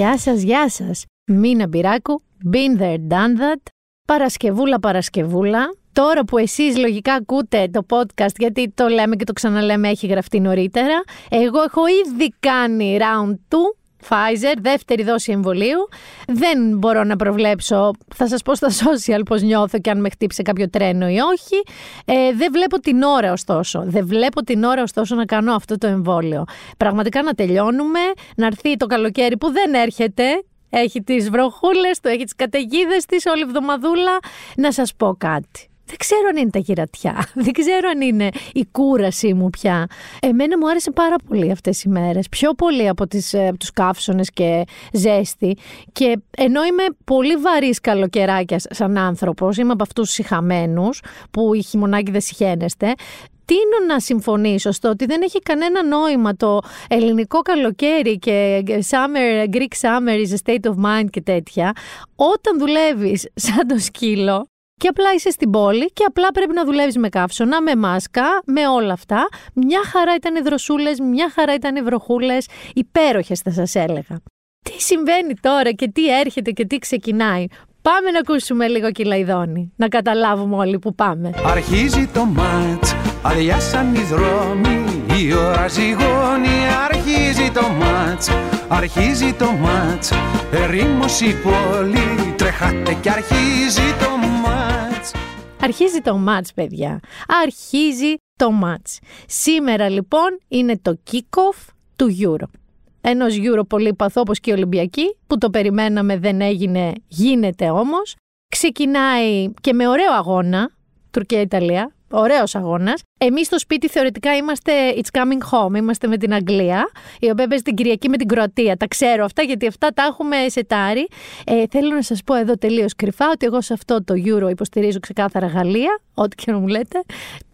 Γεια σας, γεια σας. Μίνα Μπυράκου, been there, done that. Παρασκευούλα, Παρασκευούλα. Τώρα που εσείς λογικά ακούτε το podcast, γιατί το λέμε και το ξαναλέμε, έχει γραφτεί νωρίτερα. Εγώ έχω ήδη κάνει round 2 Pfizer, δεύτερη δόση εμβολίου. Δεν μπορώ να προβλέψω, θα σας πω στα social πώς νιώθω και αν με χτύπησε κάποιο τρένο ή όχι. Ε, δεν βλέπω την ώρα ωστόσο. Δεν βλέπω την ώρα ωστόσο να κάνω αυτό το εμβόλιο. Πραγματικά να τελειώνουμε, να έρθει το καλοκαίρι που δεν έρχεται, έχει τις βροχούλες του, έχει τις καταιγίδες της όλη εβδομαδούλα. Να σας πω κάτι. Δεν ξέρω αν είναι τα γυρατιά. Δεν ξέρω αν είναι η κούρασή μου πια. Εμένα μου άρεσε πάρα πολύ αυτές οι μέρες. Πιο πολύ από, τις, ε, από τους καύσονες και ζέστη. Και ενώ είμαι πολύ βαρύς καλοκαιράκια σαν άνθρωπος, είμαι από αυτούς τους που οι χειμωνάκοι συχαίνεστε, τίνω να συμφωνήσω στο ότι δεν έχει κανένα νόημα το ελληνικό καλοκαίρι και summer, Greek summer is a state of mind και τέτοια, όταν δουλεύεις σαν το σκύλο και απλά είσαι στην πόλη και απλά πρέπει να δουλεύεις με καύσωνα, με μάσκα, με όλα αυτά. Μια χαρά ήταν οι δροσούλες, μια χαρά ήταν οι βροχούλες. Υπέροχες, θα σας έλεγα. Τι συμβαίνει τώρα και τι έρχεται και τι ξεκινάει. Πάμε να ακούσουμε λίγο κυλαϊδόνι, να καταλάβουμε όλοι που πάμε. Αρχίζει το μάτς, αδειάσαν οι δρόμοι, η ώρα ζυγώνει, αρχίζει το μάτς, αρχίζει το μάτς, ερήμος η πόλη, τρέχατε και αρχίζει το Αρχίζει το μάτς, παιδιά. Αρχίζει το μάτς. Σήμερα λοιπόν είναι το kick-off του Euro. Ενός Euro πολύ παθό όπως και η Ολυμπιακή, που το περιμέναμε δεν έγινε, γίνεται όμως. Ξεκινάει και με ωραίο αγώνα, Τουρκία-Ιταλία, Ωραίος αγώνας. Εμείς στο σπίτι θεωρητικά είμαστε It's coming home. Είμαστε με την Αγγλία, η οποία παίζει την Κυριακή με την Κροατία. Τα ξέρω αυτά, γιατί αυτά τα έχουμε σετάρει. Ε, θέλω να σας πω εδώ τελείως κρυφά ότι εγώ σε αυτό το Euro υποστηρίζω ξεκάθαρα Γαλλία, ό,τι και να μου λέτε.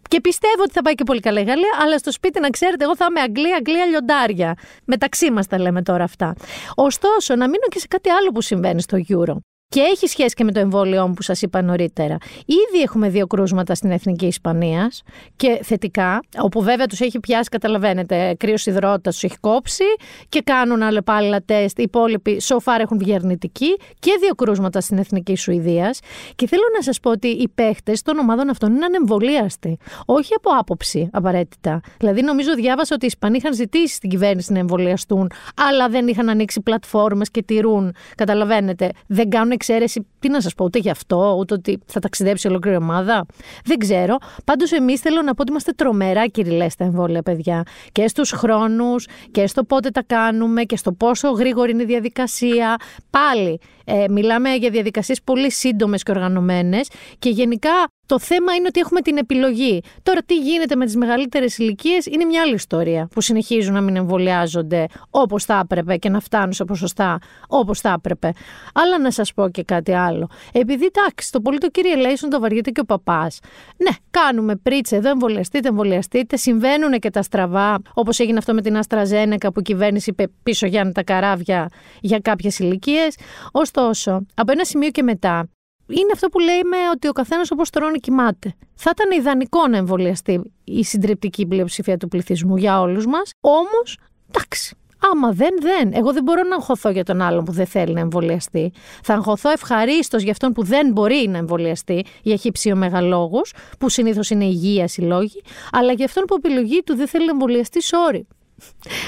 Και πιστεύω ότι θα πάει και πολύ καλά η Γαλλία, αλλά στο σπίτι να ξέρετε, εγώ θα είμαι Αγγλία, Αγγλία λιοντάρια. Μεταξύ μας τα λέμε τώρα αυτά. Ωστόσο, να μείνω και σε κάτι άλλο που συμβαίνει στο Euro. Και έχει σχέση και με το εμβόλιο που σας είπα νωρίτερα. Ήδη έχουμε δύο κρούσματα στην Εθνική Ισπανίας και θετικά, όπου βέβαια τους έχει πιάσει, καταλαβαίνετε, κρύος υδρότας τους έχει κόψει και κάνουν άλλα πάλι τεστ. Οι υπόλοιποι σοφάρ έχουν βγει αρνητικοί και δύο κρούσματα στην Εθνική Σουηδίας. Και θέλω να σας πω ότι οι παίχτες των ομάδων αυτών είναι ανεμβολίαστοι. Όχι από άποψη απαραίτητα. Δηλαδή, νομίζω διάβασα ότι οι Ισπανοί είχαν ζητήσει στην κυβέρνηση να εμβολιαστούν, αλλά δεν είχαν ανοίξει πλατφόρμες και τηρούν. Καταλαβαίνετε, δεν κάνουν εξαίρεση, τι να σας πω, ούτε γι' αυτό, ούτε ότι θα ταξιδέψει ολόκληρη ομάδα. Δεν ξέρω. Πάντως, εμείς θέλω να πω ότι είμαστε τρομερά κυριλέ στα εμβόλια, παιδιά. Και στους χρόνους και στο πότε τα κάνουμε και στο πόσο γρήγορη είναι η διαδικασία. Πάλι ε, μιλάμε για διαδικασίες πολύ σύντομες και οργανωμένες και γενικά το θέμα είναι ότι έχουμε την επιλογή. Τώρα, τι γίνεται με τις μεγαλύτερες ηλικίες είναι μια άλλη ιστορία που συνεχίζουν να μην εμβολιάζονται όπως θα έπρεπε και να φτάνουν σε ποσοστά όπως θα έπρεπε. Αλλά να σας πω και κάτι άλλο. Επειδή εντάξει, το πολύ το κύριε Λέισον το βαριέται και ο παπάς. Ναι, κάνουμε πρίτσε εδώ, εμβολιαστείτε, εμβολιαστείτε. Συμβαίνουν και τα στραβά, όπως έγινε αυτό με την Αστραζένεκα που η κυβέρνηση είπε πίσω για τα καράβια για κάποιες ηλικίες. Ωστόσο, από ένα σημείο και μετά, είναι αυτό που λέμε ότι ο καθένας όπως τρώνε κοιμάται. Θα ήταν ιδανικό να εμβολιαστεί η συντριπτική πλειοψηφία του πληθυσμού για όλους μας. Όμως, εντάξει. Άμα δεν, δεν. Εγώ δεν μπορώ να αγχωθώ για τον άλλον που δεν θέλει να εμβολιαστεί. Θα αγχωθώ ευχαρίστως για αυτόν που δεν μπορεί να εμβολιαστεί για χύψη μεγαλόγου, που συνήθως είναι υγεία οι λόγοι, αλλά για αυτόν που επιλογή του δεν θέλει να εμβολιαστεί, sorry.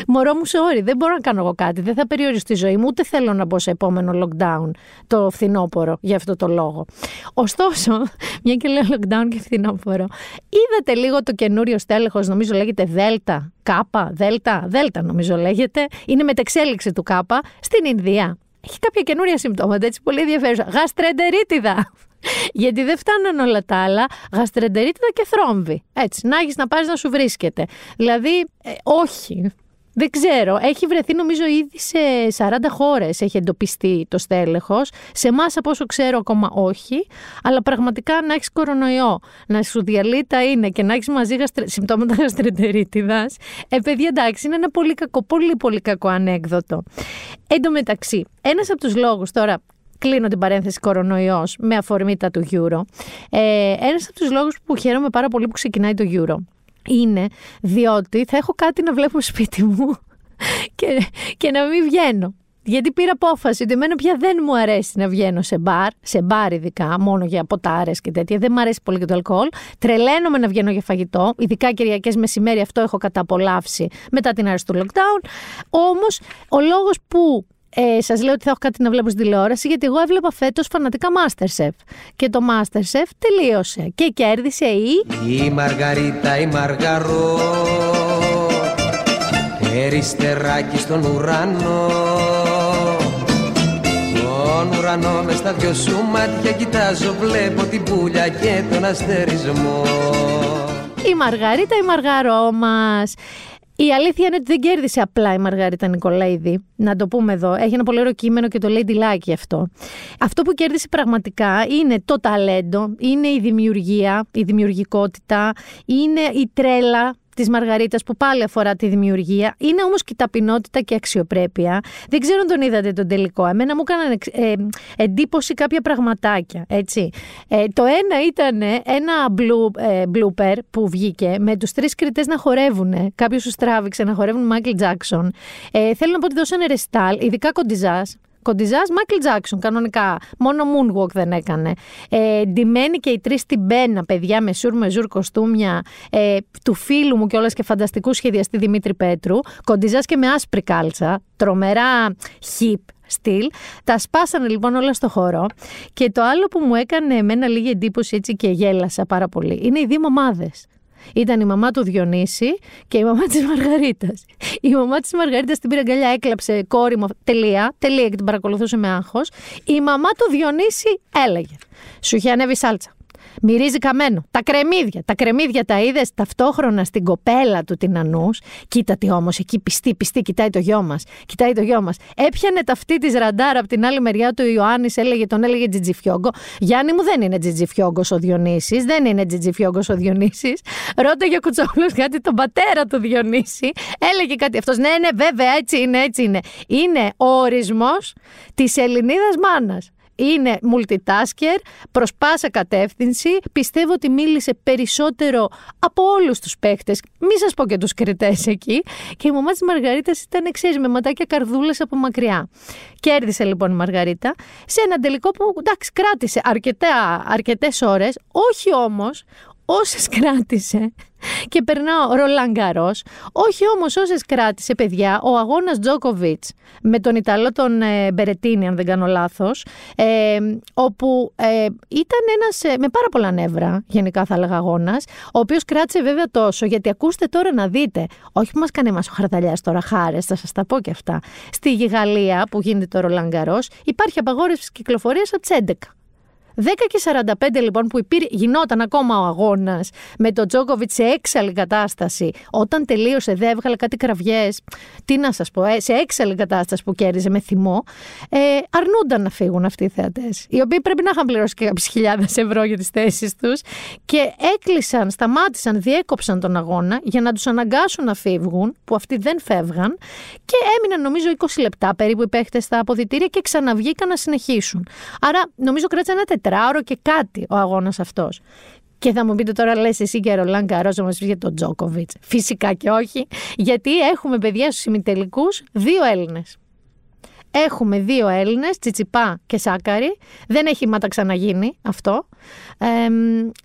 Μωρό μου, sorry, δεν μπορώ να κάνω εγώ κάτι. Δεν θα περιορίσω τη ζωή μου, ούτε θέλω να μπω σε επόμενο lockdown το φθινόπωρο για αυτό το λόγο. Ωστόσο, μια και λέω lockdown και φθινόπωρο, είδατε λίγο το καινούριο στέλεχος, νομίζω λέγεται Δέλτα, Κάπα, Δέλτα, Δέλτα νομίζω λέγεται. Είναι μετεξέλιξη του Κάπα στην Ινδία. Έχει κάποια καινούρια συμπτώματα, έτσι πολύ ενδιαφέρουσα. Γαστρεντερίτιδα. Γιατί δεν φτάνουν όλα τα άλλα. Γαστρεντερίτιδα και θρόμβη. Έτσι, να έχεις να πάρεις να σου βρίσκεται. Δηλαδή, ε, όχι. Δεν ξέρω. Έχει βρεθεί νομίζω ήδη σε 40 χώρες έχει εντοπιστεί το στέλεχος. Σε εμάς, από όσο ξέρω, ακόμα όχι. Αλλά πραγματικά να έχεις κορονοϊό, να σου διαλύει τα είναι και να έχεις μαζί γαστρε... συμπτώματα γαστρεντερίτιδας. Ε, παιδιά, εντάξει, είναι ένα πολύ κακό, πολύ πολύ κακό ανέκδοτο. Εν τω μεταξύ, ένας από τους λόγους τώρα κλείνω την παρένθεση κορονοϊός με αφορμή τα του Euro. Ε, Ένας από τους λόγους που χαίρομαι πάρα πολύ που ξεκινάει το Euro είναι διότι θα έχω κάτι να βλέπω σπίτι μου και, και να μην βγαίνω. Γιατί πήρα απόφαση ότι εμένα πια δεν μου αρέσει να βγαίνω σε μπαρ, σε μπαρ ειδικά, μόνο για ποτάρες και τέτοια. Δεν μου αρέσει πολύ και το αλκοόλ. Τρελαίνομαι να βγαίνω για φαγητό, ειδικά Κυριακές μεσημέρι, αυτό έχω καταπολαύσει μετά την άρση του lockdown. Όμως, ο λόγος που ε, Σας λέω ότι θα έχω κάτι να βλέπω στην τηλεόραση, γιατί εγώ έβλεπα φέτος φανατικά Masterchef. Και το Masterchef τελείωσε. Και κέρδισε η. Η Μαργαρίτα, η Μαργαρό. Περιστεράκι στον ουρανό. Τον ουρανό μες στα δυο σου μάτια κοιτάζω, βλέπω την πουλια και τον αστερισμό. Η Μαργαρίτα, η Μαργαρό μας. Η αλήθεια είναι ότι δεν κέρδισε απλά η Μαργαρίτα Νικολαίδη. Να το πούμε εδώ. Έχει ένα πολύ ωραίο κείμενο και το λέει Ντιλάκι αυτό. Αυτό που κέρδισε πραγματικά είναι το ταλέντο, είναι η δημιουργία, η δημιουργικότητα, είναι η τρέλα της Μαργαρίτας που πάλι αφορά τη δημιουργία. Είναι όμως και ταπεινότητα και αξιοπρέπεια. Δεν ξέρω αν τον είδατε τον τελικό. Εμένα μου έκαναν ε, εντύπωση κάποια πραγματάκια. Έτσι. Ε, το ένα ήταν ένα blue, ε, blooper που βγήκε με τους τρεις κριτές να χορεύουν. Κάποιος τους τράβηξε να χορεύουν Μάικλ Τζάξον. Ε, θέλω να πω ότι δώσανε ρεστάλ, ειδικά κοντιζάς, Κοντιζάς Μάικλ Τζάξον, κανονικά. Μόνο moonwalk δεν έκανε. Ε, ντυμένοι και οι τρεις στην πένα, παιδιά, με σουρ με ζουρ κοστούμια ε, του φίλου μου και όλα και φανταστικού σχεδιαστή Δημήτρη Πέτρου. Κοντιζάς και με άσπρη κάλτσα. Τρομερά hip στυλ. Τα σπάσανε λοιπόν όλα στο χώρο. Και το άλλο που μου έκανε εμένα λίγη εντύπωση έτσι και γέλασα πάρα πολύ είναι οι δύο ομάδε. Ήταν η μαμά του Διονύση και η μαμά της Μαργαρίτας. Η μαμά της Μαργαρίτας την πήρε αγκαλιά, έκλαψε κόρη μου. Τελεία, τελεία και την παρακολουθούσε με άγχος. Η μαμά του Διονύση έλεγε: Σου είχε ανέβει σάλτσα. Μυρίζει καμένο. Τα κρεμμύδια. Τα κρεμμύδια τα είδες ταυτόχρονα στην κοπέλα του την Ανούς. Κοίτα τι όμως, εκεί πιστή, πιστή, κοιτάει το γιο μας. Κοιτάει το γιο μας. Έπιανε ταυτή τη ραντάρα από την άλλη μεριά του Ιωάννης, έλεγε, τον έλεγε Τζιτζιφιόγκο. Γιάννη μου δεν είναι Τζιτζιφιόγκος ο Διονύσης. Δεν είναι Τζιτζιφιόγκος ο Διονύσης. Ρώταγε ο Κουτσόπουλο κάτι τον πατέρα του Διονύση. Έλεγε κάτι αυτός. Ναι, ναι, βέβαια, έτσι είναι, έτσι είναι. Είναι ο ορισμός της Ελληνίδας μάνας είναι multitasker προς πάσα κατεύθυνση. Πιστεύω ότι μίλησε περισσότερο από όλους τους παίχτες, μη σας πω και τους κριτές εκεί. Και η μαμά της Μαργαρίτας ήταν, ξέρεις, με ματάκια καρδούλες από μακριά. Κέρδισε λοιπόν η Μαργαρίτα σε ένα τελικό που εντάξει κράτησε αρκετά, αρκετές ώρες, όχι όμως όσες κράτησε και περνάω Ρολάν όχι όμως όσες κράτησε παιδιά ο αγώνας Τζόκοβιτς με τον Ιταλό τον ε, Μπερετίνη αν δεν κάνω λάθος ε, όπου ε, ήταν ένας ε, με πάρα πολλά νεύρα γενικά θα έλεγα αγώνας ο οποίος κράτησε βέβαια τόσο γιατί ακούστε τώρα να δείτε. Όχι που μας κάνει μας ο Χαρδαλιάς τώρα χάρες θα σας τα πω και αυτά. Στη Γαλλία που γίνεται το Ρολάν υπάρχει απαγόρευση κυκλοφορίας από τις 11 10 και 45 λοιπόν που υπήρ, γινόταν ακόμα ο αγώνας με τον Τζόκοβιτς σε έξαλλη κατάσταση. Όταν τελείωσε, δεν έβγαλε κάτι κραυγές. Τι να σας πω, ε, σε έξαλλη κατάσταση που κέρδιζε με θυμό, ε, αρνούνταν να φύγουν αυτοί οι θεατές. Οι οποίοι πρέπει να είχαν πληρώσει και κάποιες χιλιάδες ευρώ για τις θέσεις τους και έκλεισαν, σταμάτησαν, διέκοψαν τον αγώνα για να τους αναγκάσουν να φύγουν, που αυτοί δεν φεύγαν και έμειναν νομίζω 20 λεπτά περίπου οι παίχτε στα αποδητήρια και ξαναβγήκαν να συνεχίσουν. Άρα νομίζω κράτησε ένα τετράωρο και κάτι ο αγώνας αυτός. Και θα μου πείτε τώρα, λες εσύ και Ρολάν Καρός να μας πεις για τον Τζόκοβιτς. Φυσικά και όχι, γιατί έχουμε παιδιά στους ημιτελικούς δύο Έλληνες. Έχουμε δύο Έλληνες, Τσιτσιπά και Σάκαρη. Δεν έχει μάτα ξαναγίνει αυτό. Ε,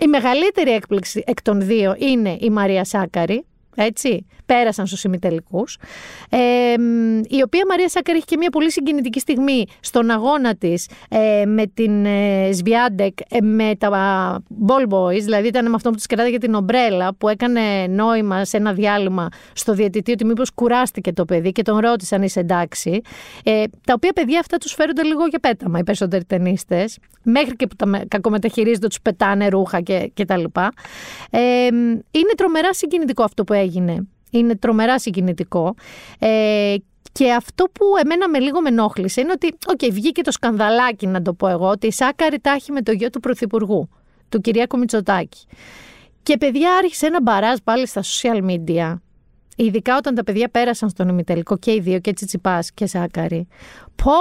η μεγαλύτερη έκπληξη εκ των δύο είναι η Μαρία Σάκαρη, έτσι, πέρασαν στους ημιτελικούς, ε, η οποία Μαρία Σάκαρη έχει και μια πολύ συγκινητική στιγμή στον αγώνα της ε, με την ε, Σβιάντεκ, ε, με τα Ball Boys, δηλαδή ήταν με αυτό που της κρατάγε την ομπρέλα, που έκανε νόημα σε ένα διάλειμμα στο διαιτητή ότι μήπως κουράστηκε το παιδί και τον ρώτησαν είσαι εντάξει, ε, τα οποία παιδιά αυτά τους φέρονται λίγο για πέταμα οι περισσότεροι ταινίστες, μέχρι και που τα κακομεταχειρίζονται, τους πετάνε ρούχα και, και τα λοιπά. Ε, είναι τρομερά συγκινητικό αυτό που έγινε. Είναι τρομερά συγκινητικό. Ε, και αυτό που εμένα με λίγο με ενόχλησε είναι ότι, OK, okay, βγήκε το σκανδαλάκι, να το πω εγώ, ότι η Σάκαρη τα 'χει με το γιο του Πρωθυπουργού, του Κυριάκου Μητσοτάκη. Και παιδιά άρχισε ένα μπαράζ πάλι στα social media, ειδικά όταν τα παιδιά πέρασαν στον ημιτελικό και οι δύο, και Τσιτσιπάς και Σάκαρη. Πω,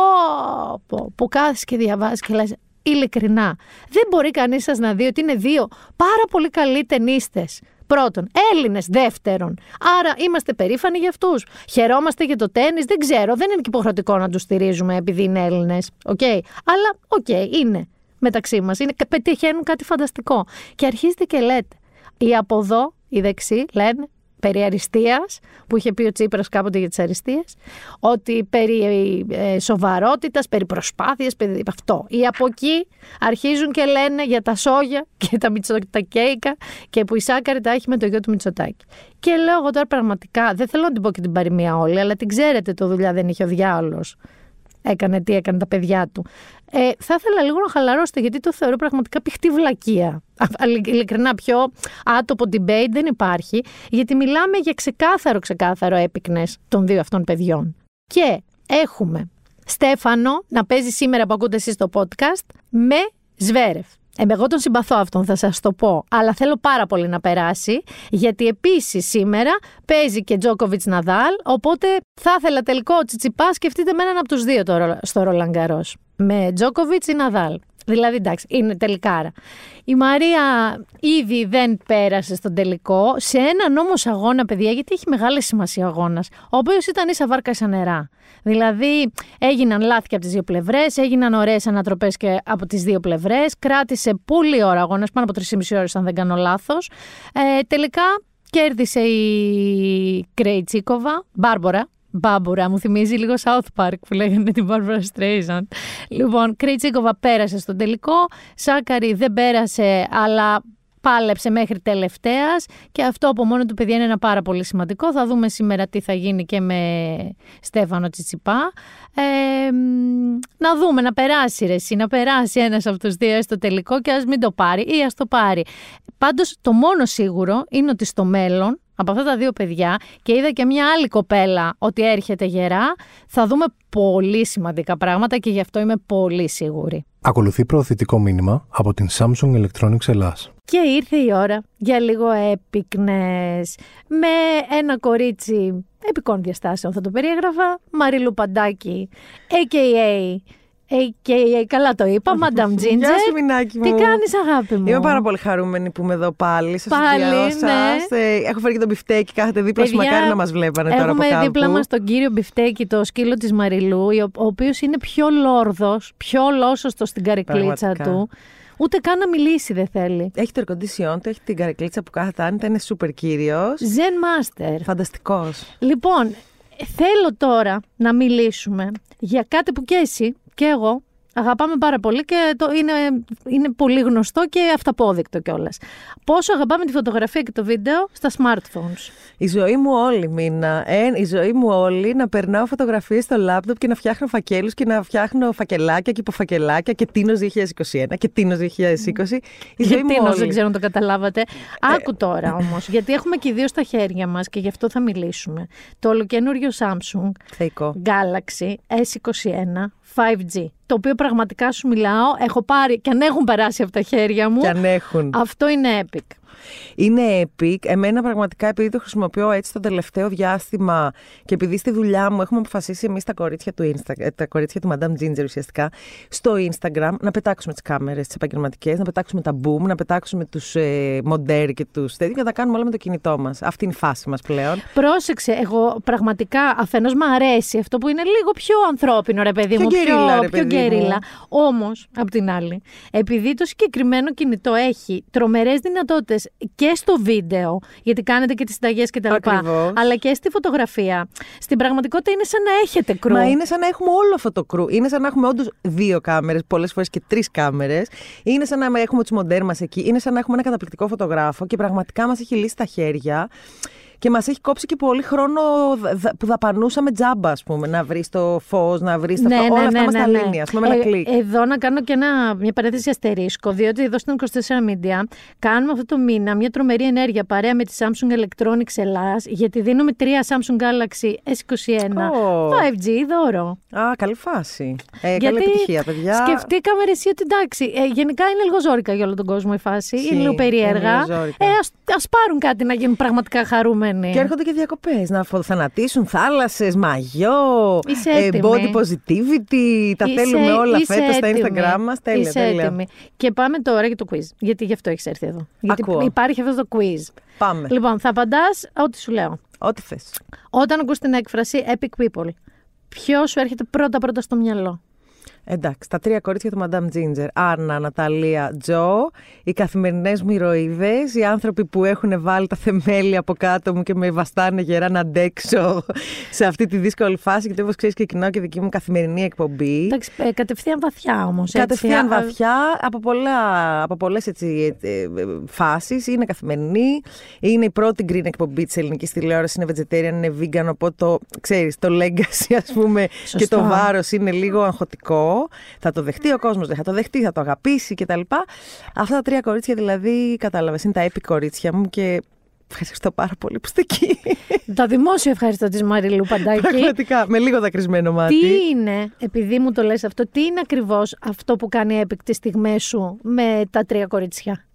πω, που κάθεσαι και διαβάζεις και λες, ειλικρινά, δεν μπορεί κανείς σας να δει ότι είναι δύο πάρα πολύ καλοί ταινίστες Πρώτον. Έλληνες δεύτερον. Άρα είμαστε περήφανοι για αυτούς. Χαιρόμαστε για το τένις. Δεν ξέρω, δεν είναι και υποχρεωτικό να τους στηρίζουμε επειδή είναι Έλληνες. Okay. Αλλά OK, okay, είναι μεταξύ μας. Πετυχαίνουν κάτι φανταστικό. Και αρχίζετε και λέτε. Οι από εδώ, οι δεξιοί, λένε περί αριστείας, που είχε πει ο Τσίπρας κάποτε για τις αριστείες, ότι περί ε, σοβαρότητας, περί προσπάθειας, περί αυτό. Οι από εκεί αρχίζουν και λένε για τα σόγια και τα μητσοτακέικα και που η Σάκαρη τα έχει με το γιο του Μητσοτάκη. Και λέω εγώ τώρα πραγματικά, δεν θέλω να την πω και την παροιμία όλη, αλλά την ξέρετε το δουλειά δεν είχε ο διάολος έκανε τι έκανε τα παιδιά του. Ε, θα ήθελα λίγο να χαλαρώσετε γιατί το θεωρώ πραγματικά πιχτή βλακεία. Ειλικρινά πιο άτοπο debate δεν υπάρχει γιατί μιλάμε για ξεκάθαρο ξεκάθαρο έπικνες των δύο αυτών παιδιών. Και έχουμε Στέφανο να παίζει σήμερα που ακούτε εσείς το podcast με Σβέρεφ. Ε, εγώ τον συμπαθώ αυτόν, θα σας το πω. Αλλά θέλω πάρα πολύ να περάσει, γιατί επίσης σήμερα παίζει και Τζόκοβιτς Ναδάλ, οπότε θα ήθελα τελικό Τσιτσιπάς, σκεφτείτε με έναν από τους δύο το, στο Ρολαγκαρός. Με Τζόκοβιτς ή Ναδάλ. Δηλαδή, εντάξει, είναι τελικάρα. Η Μαρία ήδη δεν πέρασε στον τελικό σε έναν όμω αγώνα, παιδιά, γιατί έχει μεγάλη σημασία ο αγώνας, ο οποίος ήταν ίσα βάρκα ίσα νερά. Δηλαδή, έγιναν λάθη και από τις δύο πλευρές, έγιναν ωραίες ανατροπές και από τις δύο πλευρές. Κράτησε πολύ ώρα αγώνας, πάνω από 3,5 ώρες, αν δεν κάνω λάθος. Ε, τελικά κέρδισε η Κρέιτσίκοβα, Μπάρμπορα, Μπάμπουρα, μου θυμίζει λίγο South Park που λέγανε την Barbara Streisand. Λοιπόν, Κρίτσικοβα πέρασε στο τελικό, Σάκαρη δεν πέρασε, αλλά πάλεψε μέχρι τελευταίας και αυτό από μόνο του παιδιά είναι ένα πάρα πολύ σημαντικό. Θα δούμε σήμερα τι θα γίνει και με Στέφανο Τσιτσιπά. Ε, να δούμε, να περάσει ρε εσύ, να περάσει ένας από τους δύο στο τελικό και ας μην το πάρει ή ας το πάρει. Πάντως το μόνο σίγουρο είναι ότι στο μέλλον από αυτά τα δύο παιδιά και είδα και μια άλλη κοπέλα ότι έρχεται γερά, θα δούμε πολύ σημαντικά πράγματα και γι' αυτό είμαι πολύ σίγουρη. Ακολουθεί προωθητικό μήνυμα από την Samsung Electronics Ελλάς. Και ήρθε η ώρα για λίγο έπικνες με ένα κορίτσι επικών διαστάσεων θα το περιέγραφα, Μαρίλου Παντάκη, a.k.a. AKA, καλά το είπα, Madame Ginger. Γεια σου, Μινάκη μου. Τι κάνεις, αγάπη μου; Είμαι πάρα πολύ χαρούμενη που είμαι εδώ πάλι. Σας πάλι, ναι. Ε, έχω φέρει και τον μπιφτέκι, κάθεται δίπλα σου. Μακάρι να μας βλέπανε τώρα από κάπου. Έχουμε δίπλα μας τον κύριο μπιφτέκι, το σκύλο της Μαριλού, ο οποίος είναι πιο λόρδος, πιο λόσωστο στην καρικλίτσα του. Ούτε καν να μιλήσει δεν θέλει. Έχει το ερκοντισιόν του, έχει την καρικλίτσα που κάθεται άνετα, είναι σούπερ κύριος. Zen master. Φανταστικός. Λοιπόν, θέλω τώρα να μιλήσουμε για κάτι που και εσύ και εγώ αγαπάμε πάρα πολύ και το είναι, είναι πολύ γνωστό και αυταπόδεικτο κιόλας. Πόσο αγαπάμε τη φωτογραφία και το βίντεο στα smartphones. Η ζωή μου όλη μήνα. Ε, η ζωή μου όλη να περνάω φωτογραφίες στο λάπτοπ και να φτιάχνω φακέλους και να φτιάχνω φακελάκια και υποφακελάκια και τίνος 2021 και τίνος 2020. Η ζωή μου όλη. δεν ξέρω αν το καταλάβατε. Ε, Άκου τώρα όμως, γιατί έχουμε και δύο στα χέρια μας και γι' αυτό θα μιλήσουμε. Το ολοκένουργιο Samsung Θεϊκό. Galaxy S21 5G. Το οποίο πραγματικά σου μιλάω, έχω πάρει και αν έχουν περάσει από τα χέρια μου. Και αν έχουν. Αυτό είναι epic. Είναι epic. Εμένα πραγματικά επειδή το χρησιμοποιώ έτσι το τελευταίο διάστημα και επειδή στη δουλειά μου έχουμε αποφασίσει εμείς τα κορίτσια του Insta, ε, τα κορίτσια του Madame Ginger ουσιαστικά, στο Instagram να πετάξουμε τις κάμερες τις επαγγελματικές, να πετάξουμε τα boom, να πετάξουμε τους ε, μοντέρ και τους τέτοιου και να τα κάνουμε όλα με το κινητό μας. Αυτή είναι η φάση μας πλέον. Πρόσεξε, εγώ πραγματικά αφενός μου αρέσει αυτό που είναι λίγο πιο ανθρώπινο, ρε παιδί μου. Πιο γκερίλα, ρε πιο γκερίλα. Όμως, απ' την άλλη, επειδή το συγκεκριμένο κινητό έχει τρομερές δυνατότητες και στο βίντεο, γιατί κάνετε και τις συνταγές και τα λοιπά, αλλά και στη φωτογραφία. Στην πραγματικότητα είναι σαν να έχετε κρού. Μα είναι σαν να έχουμε όλο αυτό το κρού. Είναι σαν να έχουμε όντως δύο κάμερες, πολλές φορές και τρεις κάμερες. Είναι σαν να έχουμε τους μοντέρ μας εκεί. Είναι σαν να έχουμε ένα καταπληκτικό φωτογράφο και πραγματικά μας έχει λύσει τα χέρια. Και μας έχει κόψει και πολύ χρόνο που δαπανούσαμε τζάμπα, ας πούμε. Να βρεις το φως, να βρεις τα ναι, ναι, όλα αυτά ναι, μας ναι, τα ναι. λύνει, ας πούμε, με ένα Ε, κλικ. Εδώ να κάνω και ένα, μια παρένθεση αστερίσκο, διότι εδώ στην 24 Media κάνουμε αυτό το μήνα μια τρομερή ενέργεια παρέα με τη Samsung Electronics Ελλάς, γιατί δίνουμε τρία Samsung Galaxy S21 Ω. 5G δώρο. Α, καλή φάση. Ε, καλή Γιατί επιτυχία, παιδιά. Σκεφτήκαμε ρε εσύ ότι εντάξει, ε, γενικά είναι λίγο ζώρικα για όλο τον κόσμο η φάση, Ισχύει, είναι λίγο περίεργα. είναι λίγο ζώρικα. ε, ας, ας πάρουν κάτι να γίνουν πραγματικά χαρούμενοι. Ευχαριστημένοι. Και έρχονται και διακοπές. Να θανατήσουν θάλασσες, μαγιό, Είσαι ε, έτοιμη. body positivity. Τα Είσαι- θέλουμε όλα είσαι φέτος στα έτοιμη. Instagram μας. Τέλεια, Είσαι τέλεια. έτοιμη. Και πάμε τώρα για το quiz. Γιατί γι' αυτό έχεις έρθει εδώ. Γιατί Ακούω. υπάρχει αυτός το quiz. Πάμε. Λοιπόν, θα απαντάς ό,τι σου λέω. Ό,τι θες. Όταν ακούς την έκφραση Epic People, ποιος σου έρχεται πρώτα-πρώτα στο μυαλό; Εντάξει, τα τρία κορίτσια του Madame Ginger. Άννα, Ναταλία, Τζο, οι καθημερινές μου ηρωίδες, οι άνθρωποι που έχουν βάλει τα θεμέλια από κάτω μου και με βαστάνε γερά να αντέξω σε αυτή τη δύσκολη φάση. Γιατί όπως ξέρεις, ξεκινάω και δική μου καθημερινή εκπομπή. Εντάξει, ε, κατευθείαν βαθιά όμως. Κατευθείαν βαθιά από, πολλά, από πολλές έτσι, ε, ε, φάσεις. Είναι καθημερινή. Είναι η πρώτη green εκπομπή της ελληνικής τηλεόρασης. Είναι vegetarian, είναι vegan, οπότε το, ξέρεις, το legacy ας πούμε Σωστό. και το βάρος είναι λίγο αγχωτικό. Θα το δεχτεί ο κόσμος, δεν θα το δεχτεί, θα το αγαπήσει κτλ. Αυτά τα τρία κορίτσια δηλαδή, κατάλαβες, είναι τα epic κορίτσια μου και ευχαριστώ πάρα πολύ που είστε εκεί. Το δημόσιο ευχαριστώ της Μαριλού Παντάκη. Πραγματικά, με λίγο δακρυσμένο μάτι. Τι είναι, επειδή μου το λες αυτό, τι είναι ακριβώς αυτό που κάνει Epic τις στιγμές σου με τα τρία κορίτσια;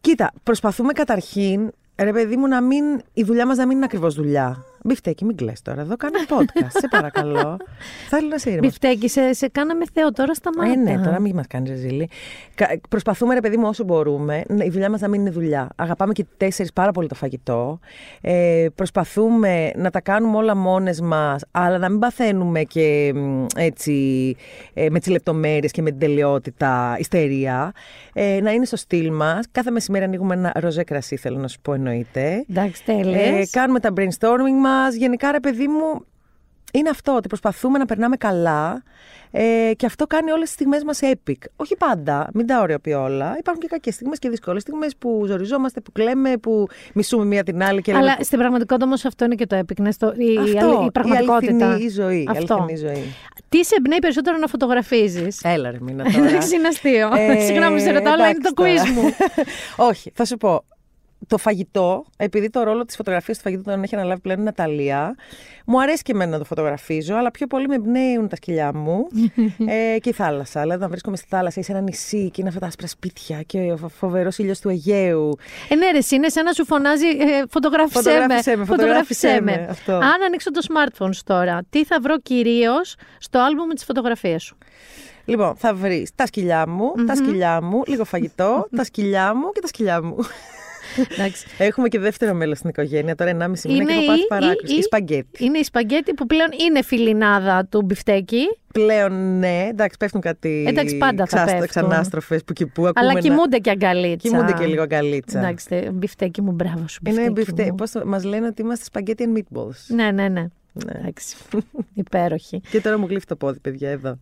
Κοίτα, προσπαθούμε καταρχήν, ρε παιδί μου, να μην, η δουλειά μας να μην είναι ακριβώς δουλειά. Μπιφτέκι, μην κλαις τώρα. Εδώ κάνω podcast, σε παρακαλώ. Θέλω να σε ήρεμα. Μπιφτέκι, σε, σε κάναμε Θεό, τώρα σταμάτα. Ε, ναι, τώρα μην μας κάνεις ρεζίλη. Κα- Προσπαθούμε, ρε παιδί μου, όσο μπορούμε, να- η δουλειά μας να μην είναι δουλειά. Αγαπάμε και οι τέσσερις πάρα πολύ το φαγητό. Ε, προσπαθούμε να τα κάνουμε όλα μόνες μας, αλλά να μην παθαίνουμε και μ, έτσι ε, με τις λεπτομέρειες και με την τελειότητα ιστερία. Ε, να είναι στο στυλ μας. Κάθε μεσημέρι ανοίγουμε ένα ροζέ κρασί, θέλω να σου πω, εννοείται. Εντάξει, Ε, τέλειες. κάνουμε τα brainstorming μας. Γενικά, ρε παιδί μου, είναι αυτό, ότι προσπαθούμε να περνάμε καλά ε, και αυτό κάνει όλες τις στιγμές μας epic. Όχι πάντα, μην τα ωρεοποιώ όλα. Υπάρχουν και κακές στιγμές και δύσκολες στιγμές που ζοριζόμαστε, που κλαίμε, που μισούμε μία την άλλη και λέμε... Αλλά στην πραγματικότητα όμως αυτό είναι και το Epic, ναι, στο, η, αυτό, αλη- η πραγματικότητα. αληθινή ζωή. η Αυτό. αληθινή ζωή. Τι σε εμπνέει περισσότερο να φωτογραφίζεις; Έλα ρε μήνα τώρα. Εντάξει, είναι αστείο. Ε, Συγγνώμη, σε ρωτάω, αλλά είναι το εντάξει quiz τώρα. μου. Όχι, θα σου πω. Το φαγητό, επειδή το ρόλο της φωτογραφίας του φαγητού τον έχει αναλάβει πλέον η Ναταλία, μου αρέσει και εμένα να το φωτογραφίζω, αλλά πιο πολύ με εμπνέουν τα σκυλιά μου ε, και η θάλασσα. Δηλαδή, να βρίσκομαι στη θάλασσα ή σε ένα νησί και είναι αυτά τα άσπρα σπίτια και ο φοβερός ήλιος του Αιγαίου. Ε, ναι, ρε, εσύ, είναι σαν να σου φωνάζει ε, φωτογράφησέ, Φωτογράφησέ με, φωτογράφησέ φωτογράφησέ με, αυτό. Αν ανοίξω το smartphone σου τώρα, τι θα βρω κυρίως στο άλμπουμ με τι φωτογραφίε σου; Λοιπόν, θα βρεις τα σκυλιά μου, τα σκυλιά μου, λίγο φαγητό, τα σκυλιά μου και τα σκυλιά μου. Εντάξει. Έχουμε και δεύτερο μέλος στην οικογένεια, τώρα 1,5 μήνα και έχω πάθει παράκρουση. Η σπαγκέτη. Είναι η σπαγκέτη που πλέον είναι φιλινάδα του μπιφτέκι, Πλέον ναι, εντάξει, πέφτουν κάτι Εντάξει, πάντα θα πέφτουν. ξανάστροφες που και που ακούμε αλλά να- κοιμούνται και αγκαλίτσα. Κοιμούνται και λίγο αγκαλίτσα. Εντάξει, τε- μπιφτέκι μου, μπράβο σου. Είναι μπιφτέκι μπιφτέ. μου. Πώς το... Μας λένε ότι είμαστε spaghetti and meatballs. Ναι, ναι, ναι. Ναι. Εντάξει. Υπέροχη. Και τώρα μου γλύφει το πόδι, παιδιά, εδώ.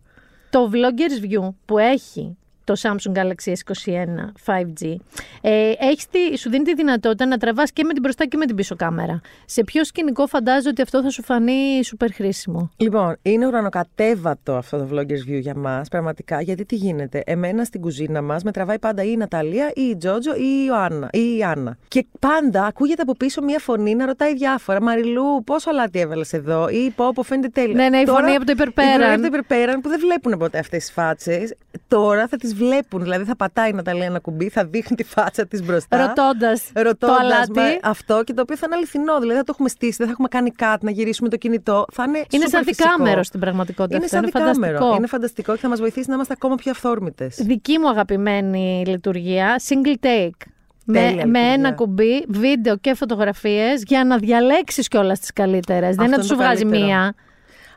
το Vloggers View που έχει το Samsung Galaxy S21 5G, ε, έχεις τη, σου δίνει τη δυνατότητα να τραβάς και με την μπροστά και με την πίσω κάμερα. Σε ποιο σκηνικό φαντάζομαι ότι αυτό θα σου φανεί σούπερ χρήσιμο; Λοιπόν, είναι ουρανοκατέβατο αυτό το Vloggers View για μας, πραγματικά. Γιατί τι γίνεται; Εμένα στην κουζίνα μας με τραβάει πάντα ή η Ναταλία ή η Τζότζο ή η Ιωάννα. Ή η Άννα. Και πάντα ακούγεται από πίσω μία φωνή να ρωτάει διάφορα. Μαριλού, πόσο αλάτι έβαλες εδώ, ή πω, πω φαίνεται τέλεια. Ναι, ναι, η Τώρα, φωνή από το υπερπέραν. Η φωνή από το υπερπέραν που δεν βλέπουν ποτέ αυτές τις φάτσες. Τώρα θα τις βλέπουν. Δηλαδή θα πατάει η Ναταλία ένα κουμπί, θα δείχνει τη φάτσα της μπροστά. Ρωτώντας το Ρωτώντας αλάτι. με αυτό και το οποίο θα είναι αληθινό. Δηλαδή δεν το έχουμε στήσει, δεν θα έχουμε κάνει κάτι να γυρίσουμε το κινητό. Θα είναι Είναι σούπερ σαν φυσικό. δικάμερο στην πραγματικότητα. Είναι αυτό. σαν δικάμερο. φανταστικό. Είναι φανταστικό και θα μας βοηθήσει να είμαστε ακόμα πιο αυθόρμητες. Δική μου αγαπημένη λειτουργία, single take. Με, Τέλεια με λειτουργία. ένα κουμπί, βίντεο και φωτογραφίες για να διαλέξεις κιόλας τις καλύτερες. Δεν είναι Αυτό ότι σου είναι το βγάζει καλύτερο. μία.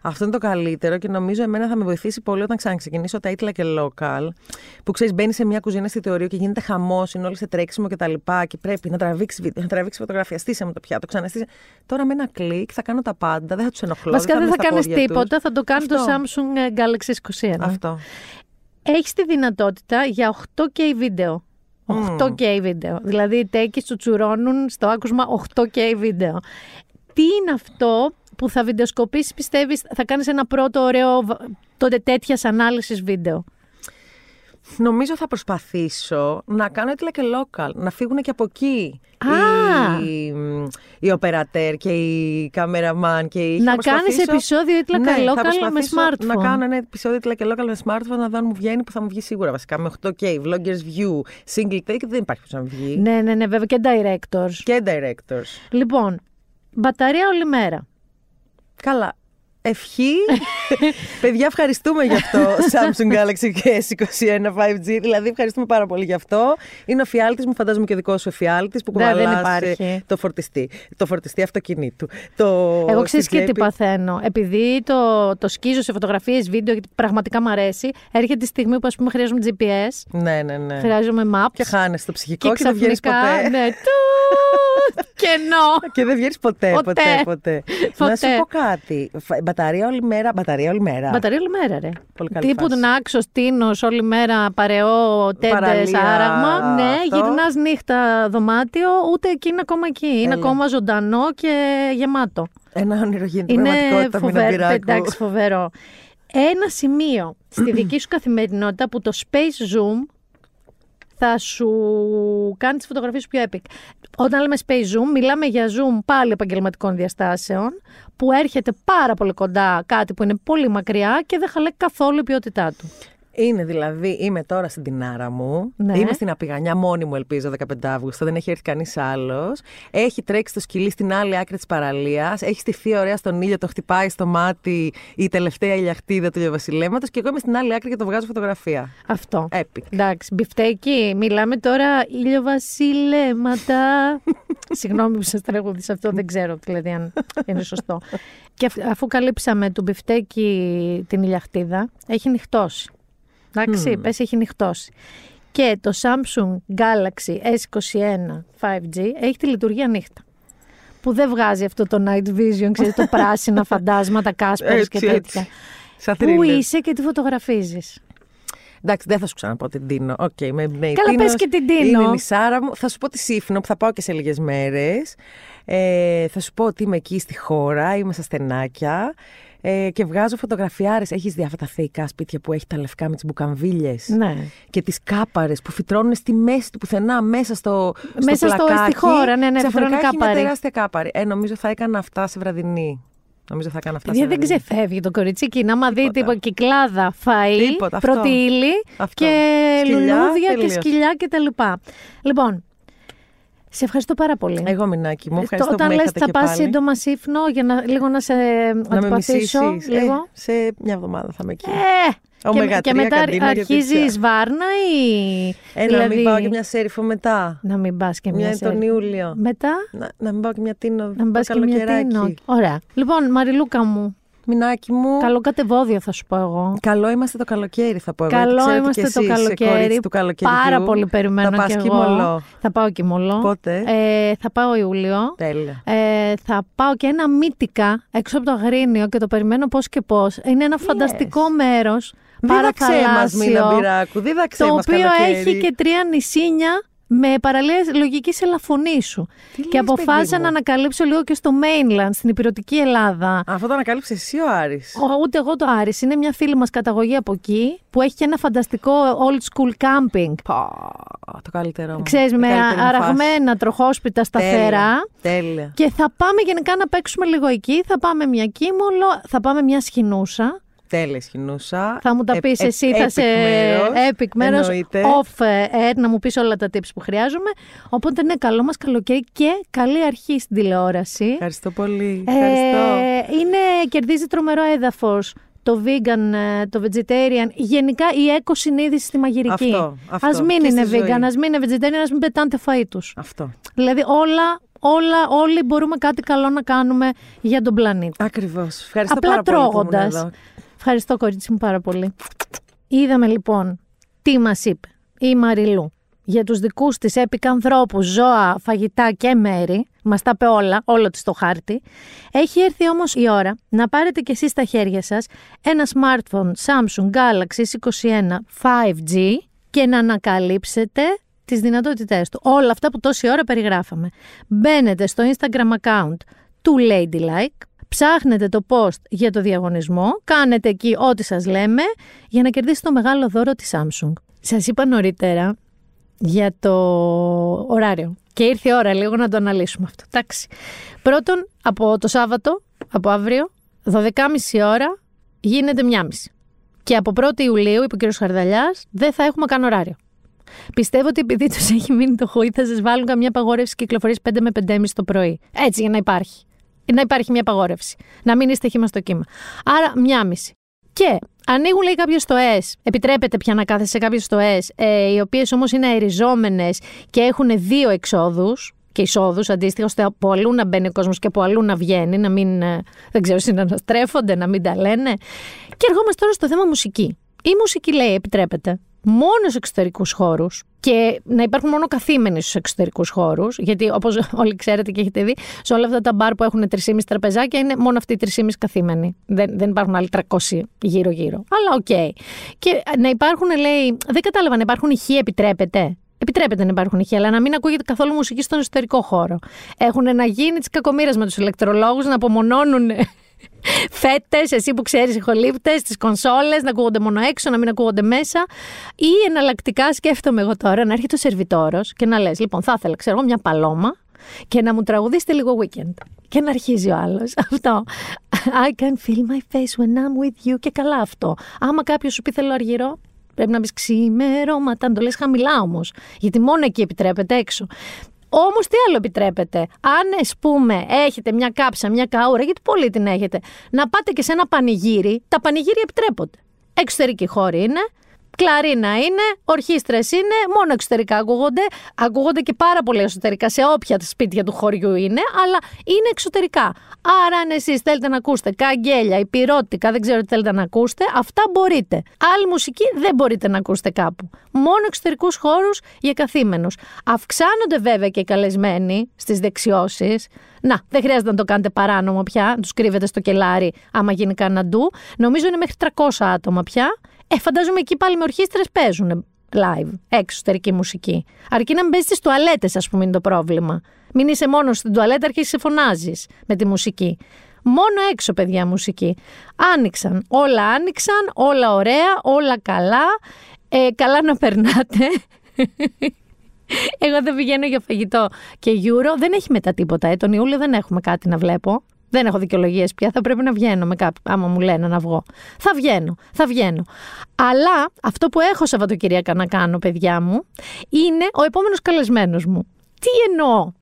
Αυτό είναι το καλύτερο και νομίζω εμένα θα με βοηθήσει πολύ όταν ξαναξεκινήσω τα ίτλα και local. Που ξέρεις, μπαίνει σε μια κουζίνα εστιατορίου και γίνεται χαμός, είναι όλοι σε τρέξιμο και τα λοιπά. Και πρέπει να τραβήξεις, βίντεο, να τραβήξεις φωτογραφία. Στήσε μου το πιάτο, ξαναστήσε. Τώρα με ένα κλικ θα κάνω τα πάντα, δεν θα τους ενοχλώ. Βασικά δεν είμαι θα στα κάνεις πόδια τους. τίποτα, θα το κάνεις το Αυτό. Samsung Galaxy S21. Αυτό. Έχεις τη δυνατότητα για 8K βίντεο. 8K βίντεο. Δηλαδή οι τέκοι σου τσουρώνουν στο άκουσμα 8K βίντεο. Τι είναι αυτό που θα βιντεοσκοπήσεις, πιστεύεις, θα κάνεις ένα πρώτο ωραίο β- τότε τέτοιας ανάλυσης βίντεο; Νομίζω θα προσπαθήσω να κάνω έτλα και local, να φύγουν και από εκεί. Α. Οι, οι οπερατέρ και οι καμεραμάν και οι. Να θα κάνεις προσπαθήσω- επεισόδιο ίτλα και Ναι, θα local με προσπαθήσω smartphone. Να κάνω ένα επεισόδιο ίτλα και local με smartphone, να δω αν μου βγαίνει που θα μου βγει σίγουρα βασικά. Με 8K, vloggers view, single take, δεν υπάρχει που να βγει. Ναι, ναι, ναι, βέβαια και directors. Και directors. Λοιπόν, μπαταρία όλη μέρα. Καλά. Ευχή. Παιδιά, ευχαριστούμε γι' αυτό. Samsung Galaxy S21 5G. Δηλαδή, ευχαριστούμε πάρα πολύ γι' αυτό. Είναι ο φιάλτης μου, φαντάζομαι και δικός σου εφιάλτη που Ναι, δεν κουβαλάς, υπάρχει. ε, το φορτιστή. Το φορτιστή αυτοκινήτου. Το Εγώ στη ξέρει και τι τσέπη. παθαίνω. Επειδή το, το σκίζω σε φωτογραφίες, βίντεο, γιατί πραγματικά μου αρέσει, έρχεται τη στιγμή που ας πούμε χρειάζομαι GPS, Ναι, ναι, ναι. χρειάζομαι maps. Και χάνεσαι το ψυχικό και και, δεν βγαίνεις ξαφνικά, ποτέ. ναι, του, κενό. Και δεν βγαίνεις ποτέ, Ποτέ. ποτέ, ποτέ. Ποτέ. Να σου πω κάτι. Φα- Μπαταρία όλη μέρα. Μπαταρία όλη μέρα. Μπαταρία όλη μέρα, ρε. Πολύ καλή Τύπου φάση. να άξο τίνος όλη μέρα παρεό, τέντες, Παραλία, άραγμα. Ναι, αυτό. γυρνάς νύχτα δωμάτιο, ούτε εκεί είναι ακόμα εκεί. Είναι Έλα. ακόμα ζωντανό και γεμάτο. Ένα όνειρο γίνεται Είναι πραγματικότητα, μην φοβερό. Εντάξει, φοβερό. Ένα σημείο στη δική σου καθημερινότητα που το Space Zoom θα σου κάνει τις φωτογραφίες σου πιο epic. Όταν λέμε Space Zoom, μιλάμε για zoom πάλι επαγγελματικών διαστάσεων, που έρχεται πάρα πολύ κοντά κάτι που είναι πολύ μακριά και δεν χαλάει καθόλου η ποιότητά του. Είναι δηλαδή, είμαι τώρα στην Τινάρα μου. Ναι. Είμαι στην Απηγανιά μόνη μου, ελπίζω, 15 Αύγουστο. Δεν έχει έρθει κανείς άλλος. Έχει τρέξει το σκυλί στην άλλη άκρη της παραλίας. Έχει στηθεί ωραία στον ήλιο, το χτυπάει στο μάτι η τελευταία ηλιακτίδα του Λιοβασιλέματο. Και εγώ είμαι στην άλλη άκρη και το βγάζω φωτογραφία. Αυτό. Epic. Εντάξει, μπιφτέκι, μιλάμε τώρα ηλιοβασιλέματα. Συγγνώμη που σας τραγούδισα αυτό, δεν ξέρω δηλαδή αν είναι σωστό. Και αφ- αφού καλύψαμε του μπιφτέκι την ηλιαχτίδα, έχει νυχτώσει. Εντάξει, πες έχει νυχτώσει. Και το Samsung Galaxy S21 5G έχει τη λειτουργία νύχτα. Που δεν βγάζει αυτό το night vision, ξέρεις, το πράσινα φαντάσματα, Caspers και Έτσι, τέτοια. έτσι. Σαν Πού thriller. είσαι και τι φωτογραφίζεις; Εντάξει, δεν θα σου ξαναπώ την Τίνο. Οκ, με εμπνέει. Καλά, Τίνος πες και την Τίνο. Είναι η Σάρα μου. Θα σου πω τη Σίφνο που θα πάω και σε λίγες μέρες. Ε, θα σου πω ότι είμαι εκεί στη χώρα, είμαι στα στενάκια. Ε, και βγάζω φωτογραφιάρες. Έχεις δει αυτά τα θεϊκά σπίτια που έχει τα λευκά με τις μπουκαμβίλιες Ναι. και τις κάπαρες που φυτρώνουν στη μέση του πουθενά, μέσα στο, Μέσα στο- πλακάκι. στη χώρα, ναι, ναι, Ξαφνικά φυτρώνει έχει κάπαρη. Μια τεράστια κάπαρη. Ε, νομίζω θα έκανα αυτά σε βραδινή. Νομίζω θα έκανα αυτά Παιδιά σε δεν βραδινή. ξεφεύγει το κοριτσίκι. Να άμα δει Τίποτα. τίποτα κυκλάδα, φαΐ, Τίποτα, αυτό. πρώτη ύλη Αυτό. και Σκυλιά, λουλούδια και τελείωσε. σκυλιά και τα λοιπά. Λοιπόν, σε ευχαριστώ πάρα πολύ. Εγώ μηνάκι μου, Ε, ευχαριστώ το- που Όταν με λες είχατε θα και πας πάλι. σύντομα σύφνο για να, λίγο να σε να με αντιπαθήσω μισήσεις. λίγο. Ε, σε μια εβδομάδα θα είμαι εκεί. Ε, και, Ωμέγα και τρία, μετά καντίνα και αρχίζει τέτοια. βάρνα ή... Ε, δηλαδή... να μην πάω και μια σέριφο μετά. Να μην πας και Μια μια είναι τον σέρι. Ιούλιο. Μετά; Να, να μην πάω και μια τίνο να μην το πας και μια καλοκαιράκι. τίνο. Ωραία. Λοιπόν, Μαριλούκα μου, Μινάκι μου. καλό κατεβόδιο θα σου πω εγώ. Καλό είμαστε το καλοκαίρι, θα πω εγώ. γιατί Καλό ξέρω ότι είμαστε και το εσύ είσαι καλοκαίρι. κορίτσι του καλοκαιριού. Πάρα πολύ περιμένω Θα πας κι εγώ. Κιμολό. Θα πάω Κιμολό. Πότε; Ε, θα πάω Ιούλιο. Τέλεια. Ε, θα πάω και ένα μύτικα έξω από το Αγρίνιο και το περιμένω πώς και πώς. Είναι ένα φανταστικό μέρος, Δίδαξέ μας, παραθαλάσσιο, Μίνα Μπυράκου, δίδαξέ το μας οποίο καλοκαίρι. έχει και τρία νησίνια με παραλίες λογικής ελαφωνήσου. Τι Και λες, αποφάσισα παιδί να μου; ανακαλύψω λίγο και στο mainland, στην υπηρετική Ελλάδα. Αυτό το ανακάλυψες εσύ ο Άρης; Ο- Ούτε εγώ το Άρης. Είναι μια φίλη μας καταγωγή από εκεί που έχει και ένα φανταστικό old school camping. Πα, το καλύτερό μου. Ξέρεις, Η με καλύτερη μου φάση. αραγμένα τροχόσπιτα σταθερά. Τέλεια. Τέλεια. Και θα πάμε γενικά να παίξουμε λίγο εκεί. Θα πάμε μια κύμολο, θα πάμε μια σχοινούσα. Τέλεια, σχοινούσα. Θα μου τα Ε, πεις ε, εσύ, θα epic σε μέρος. epic μέρος, Εννοείται. off air, να μου πεις όλα τα tips που χρειάζομαι. Οπότε ναι, καλό μας καλοκαίρι και καλή αρχή στην τηλεόραση. Ευχαριστώ πολύ. Ευχαριστώ. Ε, είναι, κερδίζει τρομερό έδαφος το vegan, ε, το vegetarian, γενικά η eco συνείδηση στη μαγειρική. Αυτό, αυτό. Ας μην Και είναι στη ζωή. vegan, ας μην είναι vegetarian, ας μην πετάνε τα φαΐ τους. Αυτό. Δηλαδή όλα, όλα, όλοι μπορούμε κάτι καλό να κάνουμε για τον πλανήτη. Ακριβώς. Ευχαριστώ Απλά πάρα πολύ που ήμουν τρώγοντας. εδώ. Ευχαριστώ κορίτσι μου πάρα πολύ. Είδαμε λοιπόν τι μας είπε η Μαριλού για τους δικούς της έπικανθρώπους, ζώα, φαγητά και μέρη. Μας τα είπε όλα, όλο της το χάρτη. Έχει έρθει όμως η ώρα να πάρετε κι εσείς στα χέρια σας ένα smartphone Samsung Galaxy S21 5G και να ανακαλύψετε τις δυνατότητές του. Όλα αυτά που τόση ώρα περιγράφαμε. Μπαίνετε στο Instagram account του Ladylike, ψάχνετε το post για το διαγωνισμό, κάνετε εκεί ό,τι σας λέμε για να κερδίσετε το μεγάλο δώρο της Samsung. Σας είπα νωρίτερα για το ωράριο. Και ήρθε η ώρα λίγο να το αναλύσουμε αυτό. Εντάξει. Πρώτον, από το Σάββατο, από αύριο, 12.30 ώρα, γίνεται 1.30. Και από 1η Ιουλίου, είπε ο κ. Χαρδαλιάς, δεν θα έχουμε καν ωράριο. Πιστεύω ότι επειδή τους έχει μείνει το χούι, θα σας βάλουν καμιά απαγόρευση κυκλοφορίας 5 με 5.30 το πρωί. Έτσι, για να υπάρχει. Να υπάρχει μια απαγόρευση. Να μην είστε χήμα στο κύμα. Άρα, μία μισή. Και ανοίγουν, λέει, κάποιε στοέ. Επιτρέπεται πια να κάθεσαι σε κάποιε στοέ, ε, οι οποίες όμως είναι αεριζόμενες και έχουν δύο εξόδους και εισόδους αντίστοιχα, ώστε από αλλού να μπαίνει ο κόσμος και από αλλού να βγαίνει, να μην, ε, δεν ξέρω, συναναστρέφονται, να μην τα λένε. Και ερχόμαστε τώρα στο θέμα μουσική. Η μουσική, λέει, επιτρέπεται μόνο σε εξωτερικούς χώρους και να υπάρχουν μόνο καθήμενοι στους εξωτερικούς χώρους. Γιατί όπως όλοι ξέρετε και έχετε δει, σε όλα αυτά τα μπαρ που έχουν 3,5 τραπεζάκια είναι μόνο αυτοί οι 3,5 καθήμενοι. Δεν, δεν υπάρχουν άλλοι 300 γύρω-γύρω. Αλλά OK. Okay. Και να υπάρχουν, λέει, δεν κατάλαβα, να υπάρχουν ηχεία επιτρέπεται; Επιτρέπεται να υπάρχουν ηχεία, αλλά να μην ακούγεται καθόλου μουσική στον εσωτερικό χώρο. Έχουν να γίνει τις κακομοίρες με τους ηλεκτρολόγους να απομονώνουν φέτες, εσύ που ξέρεις, ηχολήπτε, τις κονσόλες, να ακούγονται μόνο έξω, να μην ακούγονται μέσα. Ή εναλλακτικά σκέφτομαι εγώ τώρα να έρχεται ο σερβιτόρος και να λες: Λοιπόν, θα ήθελα, ξέρω μια παλόμα και να μου τραγουδήσετε λίγο weekend. Και να αρχίζει ο άλλος. Αυτό. I can feel my face when I'm with you. Και καλά αυτό. Άμα κάποιος σου πει θέλω αργυρό, πρέπει να πεις ξημερώματα, να το λες χαμηλά όμως. Γιατί μόνο εκεί επιτρέπεται έξω. Όμως τι άλλο επιτρέπεται; Αν, ας πούμε, έχετε μια κάψα, μια καούρα, γιατί πολύ την έχετε, να πάτε και σε ένα πανηγύρι, τα πανηγύρια επιτρέπονται. Εξωτερική χώρη είναι, Κλαρίνα είναι, ορχήστρες είναι, μόνο εξωτερικά ακούγονται. Ακούγονται και πάρα πολύ εσωτερικά σε όποια σπίτια του χωριού είναι, αλλά είναι εξωτερικά. Άρα, αν εσείς θέλετε να ακούσετε καγγέλια, υπηρώτικα, δεν ξέρω τι θέλετε να ακούσετε, αυτά μπορείτε. Άλλη μουσική δεν μπορείτε να ακούσετε κάπου. Μόνο εξωτερικούς χώρους για καθήμενους. Αυξάνονται βέβαια και οι καλεσμένοι στις δεξιώσεις. Να, δεν χρειάζεται να το κάνετε παράνομο πια, τους κρύβετε στο κελάρι άμα γίνει κανένα ντου. Νομίζω είναι μέχρι 300 άτομα πια. Ε, φαντάζομαι εκεί πάλι με ορχήστρες παίζουν live, εξωτερική μουσική. Αρκεί να μην παίζει στις τουαλέτες, ας πούμε, είναι το πρόβλημα. Μην είσαι μόνος στην τουαλέτα, αρχίζεις σε φωνάζεις με τη μουσική. Μόνο έξω, παιδιά, μουσική. Άνοιξαν. Όλα άνοιξαν, όλα ωραία, όλα καλά. Ε, καλά να περνάτε. Εγώ δεν πηγαίνω για φαγητό και γιούρο. Δεν έχει μετά τίποτα. Ε. Τον Ιούλιο δεν έχουμε κάτι να βλέπω. Δεν έχω δικαιολογίες πια. Θα πρέπει να βγαίνω με κάποιον. Άμα μου λένε να βγω. Θα βγαίνω. Θα βγαίνω. Αλλά αυτό που έχω Σαββατοκυριακά να κάνω, παιδιά μου, είναι ο επόμενος καλεσμένος μου. Τι εννοώ;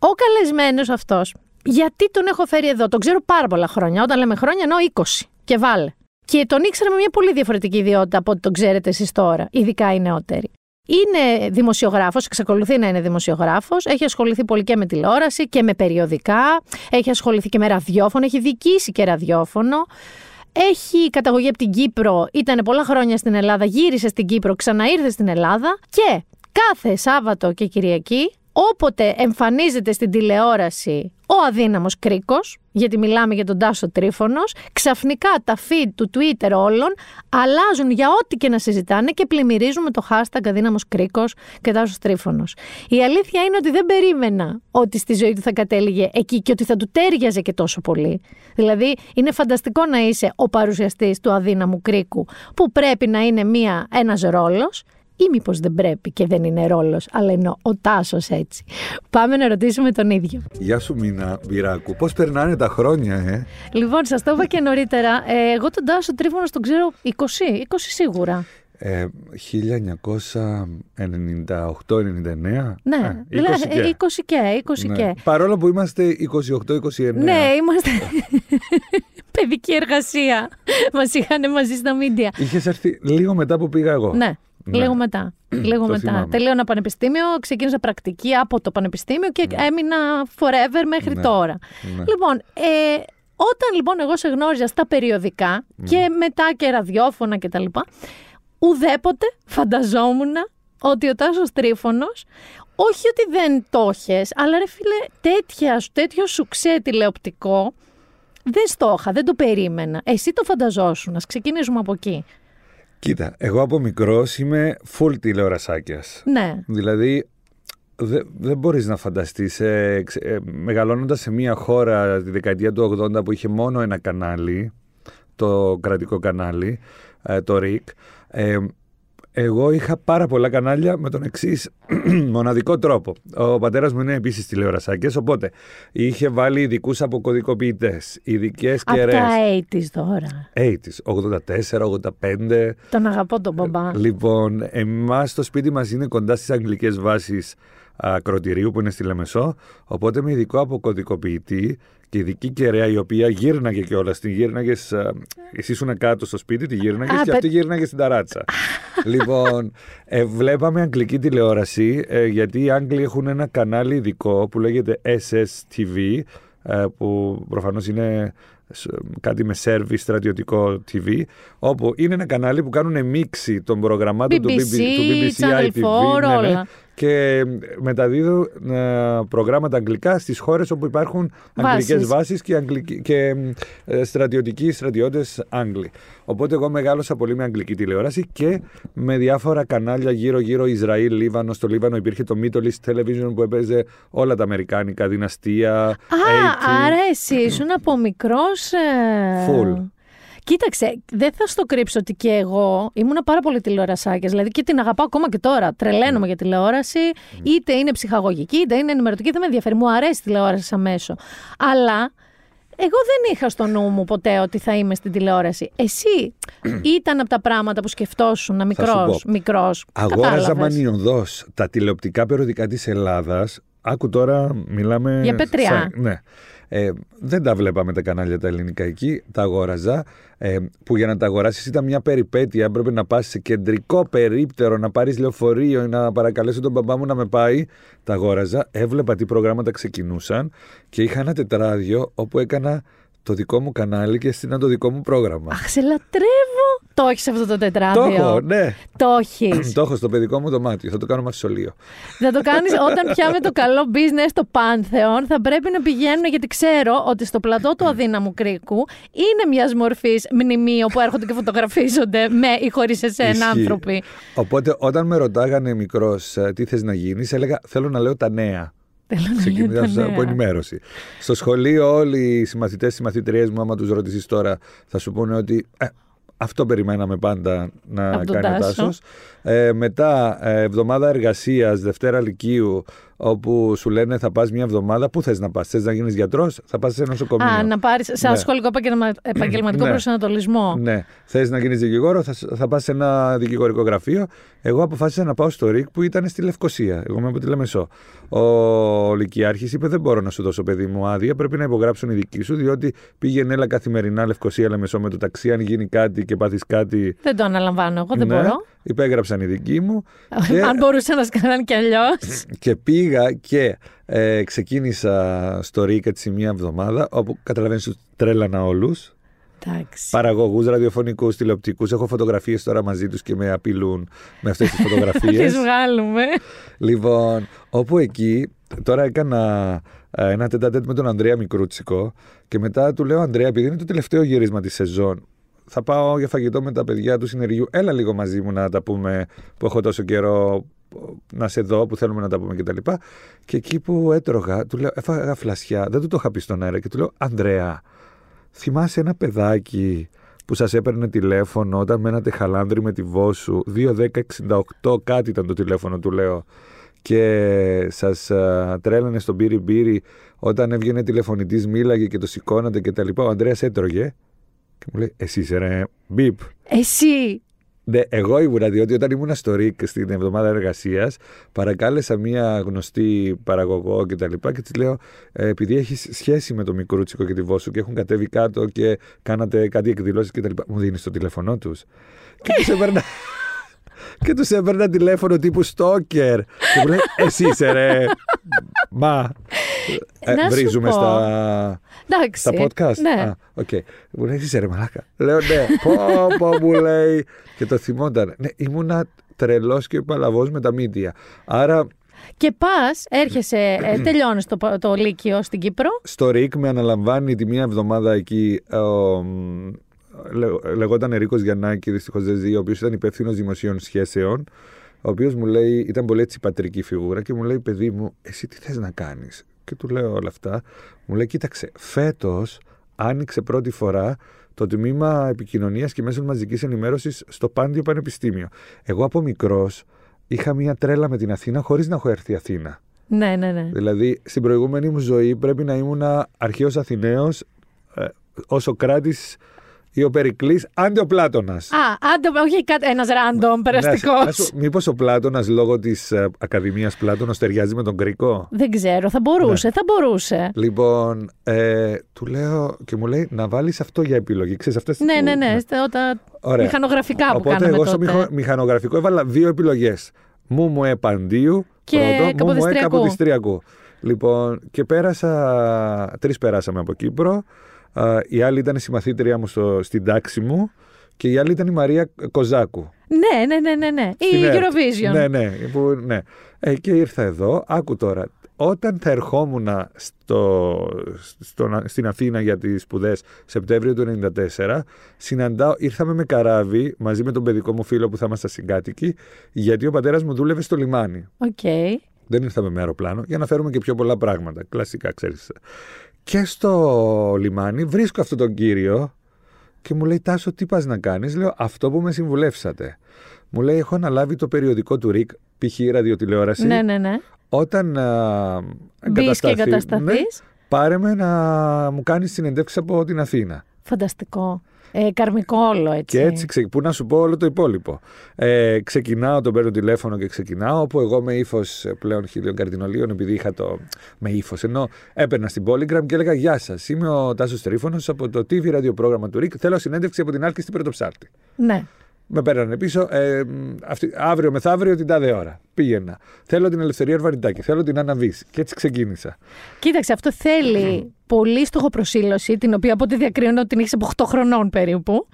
Ο καλεσμένος αυτός, γιατί τον έχω φέρει εδώ, τον ξέρω πάρα πολλά χρόνια. Όταν λέμε χρόνια, εννοώ 20 και βάλε. Και τον ήξερα με μια πολύ διαφορετική ιδιότητα από ό,τι τον ξέρετε εσείς τώρα, ειδικά οι νεότεροι. Είναι δημοσιογράφος, εξακολουθεί να είναι δημοσιογράφος. Έχει ασχοληθεί πολύ και με τηλεόραση και με περιοδικά. Έχει ασχοληθεί και με ραδιόφωνο. Έχει διοικήσει και ραδιόφωνο. Έχει καταγωγή από την Κύπρο. Ήταν πολλά χρόνια στην Ελλάδα. Γύρισε στην Κύπρο, ξαναήρθε στην Ελλάδα. Και κάθε Σάββατο και Κυριακή όποτε εμφανίζεται στην τηλεόραση ο αδύναμος κρίκος, γιατί μιλάμε για τον Τάσο Τρίφωνος, ξαφνικά τα feed του Twitter όλων αλλάζουν για ό,τι και να συζητάνε και πλημμυρίζουν με το hashtag αδύναμος κρίκος και Τάσος Τρίφωνος. Η αλήθεια είναι ότι δεν περίμενα ότι στη ζωή του θα κατέληγε εκεί και ότι θα του τέριαζε και τόσο πολύ. Δηλαδή είναι φανταστικό να είσαι ο παρουσιαστής του αδύναμου κρίκου που πρέπει να είναι μία, ένας ρόλος ή μήπως δεν πρέπει και δεν είναι ρόλος, αλλά είναι ο Τάσος έτσι. Πάμε να ρωτήσουμε τον ίδιο. Γεια σου, Μίνα Μπυράκου. Πώς περνάνε τα χρόνια, ε; Λοιπόν, σας το είπα και νωρίτερα. Ε, εγώ τον Τάσο Τρίφωνο τον ξέρω 20, 20 σίγουρα. Ε, 1998-99. Ναι, 20 δηλαδή, και. 20 και, 20 ναι. και. Παρόλο που είμαστε 28-29. Ναι, είμαστε παιδική εργασία. Μας είχαν μαζί στα μίντια. Είχες έρθει λίγο μετά που πήγα εγώ. Ναι. Ναι. Λίγο μετά. Λίγο μετά. Τελείωνα πανεπιστήμιο, ξεκίνησα πρακτική από το πανεπιστήμιο και ναι. έμεινα forever μέχρι ναι. τώρα. Ναι. Λοιπόν, ε, όταν λοιπόν εγώ σε γνώριζα στα περιοδικά και μετά και ραδιόφωνα και τα λοιπά, ουδέποτε φανταζόμουν ότι ο Τάσος Τρίφωνος, όχι ότι δεν το έχεις, αλλά ρε φίλε, τέτοια, τέτοιο σου ξέ τηλεοπτικό, δεν στο είχα, δεν το περίμενα. Εσύ το φανταζόσουν, ας ξεκινήσουμε από εκεί. Κοίτα, εγώ από μικρός είμαι full τηλεορασάκιας. Ναι. Δηλαδή, δεν δε μπορείς να φανταστείς, ε, ε, μεγαλώνοντας σε μια χώρα τη δεκαετία του 80 που είχε μόνο ένα κανάλι, το κρατικό κανάλι, ε, το RIC, ε, Εγώ είχα πάρα πολλά κανάλια με τον εξής μοναδικό τρόπο. Ο πατέρας μου είναι επίσης τηλεορασάκες, οπότε είχε βάλει ειδικούς αποκωδικοποιητές, ειδικές Από κεραίες. τα 80's τώρα. 80s, 84, 85. Τον αγαπώ τον μπαμπά. Λοιπόν, εμάς το σπίτι μας είναι κοντά στις αγγλικές βάσεις ακροτηρίου που είναι στη Λεμεσό. Οπότε με ειδικό αποκωδικοποιητή και ειδική κεραία η οποία γύρναγε κιόλας. Την γύρναγες. Εσύ ήσουν κάτω στο σπίτι, τη γύρναγες Α, και παι- αυτή γύρναγε στην ταράτσα. λοιπόν, ε, βλέπαμε αγγλική τηλεόραση ε, γιατί οι Άγγλοι έχουν ένα κανάλι ειδικό που λέγεται SSTV ε, που προφανώς είναι σ- κάτι με σερβι στρατιωτικό TV όπου είναι ένα κανάλι που κάνουν μίξη των προγραμμάτων του, BBC, BB, τους BBC, Channel ITV 4, ναι, ναι, όλα. Και μεταδίδουν ε, προγράμματα αγγλικά στις χώρες όπου υπάρχουν αγγλικές Βάσεις. βάσεις και, αγγλικοί- και ε, στρατιωτικοί στρατιώτες Άγγλοι. Οπότε εγώ μεγάλωσα πολύ με αγγλική τηλεόραση και με διάφορα κανάλια γύρω-γύρω Ισραήλ, Λίβανο. Στο Λίβανο υπήρχε το Middle East Television που έπαιζε όλα τα αμερικάνικα, δυναστεία, Α, 80. άρα εσύ ήσουν από μικρός. Full. Κοίταξε, δεν θα στο κρύψω ότι και εγώ ήμουνα πάρα πολύ τηλεορασάκια. Δηλαδή και την αγαπάω ακόμα και τώρα. Τρελαίνομαι για τηλεόραση. Είτε είναι ψυχαγωγική, είτε είναι ενημερωτική. Δεν με ενδιαφέρει. Μου αρέσει η τηλεόραση σαν μέσο. Αλλά εγώ δεν είχα στο νου μου ποτέ ότι θα είμαι στην τηλεόραση. Εσύ ήταν από τα πράγματα που σκεφτόσουν Θα σου μικρός. πω. Μικρός. Αγόραζα Κατάλαβες. μανιωδώς τα τηλεοπτικά περιοδικά της Ελλάδας. Άκου τώρα, μιλάμε... Για πετριά. σαν- ναι. Ε, δεν τα βλέπαμε τα κανάλια τα ελληνικά εκεί, τα αγόραζα. Ε, που για να τα αγοράσεις ήταν μια περιπέτεια. Έπρεπε να πας σε κεντρικό περίπτερο, να πάρεις λεωφορείο ή να παρακαλέσω τον μπαμπά μου να με πάει. Τα αγόραζα. Έβλεπα τι προγράμματα ξεκινούσαν και είχα ένα τετράδιο όπου έκανα το δικό μου κανάλι και έστεινα το δικό μου πρόγραμμα. Αχ, σε λατρεύω. Το έχεις αυτό το το τετράδιο. έχω, ναι. Το έχεις. το έχω στο παιδικό μου δωμάτιο. Θα το κάνω μαυσολείο. Θα το κάνεις όταν πιάμε το καλό business στο Πάνθεον. Θα πρέπει να πηγαίνουν, γιατί ξέρω ότι στο πλατό του αδύναμου κρίκου είναι μιας μορφής μνημείο που έρχονται και φωτογραφίζονται με ή χωρίς εσένα Ισχύει. άνθρωποι. Οπότε όταν με ρωτάγανε μικρός τι θες να γίνεις, έλεγα Θέλω να λέω τα νέα. Θέλω να λέω Ξεκινώντας τα από νέα. ενημέρωση. Στο σχολείο, όλοι οι συμμαθητές, οι συμμαθητριές μου, άμα τους ρωτήσεις τώρα, θα σου πούνε ότι ε, αυτό περιμέναμε πάντα να Από τον κάνει ο Τάσος. Τάσος. Ε, μετά, ε, εβδομάδα εργασίας, Δευτέρα Λυκείου, όπου σου λένε θα πας μια εβδομάδα. Πού θες να πας, Θες να γίνεις γιατρός, θα πας σε ένα νοσοκομείο. Α, να πάρεις σαν Ναι. σχολικό επαγγελμα- επαγγελματικό Ναι. προσανατολισμό. Ναι. Θες να γίνεις δικηγόρο, θα, θα πας σε ένα δικηγορικό γραφείο. Εγώ αποφάσισα να πάω στο ΡΙΚ που ήταν στη Λευκοσία. Εγώ είμαι από τη Λεμεσό. Ο Λυκειάρχης είπε: Δεν μπορώ να σου δώσω παιδί μου άδεια. Πρέπει να υπογράψουν οι δικοί σου, διότι πήγαινε έλα καθημερινά Λευκοσία Λεμεσό με το ταξί. Αν γίνει κάτι και πάθεις κάτι. Δεν το αναλαμβάνω εγώ, δεν ναι. μπορώ. Υπέγραψαν οι δικοί μου. και, Αν μπορούσα να σκανάνε κι αλλιώς. και πήγα και ε, ξεκίνησα στο ΡΙΚ έτσι μία εβδομάδα, όπου καταλαβαίνεις, του τρέλανα όλους. Εντάξει. παραγωγούς ραδιοφωνικούς, τηλεοπτικούς. Έχω φωτογραφίες τώρα μαζί τους και με απειλούν με αυτές τις φωτογραφίε. Τις βγάλουμε. λοιπόν, όπου εκεί τώρα έκανα ε, ένα τετατέτ με τον Ανδρέα Μικρούτσικο και μετά του λέω: Ανδρέα, επειδή είναι το τελευταίο γύρισμα της σεζόν, θα πάω για φαγητό με τα παιδιά του συνεργείου. Έλα λίγο μαζί μου να τα πούμε που έχω τόσο καιρό να σε δω, που θέλουμε να τα πούμε κτλ. Και, και εκεί που έτρωγα, του λέω: Έφαγα φλασιά. Δεν του το είχα πει στον αέρα και του λέω: Ανδρέα, θυμάσαι ένα παιδάκι που σας έπαιρνε τηλέφωνο όταν μένατε χαλάνδρι με τη Βόσου 21068 κάτι ήταν το τηλέφωνο του λέω και σας α, τρέλανε στον πύρι μπύρι όταν έβγαινε τηλεφωνητής μίλαγε και το σηκώνατε και τα λοιπά ο Ανδρέας έτρωγε και μου λέει εσύ είσαι ρε μπιπ Εσύ. ναι, εγώ ήμουνα, διότι όταν ήμουν στο ΡΙΚ στην εβδομάδα εργασίας, παρακάλεσα μία γνωστή παραγωγό και τα λοιπά και της λέω: «Ε, Επειδή έχεις σχέση με το Μικρούτσικο και τη Βόσσου και έχουν κατέβει κάτω και κάνατε κάτι εκδηλώσεις και τα λοιπά, μου δίνεις το τηλέφωνό τους. Και τους έπαιρνα. Και τους έπαιρνα τηλέφωνο τύπου stalker. Και μου λέει: Εσύ είσαι ρε. Μα. Ε, Να σου βρίζουμε πω. στα. Εντάξει. Στα podcast; Ναι. Α, οκ. Μου λέει, είσαι ρε μαλάκα. Λέω ναι. πω, πω, μου λέει. Και το θυμόταν. Ναι, ήμουνα τρελός και παλαβός με τα μίντια. Άρα Και πας, έρχεσαι, ε, τελειώνεις το, το Λύκειο στην Κύπρο. στο ΡΙΚ με αναλαμβάνει τη μία εβδομάδα εκεί. ε, Ο, μ, λε- λεγόταν Ερίκος Γιαννάκη, δυστυχώς δεν ζει, ο οποίος ήταν υπεύθυνος δημοσίων σχέσεων. Ο οποίος μου λέει, ήταν πολύ έτσι πατρική φιγούρα και μου λέει, παιδί μου, εσύ τι θες να κάνεις; Και του λέω όλα αυτά. Μου λέει, κοίταξε, φέτος άνοιξε πρώτη φορά το τμήμα επικοινωνίας και μέσων μαζικής ενημέρωσης στο Πάντιο Πανεπιστήμιο. Εγώ από μικρός είχα μία τρέλα με την Αθήνα χωρίς να έχω έρθει Αθήνα. Ναι, ναι, ναι. Δηλαδή, στην προηγούμενη μου ζωή πρέπει να ήμουν αρχαίος Αθηναίος, ε, ο Σοκράτη ή ο Περικλής, άντε ο Πλάτονα. Α, άντε, όχι ένας random περαστικό. Μήπως ο Πλάτονα λόγω της ε, Ακαδημίας Πλάτονα ταιριάζει με τον Κρικό. Δεν ξέρω, θα μπορούσε, θα μπορούσε. Λοιπόν, ε, του λέω και μου λέει να βάλεις αυτό για επιλογή. Ξέρεις, αυτές Ναι, που- ναι, ναι. στα- Όταν... Ωραία. Μηχανογραφικά που Οπότε κάναμε εγώ στο τότε. μηχο- μηχανογραφικό έβαλα δύο επιλογές. Μου μου επαντίου Και πρώτο, μου μου ε Καποδιστριακού. καποδιστριακού. Λοιπόν, και πέρασα, τρεις περάσαμε από Κύπρο. Α, η άλλη ήταν η συμμαθήτριά μου στο, στην τάξη μου και η άλλη ήταν η Μαρία Κοζάκου. Ναι, ναι, ναι, ναι, ναι. Η Στην ΕΡΤ. Eurovision. Ναι, ναι. Που, ναι. Ε, και ήρθα εδώ. Άκου τώρα. Όταν θα ερχόμουν στο, στο, στην Αθήνα για τις σπουδές Σεπτέμβριο του 1994, συναντάω, ήρθαμε με καράβι μαζί με τον παιδικό μου φίλο που θα ήμασταν συγκάτοικοι, γιατί ο πατέρας μου δούλευε στο λιμάνι. Οκ. Δεν ήρθαμε με αεροπλάνο για να φέρουμε και πιο πολλά πράγματα. Κλασικά, ξέρεις. Και στο λιμάνι βρίσκω αυτόν τον κύριο και μου λέει Τάσο τι πας να κάνεις; Λέω αυτό που με συμβουλεύσατε. Μου λέει έχω αναλάβει το περιοδικό του ΡΙΚ, π.χ. ραδιοτηλεόραση. Ναι, ναι, ναι. Όταν α, Μπεις και εγκατασταθεί, εγκατασταθείς. ναι, πάρε με να μου κάνεις συνεντεύξεις από την Αθήνα. Φανταστικό. Ε, καρμικό όλο έτσι. Και έτσι, ξε- πού να σου πω όλο το υπόλοιπο. Ε, ξεκινάω, τον παίρνω τηλέφωνο και ξεκινάω, όπου εγώ με ύφος πλέον χιλίων καρτινολίων, επειδή είχα το. με ύφος. Ενώ έπαιρνα στην Polygram και έλεγα Γεια σας, είμαι ο Τάσος Τρίφωνο από το TV ραδιοπρόγραμμα του ΡΙΚ. Θέλω συνέντευξη από την Άλκη στην Πρωτοψάλτη. Ναι. Με παίρνανε πίσω, ε, αυτή, αύριο μεθαύριο την τάδε ώρα. Πήγαινα. Θέλω την Ελευθερία Ορβανιτάκη, θέλω την Άννα Βύση. Και έτσι ξεκίνησα. Κοίταξε, αυτό θέλει πολύ στοχοπροσύλωση, την οποία από ό,τι διακρίνω την έχεις από 8 χρονών περίπου.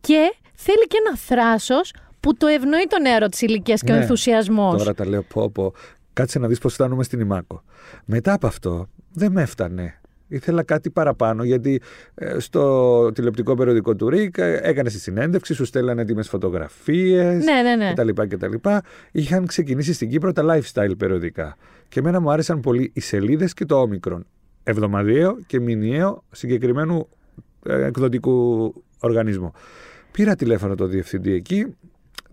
Και θέλει και ένα θράσος που το ευνοεί το νεαρό της ηλικίας και ο Ναι. ενθουσιασμός. Τώρα τα λέω πω πω. Κάτσε να δεις πώς φτάνουμε στην Ιμάκο. Μετά από αυτό δεν με έφτανε. Ήθελα κάτι παραπάνω γιατί ε, στο τηλεοπτικό περιοδικό του ΡΙΚ ε, έκανε τη συνέντευξη, σου στέλνανε έτοιμες φωτογραφίες Ναι, ναι, ναι. κτλ, κτλ. Είχαν ξεκινήσει στην Κύπρο τα lifestyle περιοδικά. Και εμένα μου άρεσαν πολύ οι σελίδες και το όμικρον. Εβδομαδιαίο και μηνιαίο συγκεκριμένου ε, εκδοτικού οργανισμού. Πήρα τηλέφωνο το διευθυντή εκεί.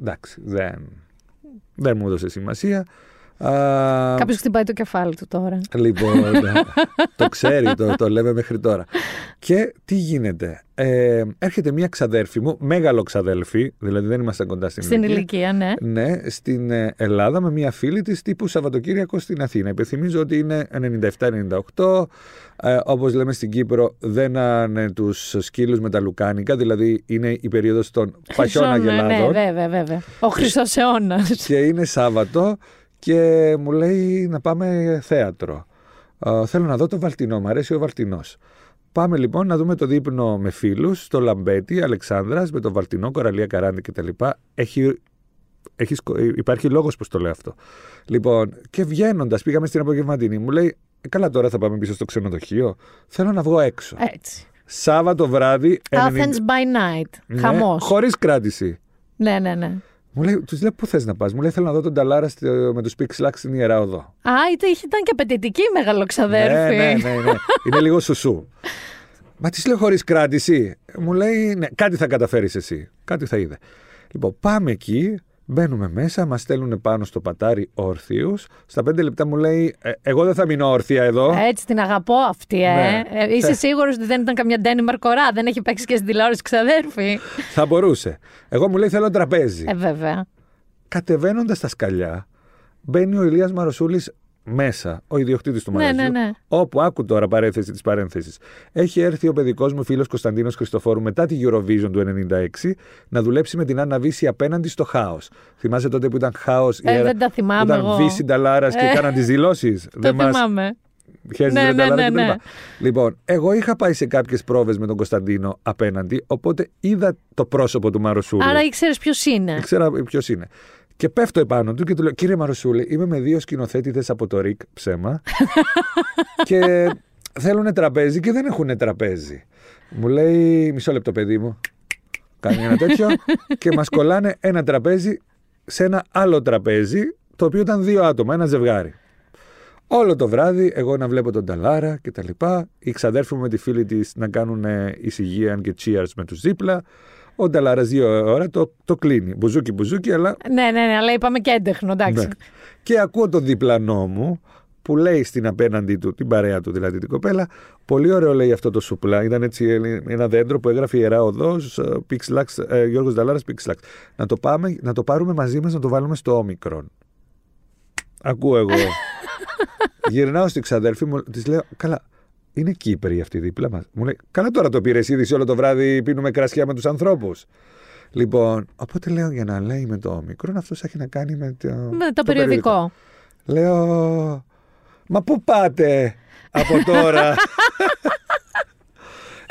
Εντάξει, δεν, δεν μου έδωσε σημασία. Α, Κάποιος χτυπάει το κεφάλι του τώρα. Λοιπόν, το ξέρει, το, το λέμε μέχρι τώρα. Και τι γίνεται; Ε, έρχεται μια ξαδέρφη μου, μέγαλο ξαδέλφη, δηλαδή δεν ήμασταν κοντά στην, Στην ηλικία, ναι. Ναι, στην ε, Ελλάδα με μια φίλη της τύπου Σαββατοκύριακο στην Αθήνα. Υπενθυμίζω ότι είναι 97-98. Ε, όπως λέμε στην Κύπρο δένανε τους σκύλους με τα λουκάνικα, δηλαδή είναι η περίοδος των παχιών Χρυσό, ναι, Ναι, αγελάδων βέβαια, βέβαια. Ο Χρυσός αιώνας. και είναι Σάββατο και μου λέει να πάμε θέατρο. Ε, θέλω να δω το Βαλτινό, μου αρέσει ο Βαλτινός. Πάμε λοιπόν να δούμε το δείπνο με φίλους στο Λαμπέτη, Αλεξάνδρας, με το Βαλτινό, Κοραλία Καράντη κτλ. Έχει, έχει, σκο- υπάρχει λόγος που το λέω αυτό. Λοιπόν, και βγαίνοντας, πήγαμε στην απογευματινή, μου λέει, «Ε, καλά τώρα θα πάμε πίσω στο ξενοδοχείο. Θέλω να βγω έξω. Έτσι. Σάββατο βράδυ. Athens by night. Ναι, Χαμός. Χωρίς κράτηση. Ναι, ναι, ναι. Μου λέει, τους λέω, πού θες να πας; Μου λέει, θέλω να δω τον Ταλάρα στο- με τους Pixlax στην ιερά οδό. Α, ήταν ήταν και απαιτητική η μεγαλοξαδέρφη. Ναι, ναι, ναι, ναι. Είναι λίγο σουσού. Μα τη λέω χωρίς κράτηση. Μου λέει, ναι, κάτι θα καταφέρεις εσύ. Κάτι θα είδε. Λοιπόν, πάμε εκεί. Μπαίνουμε μέσα, μας στέλνουν πάνω στο πατάρι όρθιους. Στα πέντε λεπτά μου λέει, «Ε, Εγώ δεν θα μείνω όρθια εδώ. Έτσι την αγαπώ αυτή, ε. Ναι. ε είσαι Θε- σίγουρος ότι δεν ήταν καμιά Ντένι Μαρκορά, δεν έχει παίξει και στην τηλεόραση ξαδέρφη; Θα μπορούσε. Εγώ μου λέει, Θέλω τραπέζι. Ε, βέβαια. Κατεβαίνοντας τα σκαλιά, μπαίνει ο Ηλίας Μαροσούλης μέσα, ο ιδιοκτήτης του Ναι, μαγαζιού. ναι, ναι. Όπου, άκου τώρα παρένθεση της παρένθεσης. Έχει έρθει ο παιδικός μου φίλος Κωνσταντίνος Χριστοφόρου μετά τη Eurovision του 96 να δουλέψει με την Άννα Βύση απέναντι στο χάος. Θυμάσαι τότε που ήταν χάος. Ε, δεν τα θυμάμαι Ήταν εγώ. Βύση Νταλάρας και Ε, κάναν τις δηλώσεις; Το θυμάμαι. Χαίρεσαι Ναι, με ναι, τα ναι, λάρια ναι. κτλ. Λοιπόν, εγώ είχα πάει σε κάποιες πρόβες με τον Κωνσταντίνο απέναντι, οπότε είδα το πρόσωπο του Μαροσούλη. Άρα ήξερες ποιος είναι. Ήξερα ποιος είναι. Και πέφτω επάνω του και του λέω: Κύριε Μαροσούλη, είμαι με δύο σκηνοθέτηδε από το ΡΙΚ ψέμα. και θέλουν τραπέζι και δεν έχουν τραπέζι. Μου λέει: Μισό λεπτό, παιδί μου. Κάνει ένα τέτοιο και μας κολλάνε ένα τραπέζι σε ένα άλλο τραπέζι, το οποίο ήταν δύο άτομα, ένα ζευγάρι. Όλο το βράδυ εγώ να βλέπω τον Ταλάρα και τα λοιπά. Η ξαδέρφη μου με τη φίλη της να κάνουν εισηγείαν και cheers με τους δίπλα. Ο Νταλάρα δύο ώρα το, το κλείνει. Μπουζούκι, μπουζούκι, αλλά. Ναι, ναι, ναι, αλλά είπαμε και έντεχνο, εντάξει. Ναι. Και ακούω τον διπλανό μου που λέει στην απέναντι του, την παρέα του δηλαδή την κοπέλα, πολύ ωραίο λέει αυτό το σουπλά. Ήταν έτσι ένα δέντρο που έγραφε ιερά οδός, ε, Γιώργος Νταλάρα Πίξλαξ. Να, το πάμε, να το πάρουμε μαζί μας να το βάλουμε στο όμικρον. Ακούω εγώ. Γυρνάω στην ξαδέλφη μου, της λέω, Καλά, είναι Κύπροι αυτοί δίπλα μας. Μου λέει, Καλά τώρα το πήρες είδηση όλο το βράδυ, πίνουμε κρασιά με τους ανθρώπους. Λοιπόν, οπότε λέω για να λέει με το όμικρον, αυτός έχει να κάνει με το. Με το, περιοδικό. Λέω, Μα πού πάτε από τώρα;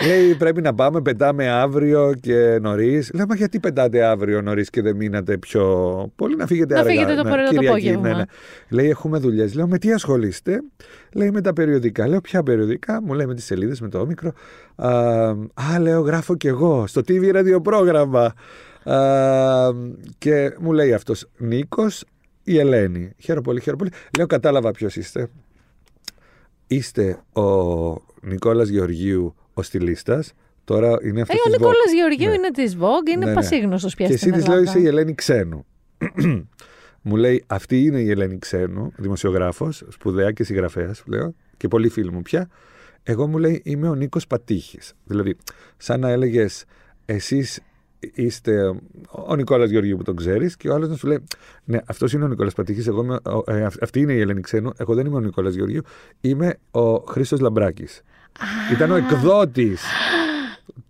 Λέει πρέπει να πάμε, πετάμε αύριο και νωρίς. Λέω, μα γιατί πετάτε αύριο νωρίς και δεν μείνατε πιο πολύ να φύγετε αργά. Να φύγετε το πρωί το απόγευμα. Ναι, ναι. Λέει, έχουμε δουλειές. Λέω, με τι ασχολείστε; Λέει, με τα περιοδικά. Λέω, ποια περιοδικά; Μου λέει, με τις σελίδες, με το όμικρο. Α, α, λέω, γράφω κι εγώ στο TV ραδιοπρόγραμμα. Α, και μου λέει αυτός, Νίκος η Ελένη. Χαίρομαι πολύ, χαίρομαι πολύ. Λέω, κατάλαβα ποιος είστε. Είστε ο Νικόλας Γεωργίου ο στυλίστας. Τώρα είναι αυτός. Ε, ο Νικόλας Γεωργίου ναι. είναι της Vogue, είναι ναι, πασίγνωστος πια. Και εσύ της λέω είσαι η Ελένη Ξένου. μου λέει αυτή είναι η Ελένη Ξένου, δημοσιογράφος, σπουδαία και συγγραφέας, λέω, και πολύ φίλοι μου πια. Εγώ μου λέει είμαι ο Νίκος Πατήχης. Δηλαδή, σαν να έλεγες εσείς είστε ο Νικόλας Γεωργίου που τον ξέρεις και ο άλλος να σου λέει Ναι, αυτός είναι ο Νικόλας Πατήχης. Ε, αυτή είναι η Ελένη Ξένου. Εγώ δεν είμαι ο Νικόλας Γεωργίου. Είμαι ο Χρήστος Λαμπράκης. Ήταν ο εκδότης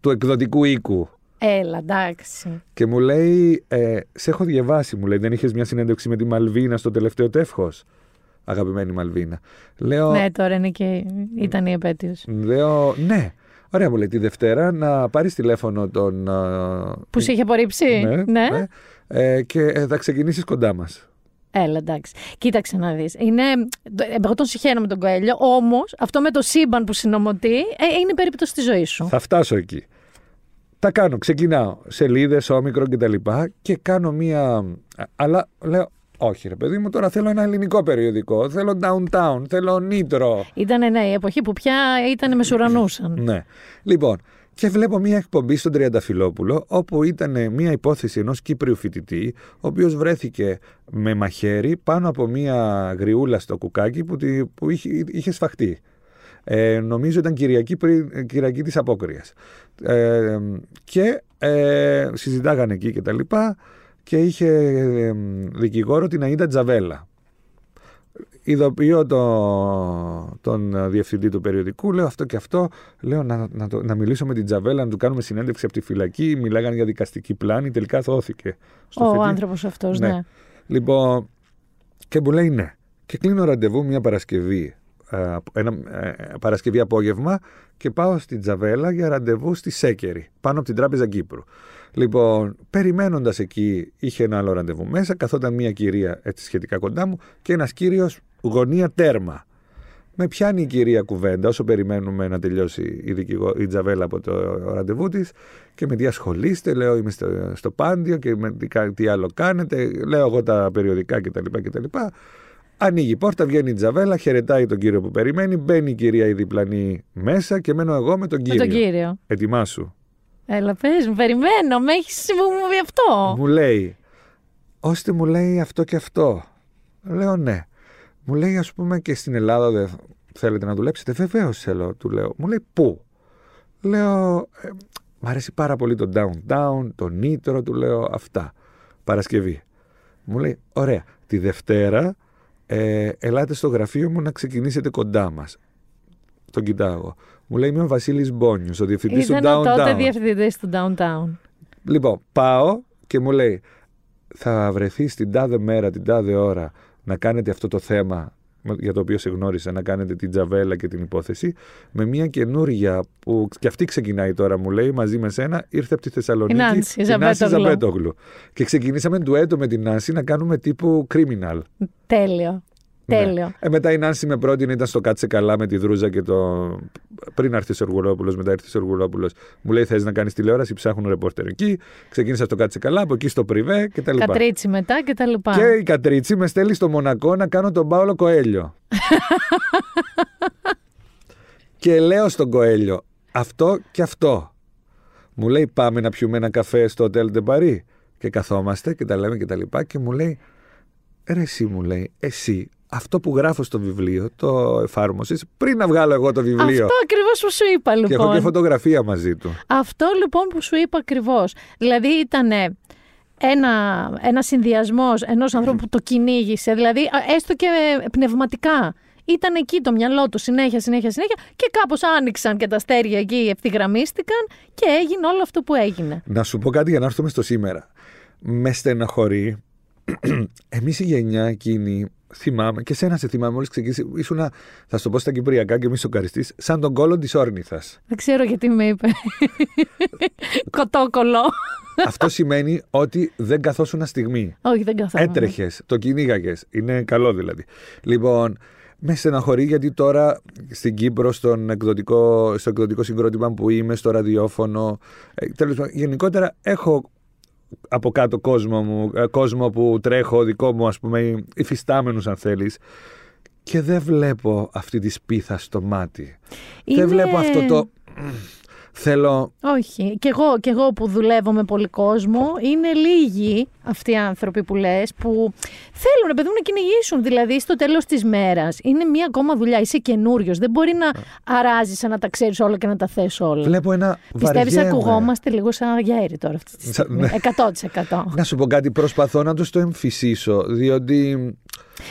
του εκδοτικού οίκου. Έλα, εντάξει. Και μου λέει, ε, σε έχω διαβάσει, μου λέει, δεν είχες μια συνέντευξη με τη Μαλβίνα στο τελευταίο τεύχος. Αγαπημένη Μαλβίνα. Λέω, ναι, τώρα είναι και ήταν η επέτειος. Λέω, ναι. Ωραία, μου λέει τη Δευτέρα να πάρεις τηλέφωνο τον. Που σε είχε απορρίψει; Ναι. ναι. ναι. Ε, και ε, θα ξεκινήσεις κοντά μας. Έλα, εντάξει. Κοίταξε να δεις. Είναι... Εγώ τον συγχαίρω με τον Κοέλιο, όμως αυτό με το σύμπαν που συνομωτεί ε, είναι περίπτωση της ζωής σου. Θα φτάσω εκεί. Τα κάνω. Ξεκινάω. Σελίδες, όμικρο κτλ. Και, και κάνω μία. Αλλά λέω, όχι, ρε παιδί μου, τώρα θέλω ένα ελληνικό περιοδικό. Θέλω downtown, θέλω νήτρο. Ήταν ναι, η εποχή που πια ήταν μεσουρανούσαν. ναι. Λοιπόν, και βλέπω μια εκπομπή στον Τριανταφυλόπουλο, όπου ήταν μια υπόθεση ενός Κύπριου φοιτητή, ο οποίος βρέθηκε με μαχαίρι πάνω από μια γριούλα στο κουκάκι που, που είχε, είχε σφαχτεί. Ε, νομίζω ήταν Κυριακή, πριν, Κυριακή της απόκριας. Ε, και ε, συζητάγανε εκεί και τα λοιπά και είχε ε, δικηγόρο την Αΐντα Τζαβέλα ειδοποιώ το, τον διευθυντή του περιοδικού, λέω αυτό και αυτό. Λέω να, να, το, να μιλήσω με την Τζαβέλα, να του κάνουμε συνέντευξη από τη φυλακή. Μιλάγανε για δικαστική πλάνη. Τελικά θώθηκε. Στο Ο άνθρωπος αυτός, ναι. ναι. Λοιπόν, και μου λέει ναι. Και κλείνω ραντεβού μια Παρασκευή. Ένα ε, Παρασκευή απόγευμα και πάω στην Τζαβέλα για ραντεβού στη Σέκερη, πάνω από την Τράπεζα Κύπρου. Λοιπόν, περιμένοντας εκεί, είχε ένα άλλο ραντεβού μέσα. Καθόταν μια κυρία έτσι σχετικά κοντά μου και ένας κύριος γωνία τέρμα. Με πιάνει η κυρία κουβέντα όσο περιμένουμε να τελειώσει η, δικηγο... η Τζαβέλα από το ραντεβού της και με τι ασχολείστε. Λέω είμαι στο, στο πάντιο και με τι, τι άλλο κάνετε. Λέω εγώ τα περιοδικά κτλ. κτλ. Ανοίγει η πόρτα, βγαίνει η Τζαβέλα, χαιρετάει τον κύριο που περιμένει. Μπαίνει η κυρία η διπλανή μέσα και μένω εγώ με τον κύριο. Με τον κύριο. Ετοιμάσου. Έλα, πες μου, περιμένω. Με έχεις μου πει αυτό. Μου λέει, ώστε μου λέει αυτό και αυτό. Λέω ναι. Μου λέει, ας πούμε, και στην Ελλάδα δεν θέλετε να δουλέψετε. Βεβαίως θέλω, του λέω. Μου λέει, πού; Λέω, ε, μ' αρέσει πάρα πολύ το downtown, το νήτρο, του λέω αυτά. Παρασκευή. Μου λέει, ωραία. Τη Δευτέρα ε, ελάτε στο γραφείο μου να ξεκινήσετε κοντά μας. Τον κοιτάω. Μου λέει, είμαι ο Βασίλης Μπόνιος, ο διευθυντής του Downtown. Ήταν τότε διευθυντής του Downtown. Λοιπόν, πάω και μου λέει, θα βρεθεί την τάδε μέρα, την τάδε ώρα να κάνετε αυτό το θέμα για το οποίο σε γνώρισα, να κάνετε την Τζαβέλα και την υπόθεση, με μια καινούρια που και αυτή ξεκινάει τώρα, μου λέει, μαζί με σένα, ήρθε από τη Θεσσαλονίκη. Η Νάνση, η Νάνση Ζαπέτογλου. Και ξεκινήσαμε ντουέτο με την Νάνση να κάνουμε τύπου criminal. Τέλειο. Ναι. Τέλειο. Ε, μετά η Νάνση με πρότεινε, ήταν στο κάτσε καλά με τη Δρούζα και το. Πριν έρθει ο Σεργουλόπουλος, μετά έρθει ο Σεργουλόπουλος. Μου λέει: Θες να κάνεις τηλεόραση, ψάχνουν ρεπόρτερ εκεί. Ξεκίνησα στο κάτσε καλά, από εκεί στο πριβέ κτλ. Κατρίτσι μετά κτλ. Και, και η Κατρίτσι με στέλνει στο Μονακό να κάνω τον Πάολο Κοέλιο. και λέω στον Κοέλιο αυτό και αυτό. Μου λέει πάμε να πιούμε ένα καφέ στο Hotel de Paris. Και καθόμαστε και τα λέμε και τα λοιπά και μου λέει ρε εσύ μου λέει εσύ αυτό που γράφω στο βιβλίο το εφάρμοσες πριν να βγάλω εγώ το βιβλίο. Αυτό ακριβώς που σου είπα λοιπόν. Και έχω και φωτογραφία μαζί του. Αυτό λοιπόν που σου είπα ακριβώς. Δηλαδή ήταν ένα, ένα συνδυασμός ενός ανθρώπου που το κυνήγησε, δηλαδή α, έστω και πνευματικά. Ήταν εκεί το μυαλό του συνέχεια, συνέχεια, συνέχεια και κάπως άνοιξαν και τα αστέρια εκεί ευθυγραμμίστηκαν και έγινε όλο αυτό που έγινε. Να σου πω κάτι για να έρθουμε στο σήμερα. Με στεναχωρεί. Εμείς η γενιά εκείνη, θυμάμαι, και σένα σε θυμάμαι, μόλις ξεκίνησε, ήσουν, θα σου το πω στα κυπριακά και μη σοκαριστή, σαν τον κόλλο της όρνηθας. Δεν ξέρω γιατί με είπε. Κοτόκολο. Αυτό σημαίνει ότι δεν καθόσουν στιγμή. Όχι, δεν καθόμουν. Έτρεχες, το κυνήγαγες. Είναι καλό δηλαδή. Λοιπόν, με στεναχωρεί γιατί τώρα στην Κύπρο, στον εκδοτικό, στο εκδοτικό συγκρότημα που είμαι, στο ραδιόφωνο. ε, τέλος πάντων, γενικότερα έχω από κάτω κόσμο μου, ε, κόσμο που τρέχω, δικό μου ας πούμε, υφιστάμενους αν θέλεις. Και δεν βλέπω αυτή τη σπίθα στο μάτι. Είναι- Δεν βλέπω αυτό το... Θέλω... Όχι. Και εγώ, και εγώ που δουλεύω με πολύ κόσμο, είναι λίγοι αυτοί οι άνθρωποι που λες που θέλουν παιδί μου, να κυνηγήσουν. Δηλαδή, στο τέλος της μέρας είναι μία ακόμα δουλειά. Είσαι καινούριος. Δεν μπορεί να αράζεις σαν να τα ξέρεις όλα και να τα θες όλα. Βλέπω ένα Πιστεύεις, βαριέμαι. ακουγόμαστε λίγο σαν γέρι τώρα αυτή τη Σαν- στιγμή; ναι. 100%. Να σου πω κάτι, προσπαθώ να τους το εμφυσίσω, διότι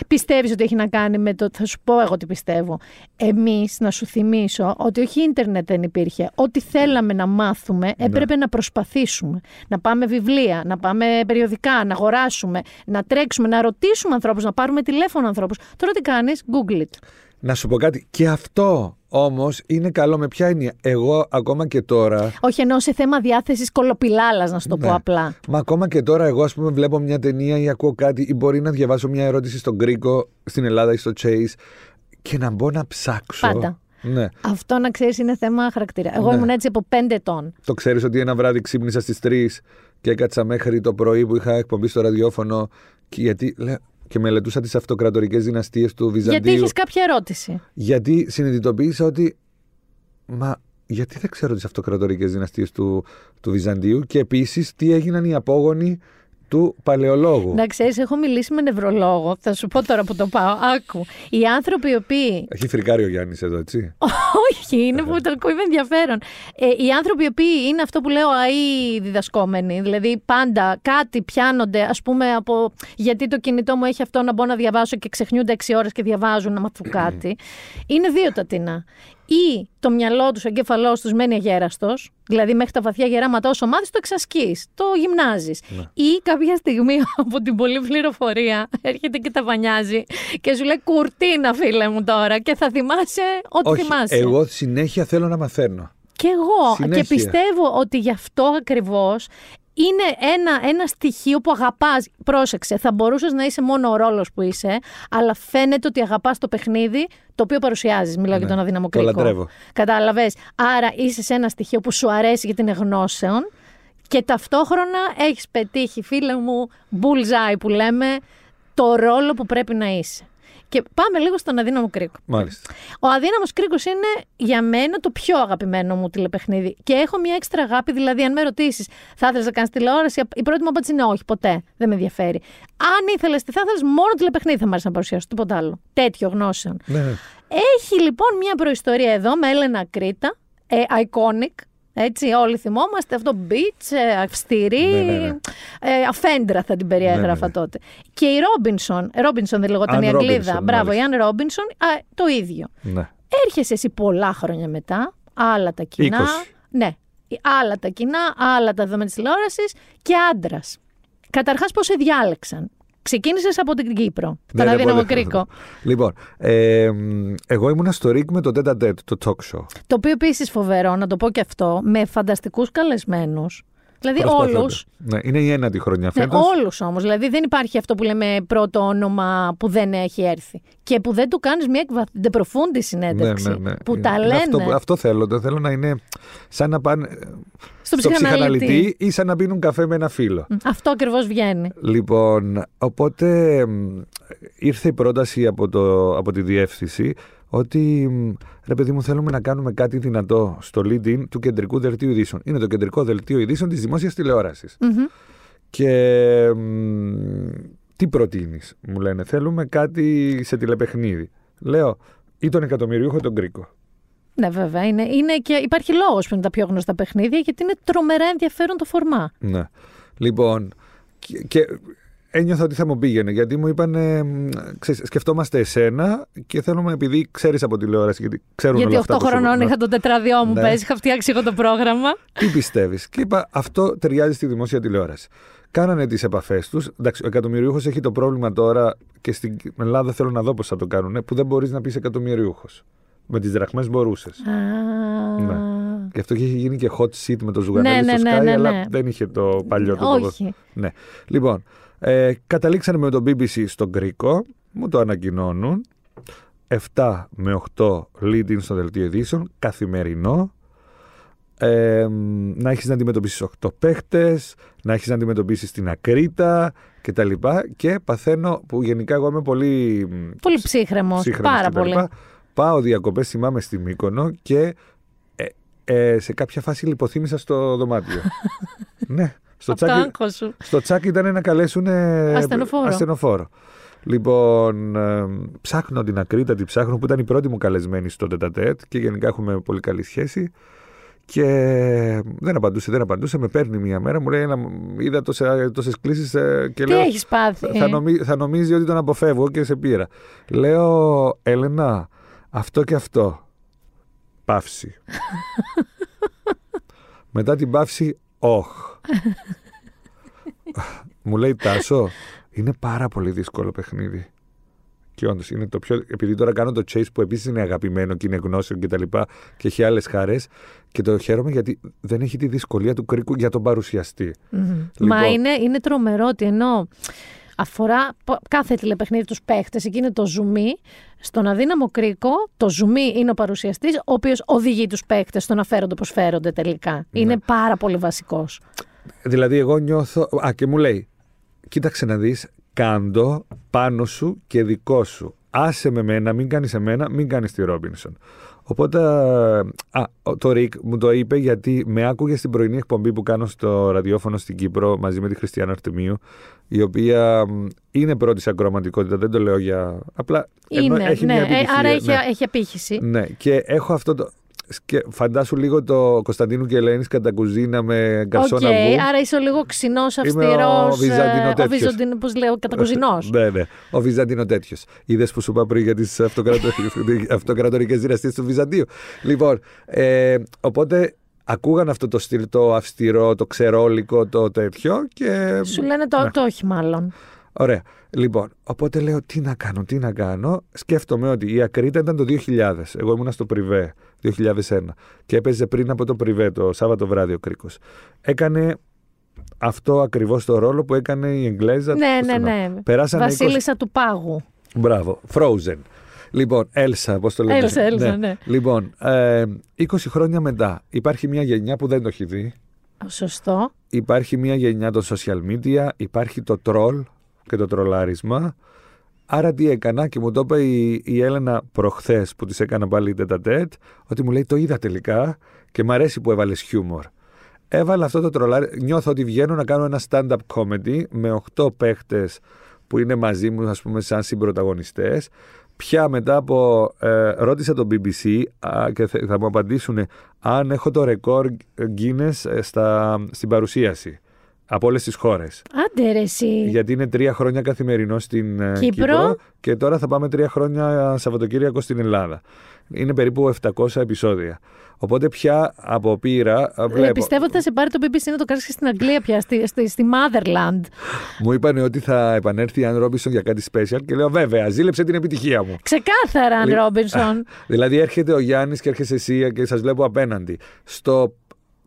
Πιστεύεις ότι έχει να κάνει με το. Θα σου πω εγώ τι πιστεύω. Εμείς, να σου θυμίσω ότι όχι ίντερνετ δεν υπήρχε. Ό,τι θέλαμε να μάθουμε έπρεπε να προσπαθήσουμε. Να πάμε βιβλία, να πάμε περιοδικά, να αγοράσουμε, να τρέξουμε, να ρωτήσουμε ανθρώπους, να πάρουμε τηλέφωνο ανθρώπους. Τώρα τι κάνεις, Google it. να σου πω κάτι. Και αυτό όμως είναι καλό με ποια έννοια. Εγώ ακόμα και τώρα. Όχι ενώ σε θέμα διάθεσης κολοπηλάλα, να σου το Ναι. πω απλά. Μα ακόμα και τώρα, εγώ, ας πούμε, βλέπω μια ταινία ή ακούω κάτι, ή μπορεί να διαβάσω μια ερώτηση στον Γκρίκο στην Ελλάδα ή στο Chase και να μπω να ψάξω. Πάντα. Ναι. Αυτό να ξέρεις είναι θέμα χαρακτήρα. Εγώ Ναι. ήμουν έτσι από πέντε ετών. Το ξέρεις ότι ένα βράδυ ξύπνησα στις 3 και έκατσα μέχρι το πρωί που είχα εκπομπή στο ραδιόφωνο και, γιατί, λέω, και μελετούσα τις αυτοκρατορικές δυναστείες του Βυζαντίου. Γιατί είχε κάποια ερώτηση; Γιατί συνειδητοποίησα ότι. Μα γιατί δεν ξέρω τις αυτοκρατορικές δυναστείες του, του Βυζαντίου και επίσης τι έγιναν οι απόγονοι του Παλαιολόγου. Να ξέρεις, έχω μιλήσει με νευρολόγο. Θα σου πω τώρα που το πάω. Άκου. Οι άνθρωποι οι οποίοι. Έχει φρικάρει ο Γιάννης εδώ, έτσι; Όχι, είναι που το ακούει με ενδιαφέρον. Ε, οι άνθρωποι οι οποίοι είναι αυτό που λέω αεί διδασκόμενοι. Δηλαδή πάντα κάτι πιάνονται, ας πούμε, από γιατί το κινητό μου έχει αυτό να μπω να διαβάσω και ξεχνιούνται 6 ώρες και διαβάζουν να μάθουν κάτι. είναι δύο τα τεινά. Ή το μυαλό τους, ο εγκέφαλός τους μένει αγέραστος, δηλαδή μέχρι τα βαθιά γεράματα όσο μάθεις, το εξασκείς, το γυμνάζεις. Ή κάποια στιγμή από την πολλή πληροφορία έρχεται και τα βανιάζει και σου λέει κουρτίνα, φίλε μου τώρα, και θα θυμάσαι ό,τι Όχι, θυμάσαι. εγώ συνέχεια θέλω να μαθαίνω. Και εγώ. Συνέχεια. Και πιστεύω ότι γι' αυτό ακριβώς είναι ένα, ένα στοιχείο που αγαπάς. Πρόσεξε, θα μπορούσες να είσαι μόνο ο ρόλος που είσαι, αλλά φαίνεται ότι αγαπάς το παιχνίδι το οποίο παρουσιάζεις. Μιλάω για Ναι, τον αδυναμο το κρίκο. λατρεύω. Κατάλαβες. Άρα είσαι σε ένα στοιχείο που σου αρέσει γιατί είναι γνώσεων και ταυτόχρονα έχεις πετύχει, φίλε μου, bullseye που λέμε, το ρόλο που πρέπει να είσαι. Και πάμε λίγο στον αδύναμο κρίκο. Μάλιστα. Ο αδύναμος κρίκος είναι για μένα το πιο αγαπημένο μου τηλεπαιχνίδι. Και έχω μια έξτρα αγάπη, δηλαδή, αν με ρωτήσεις, θα ήθελες να κάνεις τηλεόραση, η πρώτη μου απάντηση είναι όχι, ποτέ. Δεν με ενδιαφέρει. Αν ήθελες, τι θα ήθελες, μόνο τηλεπαιχνίδι θα μου άρεσε να παρουσιάσω, τίποτα άλλο. Τέτοιο γνώσεων. Ναι, ναι. Έχει λοιπόν μια προϊστορία εδώ με Έλενα Κρήτα, ε, iconic. Έτσι, όλοι θυμόμαστε αυτό beach, ε, αυστηρή, Ναι, ναι, ναι. Ε, αφέντρα θα την περιέγραφα Ναι, ναι, ναι. τότε. Και η Ρόμπινσον, Ρόμπινσον δεν λεγόταν Αν η Αγγλίδα, Robinson, μπράβο, η μάλιστα. Αν Ρόμπινσον, α, το ίδιο. ναι. Έρχεσαι εσύ πολλά χρόνια μετά, άλλα τα κοινά. 20. Ναι, άλλα τα κοινά, άλλα τα δεδομένα της τηλεόρασης και άντρας. Καταρχάς, πώς σε διάλεξαν; Ξεκίνησες από την Κύπρο, τον Ναι, ναι, αδύναμο πολύ. κρίκο. Λοιπόν, ε, μ, εγώ ήμουνα στο ΡΙΚ με το Τέτα Τέτ, το talk show. Το οποίο επίσης φοβερό, να το πω και αυτό, με φανταστικούς καλεσμένους. Δηλαδή Προσπαθώντα. όλους. Ναι, είναι η ένατη χρονιά Ναι, φέτος. όλους όμως. Δηλαδή δεν υπάρχει αυτό που λέμε πρώτο όνομα που δεν έχει έρθει. Και που δεν του κάνεις μια εκβαθεντεπροφούντη συνέντευξη. Που τα Είναι λένε. Αυτό, που- αυτό θέλω. Το θέλω να είναι σαν να πάνε. Στον στο ψυχαναλυτή. ψυχαναλυτή ή σαν να πίνουν καφέ με ένα φίλο. Μ, Αυτό ακριβώς βγαίνει. Λοιπόν, οπότε μ, ήρθε η πρόταση από, το, από τη διεύθυνση ότι μ, ρε παιδί μου θέλουμε να κάνουμε κάτι δυνατό στο lead-in του κεντρικού δελτίου ειδήσεων. Είναι το κεντρικό δελτίο ειδήσεων της δημόσιας τηλεόρασης. Μμμ. Και μ, τι προτείνεις, μου λένε. Θέλουμε κάτι σε τηλεπαιχνίδι. Λέω, ή τον εκατομμυριούχο τον Κρίκο. Ναι, βέβαια. Είναι, είναι και υπάρχει λόγος που είναι τα πιο γνωστά παιχνίδια, γιατί είναι τρομερά ενδιαφέρον το φορμά. Ναι. Λοιπόν, και, και ένιωθα ότι θα μου πήγαινε, γιατί μου είπαν, ξέρεις, σκεφτόμαστε εσένα και θέλουμε, επειδή ξέρεις από τηλεόραση, γιατί ξέρουν γιατί όλα 8 αυτά που σου- χρονών ναι. είχα το τετράδιό μου Ναι. πέσει, είχα φτιάξει εγώ το πρόγραμμα. Τι πιστεύεις; Και είπα, αυτό ταιριάζει στη δημόσια τηλεόραση. Κάνανε τις επαφές τους. Εντάξει, ο εκατομμυριούχος έχει το πρόβλημα τώρα και στην Ελλάδα θέλω να δω πώς θα το κάνουν, που δεν μπορείς να πεις εκατομμυριούχος. Με τις δραχμές μπορούσες. Α, Ναι. Και αυτό είχε γίνει και hot seat με το ζουγανέλι Ναι, στο ναι, Sky, ναι, ναι, αλλά ναι. δεν είχε το παλιό το το- Όχι. Ναι. Λοιπόν, ε, καταλήξανε με το BBC στον Κρίκο, μου το ανακοινώνουν. 7 με 8 lead-in στο δελτίο ειδήσεων, καθημερινό. Ε, να έχεις να αντιμετωπίσεις 8 παίχτες, να έχεις να αντιμετωπίσεις την ακρίτα και τα λοιπά και παθαίνω που γενικά εγώ είμαι πολύ Πολύ ψύχρεμος. ψύχρεμος Πάρα και τα πολύ. λοιπά. Πάω διακοπές, θυμάμαι στη Μύκονο και ε, ε, σε κάποια φάση λιποθύμησα στο δωμάτιο. ναι, στο Από το τσάκι, άγχος σου. στο τσάκι ήταν να καλέσουν ε, Ασθενοφόρο. ασθενοφόρο. Λοιπόν, ε, ψάχνω την Ακρίτα, την ψάχνω που ήταν η πρώτη μου καλεσμένη στο τετατέτ και γενικά έχουμε πολύ καλή σχέση. Και δεν απαντούσε, δεν απαντούσε. Με παίρνει μία μέρα, μου λέει: «Έλα, Είδα τόσες κλήσεις και Τι λέω. έχεις πάθει. Θα, νομί, θα νομίζεις ότι τον αποφεύγω και σε πήρα. Λέω, Έλενα, αυτό και αυτό. Παύση. Μετά την παύση, όχ. Μου λέει Τάσο, είναι πάρα πολύ δύσκολο παιχνίδι. Και όντως είναι το πιο. Επειδή τώρα κάνω το chase που επίσης είναι αγαπημένο και είναι γνώσεων και τα λοιπά και έχει άλλες χαρές. Και το χαίρομαι γιατί δεν έχει τη δυσκολία του κρίκου για τον παρουσιαστή. Μμμ. Λοιπόν. Μα είναι, είναι τρομερό ότι ενώ αφορά π- κάθε τηλεπαιχνίδι τους παίχτες, εκεί είναι το ζουμί. Στον αδύναμο κρίκο, το ζουμί είναι ο παρουσιαστής, ο οποίος οδηγεί τους παίχτε στο να φέρονται όπως φέρονται τελικά. Ναι. Είναι πάρα πολύ βασικός. Δηλαδή, εγώ νιώθω. Α, και μου λέει, κοίταξε να δεις, κάντο πάνω σου και δικό σου. Άσε με μένα, μην κάνεις εμένα, μην κάνεις τη Ρόμπινσον. Οπότε, α, ο- το Ρικ μου το είπε γιατί με άκουγε στην πρωινή εκπομπή που κάνω στο ραδιόφωνο στην Κύπρο μαζί με τη Χριστιανά Αρτεμίου, η οποία μ, είναι πρώτη σε ακροματικότητα, δεν το λέω για. Απλά ενώ Είναι, έχει ναι. μια Ε, επιτυχία, άρα έχει, ναι. έχει απήχηση. Ναι, και έχω αυτό το. Και φαντάσου λίγο το Κωνσταντίνου και Ελένης κατά κουζίνα με Οκ, γκαρσόνα αυγού. άρα είσαι ο λίγο ξινός, Είμαι ο αυστηρό. Βυζαντινό Ο τέτοιος. Βυζαντινό, πώς λέω, κατακουζινό. ναι, ναι. Ο Βυζαντίνο τέτοιος. Είδες που σου είπα πριν για τις αυτοκρατορικές δυναστείες του Βυζαντίου. Λοιπόν, ε, οπότε ακούγαν αυτό το στυλ, το αυστηρό, το ξερόλικο, το τέτοιο και. Σου λένε το, Ναι. το όχι, μάλλον. Ωραία. Λοιπόν, οπότε λέω τι να κάνω, τι να κάνω. Σκέφτομαι ότι η Ακρίτα ήταν το 2000. Εγώ ήμουνα στο Πριβέ 2001 και έπαιζε πριν από το Πριβέ το Σάββατο βράδυ ο Κρίκος. Έκανε αυτό ακριβώς το ρόλο που έκανε η Εγγλέζα. Ναι, πώς ναι, το να- ναι. Περάσανε 20... Βασίλισσα του πάγου. Μπράβο. Frozen. Λοιπόν, Έλσα, πώς το λέμε. Έλσα, Έλσα, ναι. Λοιπόν, ε, 20 χρόνια μετά υπάρχει μια γενιά που δεν το έχει δει. Σωστό. Υπάρχει μια γενιά των social media, υπάρχει το troll και το τρολάρισμα. Άρα τι έκανα και μου το είπε η, η Έλενα προχθές που της έκανα πάλι τετατέτ, ότι μου λέει το είδα τελικά και μ' αρέσει που έβαλες χιούμορ. Έβαλα αυτό το τρολάρι, νιώθω ότι βγαίνω να κάνω ένα stand-up comedy με 8 παίχτες που είναι μαζί μου ας πούμε σαν συμπροταγωνιστές. Πια μετά από, ε, ρώτησα τον BBC α, και θα, θα μου απαντήσουν αν έχω το ρεκόρ Guinness ε, στα, στην παρουσίαση από όλες τις χώρες. Άντε ρε εσύ. Γιατί είναι τρία χρόνια καθημερινό στην ε, Κύπρο. Κύπρο. και τώρα θα πάμε τρία χρόνια Σαββατοκύριακο στην Ελλάδα. Είναι περίπου 700 επεισόδια. Οπότε πια από πείρα ε, Ε, βλέπω. πιστεύω ότι θα σε πάρει το BBC να το κάνεις και στην Αγγλία πια, στη, στη, στη Motherland. Μου είπαν ότι θα επανέλθει η Αν Ρόμπινσον για κάτι special και λέω βέβαια, ζήλεψε την επιτυχία μου. Ξεκάθαρα, Αν Λι- Ρόμπινσον. Δηλαδή έρχεται ο Γιάννης και έρχεσαι εσύ και σας βλέπω απέναντι. Στο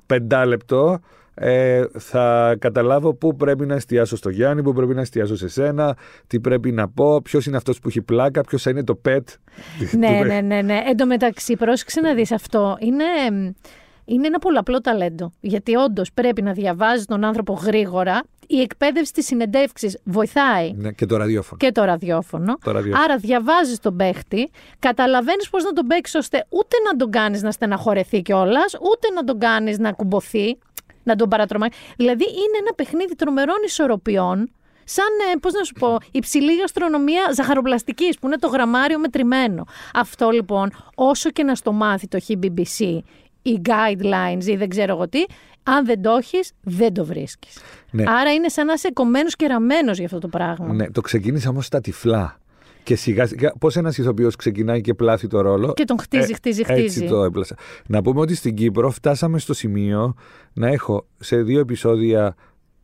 πεντάλεπτο ε, θα καταλάβω πού πρέπει να εστιάσω στο Γιάννη, πού πρέπει να εστιάσω σε σένα, τι πρέπει να πω, ποιος είναι αυτός που έχει πλάκα, ποιος θα είναι το pet. ναι, ναι, ναι, ναι. Εν τω μεταξύ, πρόσεξε να δεις αυτό. Είναι, εμ, είναι ένα πολλαπλό ταλέντο. Γιατί όντως πρέπει να διαβάζεις τον άνθρωπο γρήγορα. Η εκπαίδευση της συνεντεύξης βοηθάει Ναι, και το ραδιόφωνο. και το ραδιόφωνο. Το ραδιόφωνο. Άρα διαβάζεις τον παίχτη, καταλαβαίνεις πώς να τον παίξεις ώστε ούτε να τον κάνεις να στεναχωρεθεί κιόλας, ούτε να τον κάνεις να κουμποθεί, να τον παρατρομάει. Δηλαδή είναι ένα παιχνίδι τρομερών ισορροπιών, σαν, ε, πώς να σου πω, υψηλή γαστρονομία ζαχαροπλαστικής, που είναι το γραμμάριο μετρημένο. Αυτό λοιπόν, όσο και να στο μάθει το έχει BBC, οι guidelines ή δεν ξέρω εγώ τι, αν δεν το έχεις, δεν το βρίσκεις. Ναι. Άρα είναι σαν να είσαι κομμένος και ραμμένος για αυτό το πράγμα. Ναι, το ξεκίνησα όμως στα τυφλά. Και σιγά σιγά, πώς ένας ηθοποιός ξεκινάει και πλάθει το ρόλο. Και τον χτίζει, χτίζει, χτίζει. Ε, Έτσι το έπλασα. Να πούμε ότι στην Κύπρο φτάσαμε στο σημείο να έχω σε δύο επεισόδια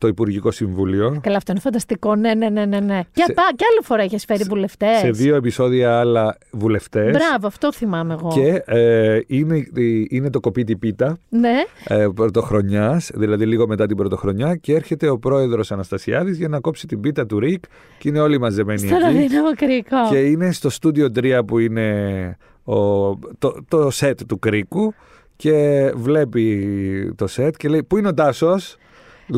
το Υπουργικό Συμβούλιο. Καλά, αυτό είναι φανταστικό. Ναι, ναι, ναι, ναι. ναι. Και, Σε- πά, και άλλη φορά έχεις φέρει βουλευτές. Σε δύο επεισόδια άλλα βουλευτές. Μπράβο, αυτό θυμάμαι εγώ. Και ε, είναι, είναι το κοπίτι πίτα Ναι, ε, πρωτοχρονιάς, δηλαδή λίγο μετά την πρωτοχρονιά, και έρχεται ο πρόεδρος Αναστασιάδης για να κόψει την πίτα του Ρικ και είναι όλοι μαζεμένοι στον εκεί. αδύναμο κρίκο. Και είναι στο στούντιο 3 που είναι ο, το, το σετ του Κρίκου και βλέπει το σετ και λέει «Πού είναι ο Τάσος»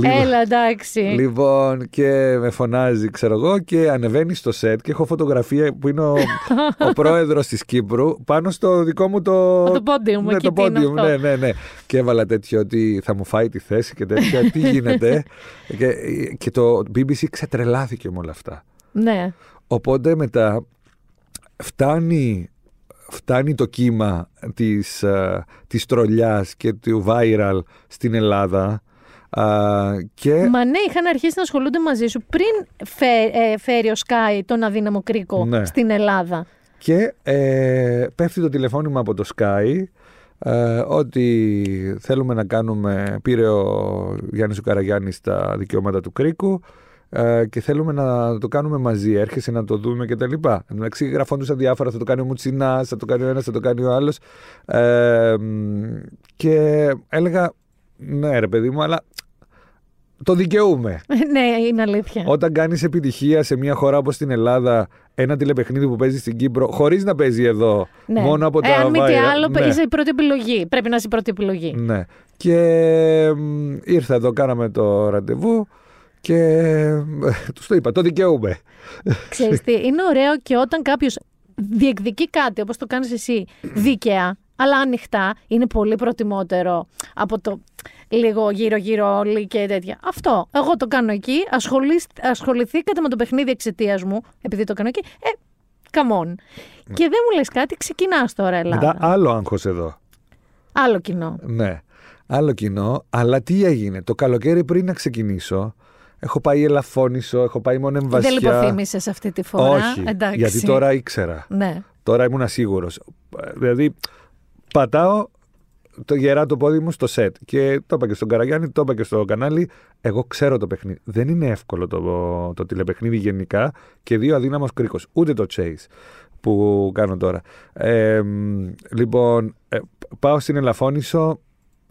Έλα, εντάξει. Λοιπόν, και με φωνάζει, ξέρω εγώ, και ανεβαίνει στο σετ και έχω φωτογραφία που είναι ο, ο πρόεδρος της Κύπρου πάνω στο δικό μου το. Το podium, ναι, εκεί το τι είναι podium, αυτό. ναι, ναι, ναι. Και έβαλα τέτοιο ότι θα μου φάει τη θέση και τέτοια. Τι γίνεται. και, και το BBC ξετρελάθηκε με όλα αυτά. Ναι. Οπότε μετά φτάνει, φτάνει το κύμα της, ε, της τρολιάς και του viral στην Ελλάδα α, και Μα ναι, είχαν αρχίσει να ασχολούνται μαζί σου πριν φε- ε, φέρει ο Sky τον αδύναμο κρίκο Ναι. στην Ελλάδα. Και ε, πέφτει το τηλεφώνημα από το Sky ε, ότι θέλουμε να κάνουμε, πήρε ο Γιάννης ο Καραγιάννης τα δικαιώματα του Κρίκου ε, και θέλουμε να το κάνουμε μαζί, έρχεσαι να το δούμε και τα λοιπά. Εντάξει, γραφόντουσαν διάφορα, θα το κάνει ο Μουτσινάς, θα το κάνει ο ένας, θα το κάνει ο άλλος. Ε, μ, και έλεγα, ναι ρε παιδί μου, αλλά το δικαιούμαι. ναι, είναι αλήθεια. Όταν κάνεις επιτυχία σε μια χώρα όπως την Ελλάδα, ένα τηλεπαιχνίδι που παίζει στην Κύπρο, χωρίς να παίζει εδώ, Ναι. μόνο από ε, τα αν μη τι viral, άλλο, ναι. είσαι η πρώτη επιλογή. Πρέπει να είσαι η πρώτη επιλογή. Ναι. Και μ, ήρθα εδώ, κάναμε το ραντεβού και τους το είπα, το δικαιούμαι. Ξέρεις τι, είναι ωραίο και όταν κάποιος διεκδικεί κάτι όπως το κάνεις εσύ δίκαια, αλλά ανοιχτά, είναι πολύ προτιμότερο από το λίγο γύρω-γύρω όλοι και τέτοια. Αυτό. Εγώ το κάνω εκεί, ασχολείς- ασχοληθήκατε με το παιχνίδι εξαιτίας μου, επειδή το κάνω εκεί. Ε, come on. Και δεν μου λες κάτι, ξεκινάς τώρα Ελλάδα. Μετά άλλο άγχος εδώ. Άλλο κοινό. Ναι. Άλλο κοινό, αλλά τι έγινε; Το καλοκαίρι πριν να ξεκινήσω, έχω πάει ελαφώνησο, έχω πάει μόνο Δεν εμβασιά. λιποθύμησες αυτή τη φορά. Όχι, Εντάξει. γιατί τώρα ήξερα. Ναι. Τώρα ήμουν σίγουρο. Δηλαδή, πατάω το γερά το πόδι μου στο σετ. Και το είπα και στον Καραγιάννη, το είπα και στο κανάλι. Εγώ ξέρω το παιχνίδι. Δεν είναι εύκολο το, το τηλεπαιχνίδι γενικά και δύο αδύναμος κρίκος. Ούτε το chase που κάνω τώρα. Ε, μ, λοιπόν, ε, πάω στην Ελαφώνησο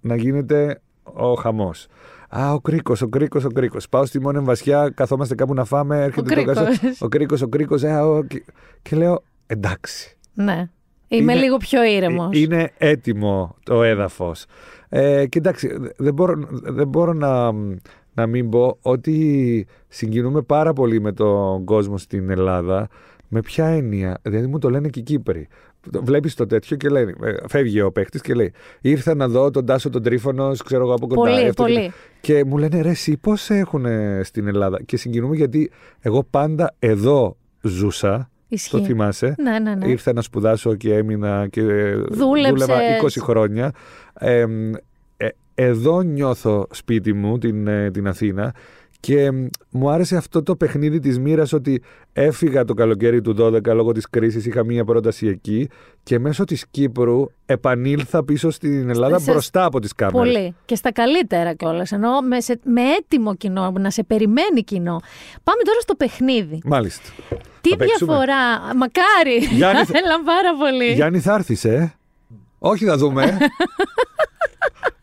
να γίνεται ο χαμός. Α, ο κρίκος, ο κρίκος, ο κρίκος. Πάω στη μόνη βασιά, καθόμαστε κάπου να φάμε, έρχεται το κρίκος. κασό. Ο κρίκος, ο κρίκος. και, και λέω, εντάξει. Ναι. Είμαι Είναι- λίγο πιο ήρεμος. Ε, Είναι έτοιμο το έδαφος. Ε, και εντάξει, δεν μπορώ, δεν μπορώ να, να μην πω ότι συγκινούμε πάρα πολύ με τον κόσμο στην Ελλάδα. Με ποια έννοια, δηλαδή μου το λένε και οι Κύπροι. Βλέπεις το τέτοιο και λένε, ε, φεύγει ο παίχτης και λέει: Ήρθα να δω τον Τάσο τον Τρίφωνος, ξέρω εγώ από κοντά. Πολύ, αυτό και- πολύ. Και μου λένε ρε, εσύ πώς έχουν στην Ελλάδα; Και συγκινούμε γιατί εγώ πάντα εδώ ζούσα. Ισχύει. Το θυμάσαι. Ναι, ναι, ναι. Ήρθα να σπουδάσω και έμεινα και Δούλεψες. δούλευα 20 χρόνια. Ε, ε, εδώ νιώθω σπίτι μου, την, ε, την Αθήνα. Και μ, μου άρεσε αυτό το παιχνίδι της μοίρας ότι έφυγα το καλοκαίρι του 12 λόγω της κρίσης, είχα μία πρόταση εκεί και μέσω της Κύπρου επανήλθα πίσω στην Ελλάδα Σε- μπροστά από τις κάμερες. Πολύ. Και στα καλύτερα κιόλας. Ενώ με, σε- με έτοιμο κοινό, να σε περιμένει κοινό. Πάμε τώρα στο παιχνίδι. Μάλιστα. Τι Θα παίξουμε; διαφορά. Μακάρι. Γιάννη, Θα ήθελα πάρα πολύ. Γιάννη θα έρθεις, ε; Όχι να δούμε.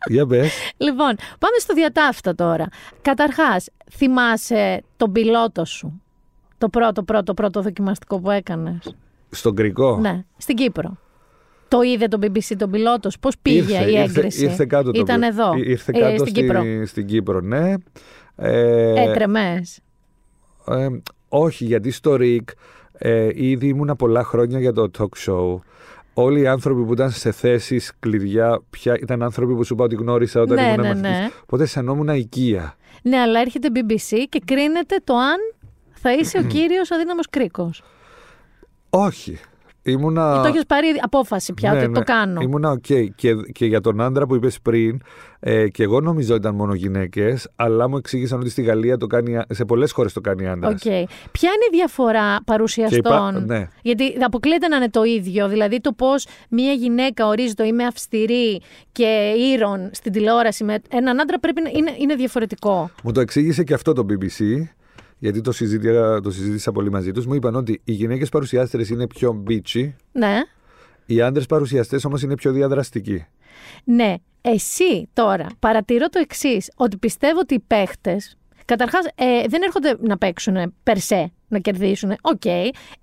Για πες. Λοιπόν, πάμε στο διατάφτα τώρα. Καταρχάς, θυμάσαι τον πιλότο σου. Το πρώτο, πρώτο, πρώτο δοκιμαστικό που έκανες. Στον Κρικό. Ναι, στην Κύπρο. Το είδε το BBC τον πιλότος, πώς πήγε Ήρθε, η ήρθε- έγκριση; Ήρθε κάτω το Ήταν πι- εδώ. Ή- Ήρθε ε, κάτω στην Κύπρο. στην Κύπρο, ναι. Ε, Έτρεμες. ε, όχι, γιατί στο ΡΙΚ ε, ήδη ήμουνα πολλά χρόνια για το talk show. Όλοι οι άνθρωποι που ήταν σε θέσεις κλειδιά πια ήταν άνθρωποι που σου είπα ότι γνώρισα όταν Ναι, ήμουν ναι, μαθητής. ναι. Οπότε αισθανόμουν οικία. Ναι, αλλά έρχεται BBC και κρίνεται το αν θα είσαι ο κύριος αδύναμο κρίκος. Όχι. Ήμουνα. Το έχεις πάρει απόφαση πια Ναι, ότι ναι. το κάνω. Ήμουνα οκ. Και, και για τον άντρα που είπες πριν, ε, και εγώ νομίζω ότι ήταν μόνο γυναίκες, αλλά μου εξήγησαν ότι στη Γαλλία το κάνει, α- σε πολλές χώρες το κάνει άντρας. Οκ. Ποια είναι η διαφορά παρουσιαστών; ναι. Γιατί αποκλείεται να είναι το ίδιο. Δηλαδή το πώς μία γυναίκα ορίζει το είμαι αυστηρή και είρων στην τηλεόραση με έναν άντρα πρέπει να είναι, είναι διαφορετικό. Μου το εξήγησε και αυτό το BBC, γιατί το συζήτησα, το συζήτησα πολύ μαζί τους. Μου είπαν ότι οι γυναίκες παρουσιάστρες είναι πιο bitchy, Ναι. οι άντρες παρουσιαστές όμως είναι πιο διαδραστικοί. Ναι. Εσύ τώρα παρατηρώ το εξής, ότι πιστεύω ότι οι παίχτες. Καταρχάς, ε, δεν έρχονται να παίξουν per se, να κερδίσουν. Οκ.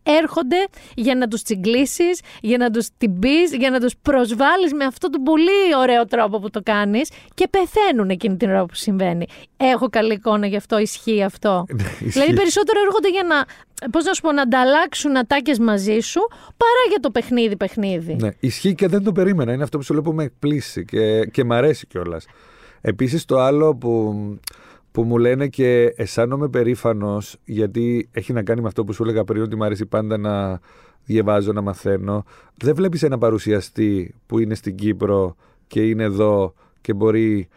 Έρχονται για να τους τσιγκλίσεις, για να τους τσιμπήσεις, για να τους προσβάλλεις με αυτόν τον πολύ ωραίο τρόπο που το κάνεις και πεθαίνουν εκείνη την ώρα που συμβαίνει. Έχω καλή εικόνα γι' αυτό, ισχύει αυτό. δηλαδή, περισσότερο έρχονται για να, πώς να σου πω, να ανταλλάξουν ατάκες μαζί σου παρά για το παιχνίδι-παιχνίδι. Ναι, ισχύει και δεν το περίμενα. Είναι αυτό που σου λέω που με εκπλήσει και, και μ' αρέσει κιόλας. Επίσης, το άλλο που, που μου λένε και αισθάνομαι περήφανος, γιατί έχει να κάνει με αυτό που σου έλεγα πριν, ότι μου αρέσει πάντα να διαβάζω, να μαθαίνω. Δεν βλέπεις ένα παρουσιαστή που είναι στην Κύπρο και είναι εδώ και μπορεί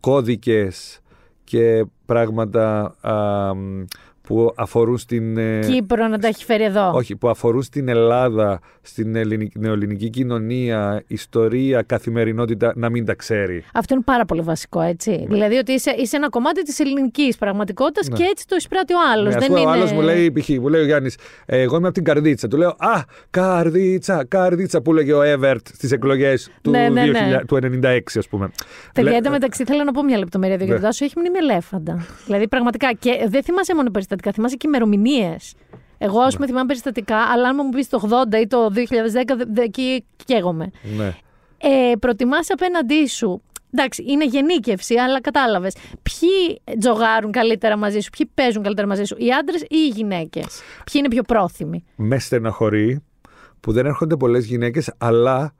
κώδικες και πράγματα α, μ, που αφορούν στην... ε, Κύπρο να τα έχει φέρει εδώ. όχι, που αφορούν στην Ελλάδα, στην ελληνική, νεοελληνική κοινωνία, ιστορία, καθημερινότητα, να μην τα ξέρει. Αυτό είναι πάρα πολύ βασικό, έτσι. Δηλαδή ότι είσαι, είσαι ένα κομμάτι της ελληνικής πραγματικότητας Ναι. και έτσι το εισπράττει ο άλλος. Ναι, ας δεν πούμε, είναι... Ο άλλος μου λέει, π.χ. μου λέει ο Γιάννης, εγώ είμαι από την Καρδίτσα. Του λέω, Α, Καρδίτσα, Καρδίτσα, που λέγε ο Εύερτ στις εκλογές του, Ναι, ναι, ναι. 2000 του 96, ας πούμε. Παιδιά, Λέ- εντωμεταξύ θέλω να πω μια λεπτομέρεια εδώ, γιατί Ναι. ο Τάσο έχει μνήμη ελέφαντα. δηλαδή, πραγματικά. Και δεν θυμάσαι μόνο περιστατικά, θυμάσαι και ημερομηνίες. Εγώ, ας Ναι. πούμε, θυμάμαι περιστατικά, αλλά αν μου πεις το 80 ή το 2010, δε- δε- εκεί καίγομαι. Ναι. Ε, προτιμάς απέναντί σου. Εντάξει, είναι γενίκευση, αλλά κατάλαβες. Ποιοι τζογάρουν καλύτερα μαζί σου, ποιοι παίζουν καλύτερα μαζί σου, οι άντρες ή οι γυναίκες. Ποιοι είναι πιο πρόθυμοι. Με στεναχωρεί που δεν έρχονται πολλές γυναίκες, αλλά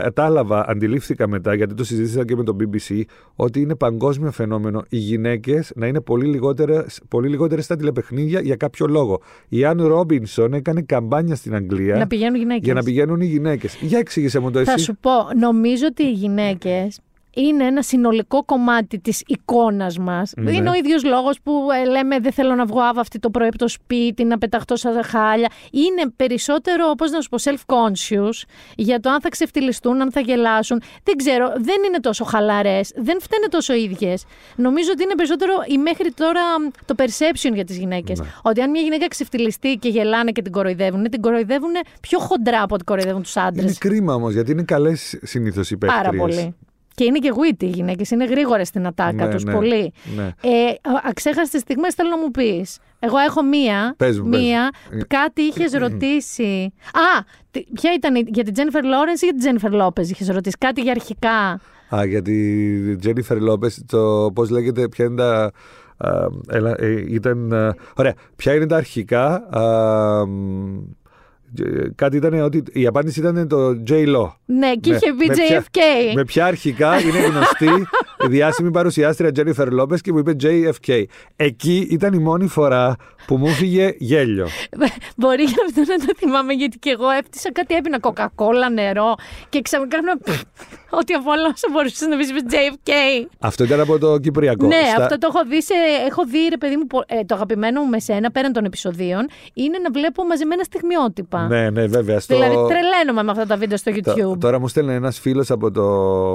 κατάλαβα, αντιλήφθηκα μετά, γιατί το συζήτησα και με το BBC, ότι είναι παγκόσμιο φαινόμενο οι γυναίκες να είναι πολύ λιγότερε πολύ λιγότερες στα τηλεπαιχνίδια για κάποιο λόγο. Η Αν Ρόμπινσον έκανε καμπάνια στην Αγγλία Να πηγαίνουν γυναίκες. για να πηγαίνουν οι γυναίκες. Για εξήγησε μου το εσύ. Θα σου πω, νομίζω ότι οι γυναίκες είναι ένα συνολικό κομμάτι της εικόνας μας. Ναι. Είναι ο ίδιος λόγος που ε, λέμε δεν θέλω να βγω αυτή το πρωί από το σπίτι, να πεταχτώ σαν χάλια. Είναι περισσότερο, πώς να σου πω, self-conscious για το αν θα ξεφτυλιστούν, αν θα γελάσουν. Δεν ξέρω, δεν είναι τόσο χαλαρές, δεν φταίνε τόσο ίδιες. Νομίζω ότι είναι περισσότερο η μέχρι τώρα το perception για τις γυναίκες. Ναι. Ότι αν μια γυναίκα ξεφτυλιστεί και γελάνε και την κοροϊδεύουν, την κοροϊδεύουν πιο χοντρά από ότι κοροϊδεύουν τους άντρες. Είναι κρίμα όμως, γιατί είναι καλές συνήθως οι παίκτριες. Πάρα πολύ. Και είναι και witty οι γυναίκες, είναι γρήγορες στην ατάκα Ναι, τους, ναι, πολύ. ναι. Ε, αξέχαστες στιγμές θέλω να μου πεις. Εγώ έχω μία. Πες μου, πες μία. μου. Κάτι είχες ρωτήσει. Α, τι- ποια ήταν η- για την Τζένιφερ Λόρενς ή για την Τζένιφερ Λόπez είχες ρωτήσει. Κάτι για αρχικά; Α, για τη Τζένιφερ Λόπες, το πώς λέγεται, ποια είναι τα. α, έλα, ε, ήταν. α, ωραία, ποια είναι τα αρχικά. α, μ, ε, κάτι ήταν ότι η απάντηση ήταν το J. Lo. Ναι, και Ναι, είχε πει με ποια- JFK. Με ποια αρχικά είναι γνωστή η διάσημη παρουσιάστρια Τζένιφερ Λόπες και μου είπε JFK. Εκεί ήταν η μόνη φορά που μου φύγε γέλιο. Μπορεί γι' αυτό να το θυμάμαι, γιατί και εγώ έφτιασα κάτι, έπινα κοκακόλα, νερό και ξαφνικά να. Ότι από όλα όσα μπορούσε να πεις JFK. Αυτό ήταν από το Κυπριακό. Ναι, Στα- αυτό το έχω δει. Σε, έχω δει, ρε παιδί μου, πο- ε, το αγαπημένο μου με σένα, πέραν των επεισοδίων, είναι να βλέπω μαζεμένα στιγμιότυπα. Ναι, ναι, βέβαια. Στο... Δηλαδή, τρελαίνομαι με αυτά τα βίντεο στο Τ- YouTube. Τώρα μου στέλνει ένας φίλος από το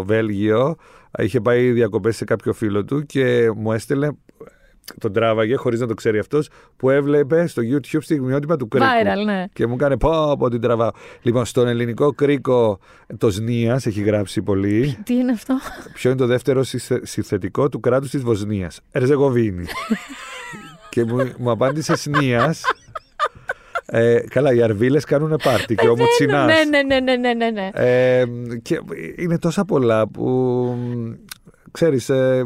Βέλγιο. Είχε πάει διακοπές σε κάποιο φίλο του και μου έστελνε. Τον τράβαγε χωρίς να το ξέρει αυτός που έβλεπε στο YouTube στιγμιότυπα του κρίκου. Viral, ναι. Και μου έκανε πω από την τραβάω. Λοιπόν, στον ελληνικό κρίκο το Σνίας έχει γράψει πολύ. Τι είναι αυτό; Ποιο είναι το δεύτερο συθε- συνθετικό του κράτους της Βοσνίας. Ερζεγοβίνη. και μου, μου απάντησε Σνίας. Ε, καλά, οι αρβίλες κάνουν πάρτι και ο Μουτσινά. Ναι, ναι, ναι, ναι, ναι, ναι, ναι. Ε, και είναι τόσα πολλά που ξέρεις, ε,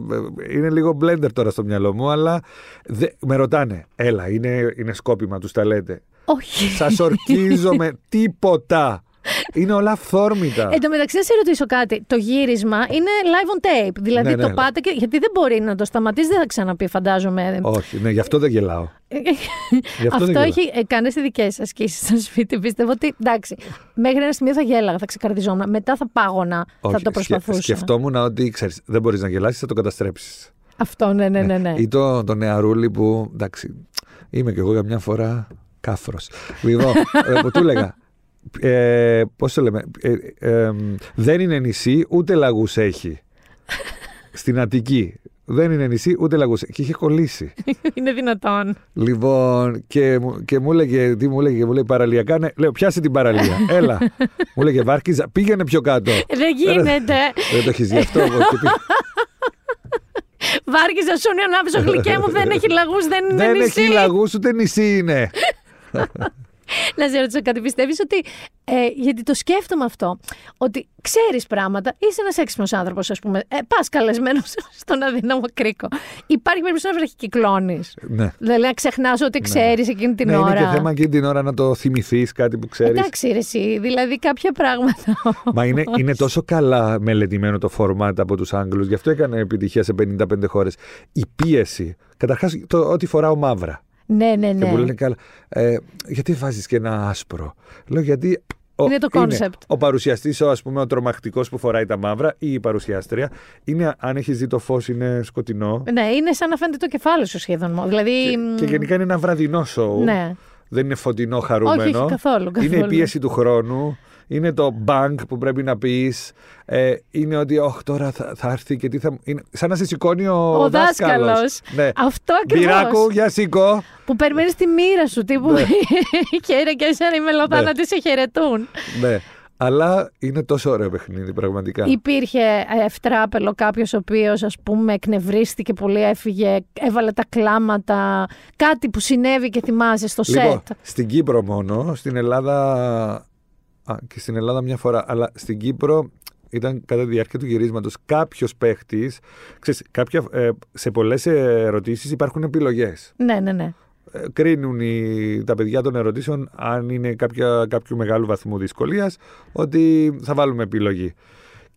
είναι λίγο blender τώρα στο μυαλό μου, αλλά δε, με ρωτάνε, έλα, είναι, είναι σκόπιμα, τους τα λέτε; Όχι. Σας ορκίζομαι τίποτα. Είναι όλα αυθόρμητα. Εν τω μεταξύ, να σε ρωτήσω κάτι. Το γύρισμα είναι live on tape. Δηλαδή Ναι, ναι. το πάτε και. Γιατί δεν μπορεί να το σταματήσει, δεν θα ξαναπεί, φαντάζομαι. Όχι, ναι, γι' αυτό δεν γελάω. Γι' αυτό, Αυτό δεν γελάω. έχει ε, κάνει ειδικέ ασκήσει στο σπίτι. Πιστεύω ότι εντάξει, μέχρι ένα σημείο θα γέλαγα, θα ξεκαρδιζόμουν. Μετά θα πάγωνα, θα Όχι, το σκε- προσπαθούσα. σκεφτόμουν ότι ξέρεις, δεν μπορείς να γελάσεις, θα το καταστρέψεις. Αυτό, ναι, ναι, ναι. ναι. Ή το, το νεαρούλι που εντάξει, είμαι κι εγώ για μια φορά κάφρος. Λοιπόν, ε, που του έλεγα. Ε, Πώς το λέμε, ε, ε, δεν είναι νησί, ούτε λαγούς έχει. Στην Αττική. Δεν είναι νησί, ούτε λαγούς. Και είχε κολλήσει. είναι δυνατόν. Λοιπόν, και, μου- και μου έλεγε, τι μου έλεγε, μου λέει παραλιακά. Ναι, λέω, πιάσε την παραλία. Έλα. μου έλεγε Βάρκιζα, πήγαινε πιο κάτω. Δεν γίνεται. Δεν το έχεις γι' αυτό. εγώ. Και πήγα- Βάργιζα σου είναι ανάβησο γλυκέ μου, δεν έχει λαγούς, δεν είναι Δεν νησί. έχει λαγούς, ούτε νησί είναι. Να σε ρωτήσω κάτι, πιστεύεις ότι. Ε, γιατί το σκέφτομαι αυτό. Ότι ξέρεις πράγματα, είσαι ένας έξυπνος άνθρωπος, ας πούμε. Ε, Πας καλεσμένος στον αδύναμο κρίκο. Υπάρχει περίπτωση να βραχικυκλώνεις. ναι. Δηλαδή να ξεχνάς ότι ξέρεις εκείνη την ναι, ώρα. είναι και θέμα εκείνη την ώρα να το θυμηθείς κάτι που ξέρεις. Εντάξει, ρε, εσύ, δηλαδή κάποια πράγματα. Μα είναι, είναι τόσο καλά μελετημένο το format από τους Άγγλους, γι' αυτό έκανε επιτυχία σε 55 χώρες. Η πίεση. Καταρχάς, ότι φοράω μαύρα. Ναι, ναι, Και ναι. μου λένε καλά. Ε, γιατί βάζεις και ένα άσπρο; Λέω γιατί. Ο, Είναι το concept. Ο παρουσιαστής, ο, ας πούμε, ο τρομακτικός που φοράει τα μαύρα ή η παρουσιάστρια. Είναι, αν έχεις δει το φως, είναι σκοτεινό. Ναι, είναι σαν να φαίνεται το κεφάλι σου σχεδόν. μόνο. Δηλαδή. Και, και γενικά είναι ένα βραδινό σοου. Ναι. Δεν είναι φωτεινό χαρούμενο. Όχι, όχι, καθόλου, Είναι η καθόλου. πίεση του χρόνου. Είναι το bank που πρέπει να πεις. Ε, είναι ότι όχι τώρα θα, θα έρθει και τι θα. μου-» Είναι σαν να σε σηκώνει ο, Ο δάσκαλος. Ναι. Αυτό ακριβώς. Μπυράκου, για σήκω. Που περιμένεις τη μοίρα σου. Τύπου. Ναι. Χαίρε και εσένα οι μελοθάνατοι σε χαιρετούν. ναι. Αλλά είναι τόσο ωραίο παιχνίδι, πραγματικά. Υπήρχε ε, ευτράπελο κάποιος ο οποίος, ας πούμε, εκνευρίστηκε πολύ, έφυγε, έβαλε τα κλάματα. Κάτι που συνέβη και θυμάσαι στο Λοιπόν, σετ. στην Κύπρο μόνο, στην Ελλάδα. Α, και στην Ελλάδα μια φορά. Αλλά στην Κύπρο ήταν κατά τη διάρκεια του γυρίσματος κάποιος παίχτης. Κάποια, ε, σε πολλές ερωτήσεις υπάρχουν επιλογές. Ναι, ναι, ναι. Ε, κρίνουν οι, τα παιδιά των ερωτήσεων αν είναι κάποια, κάποιου μεγάλου βαθμού δυσκολίας ότι θα βάλουμε επιλογή.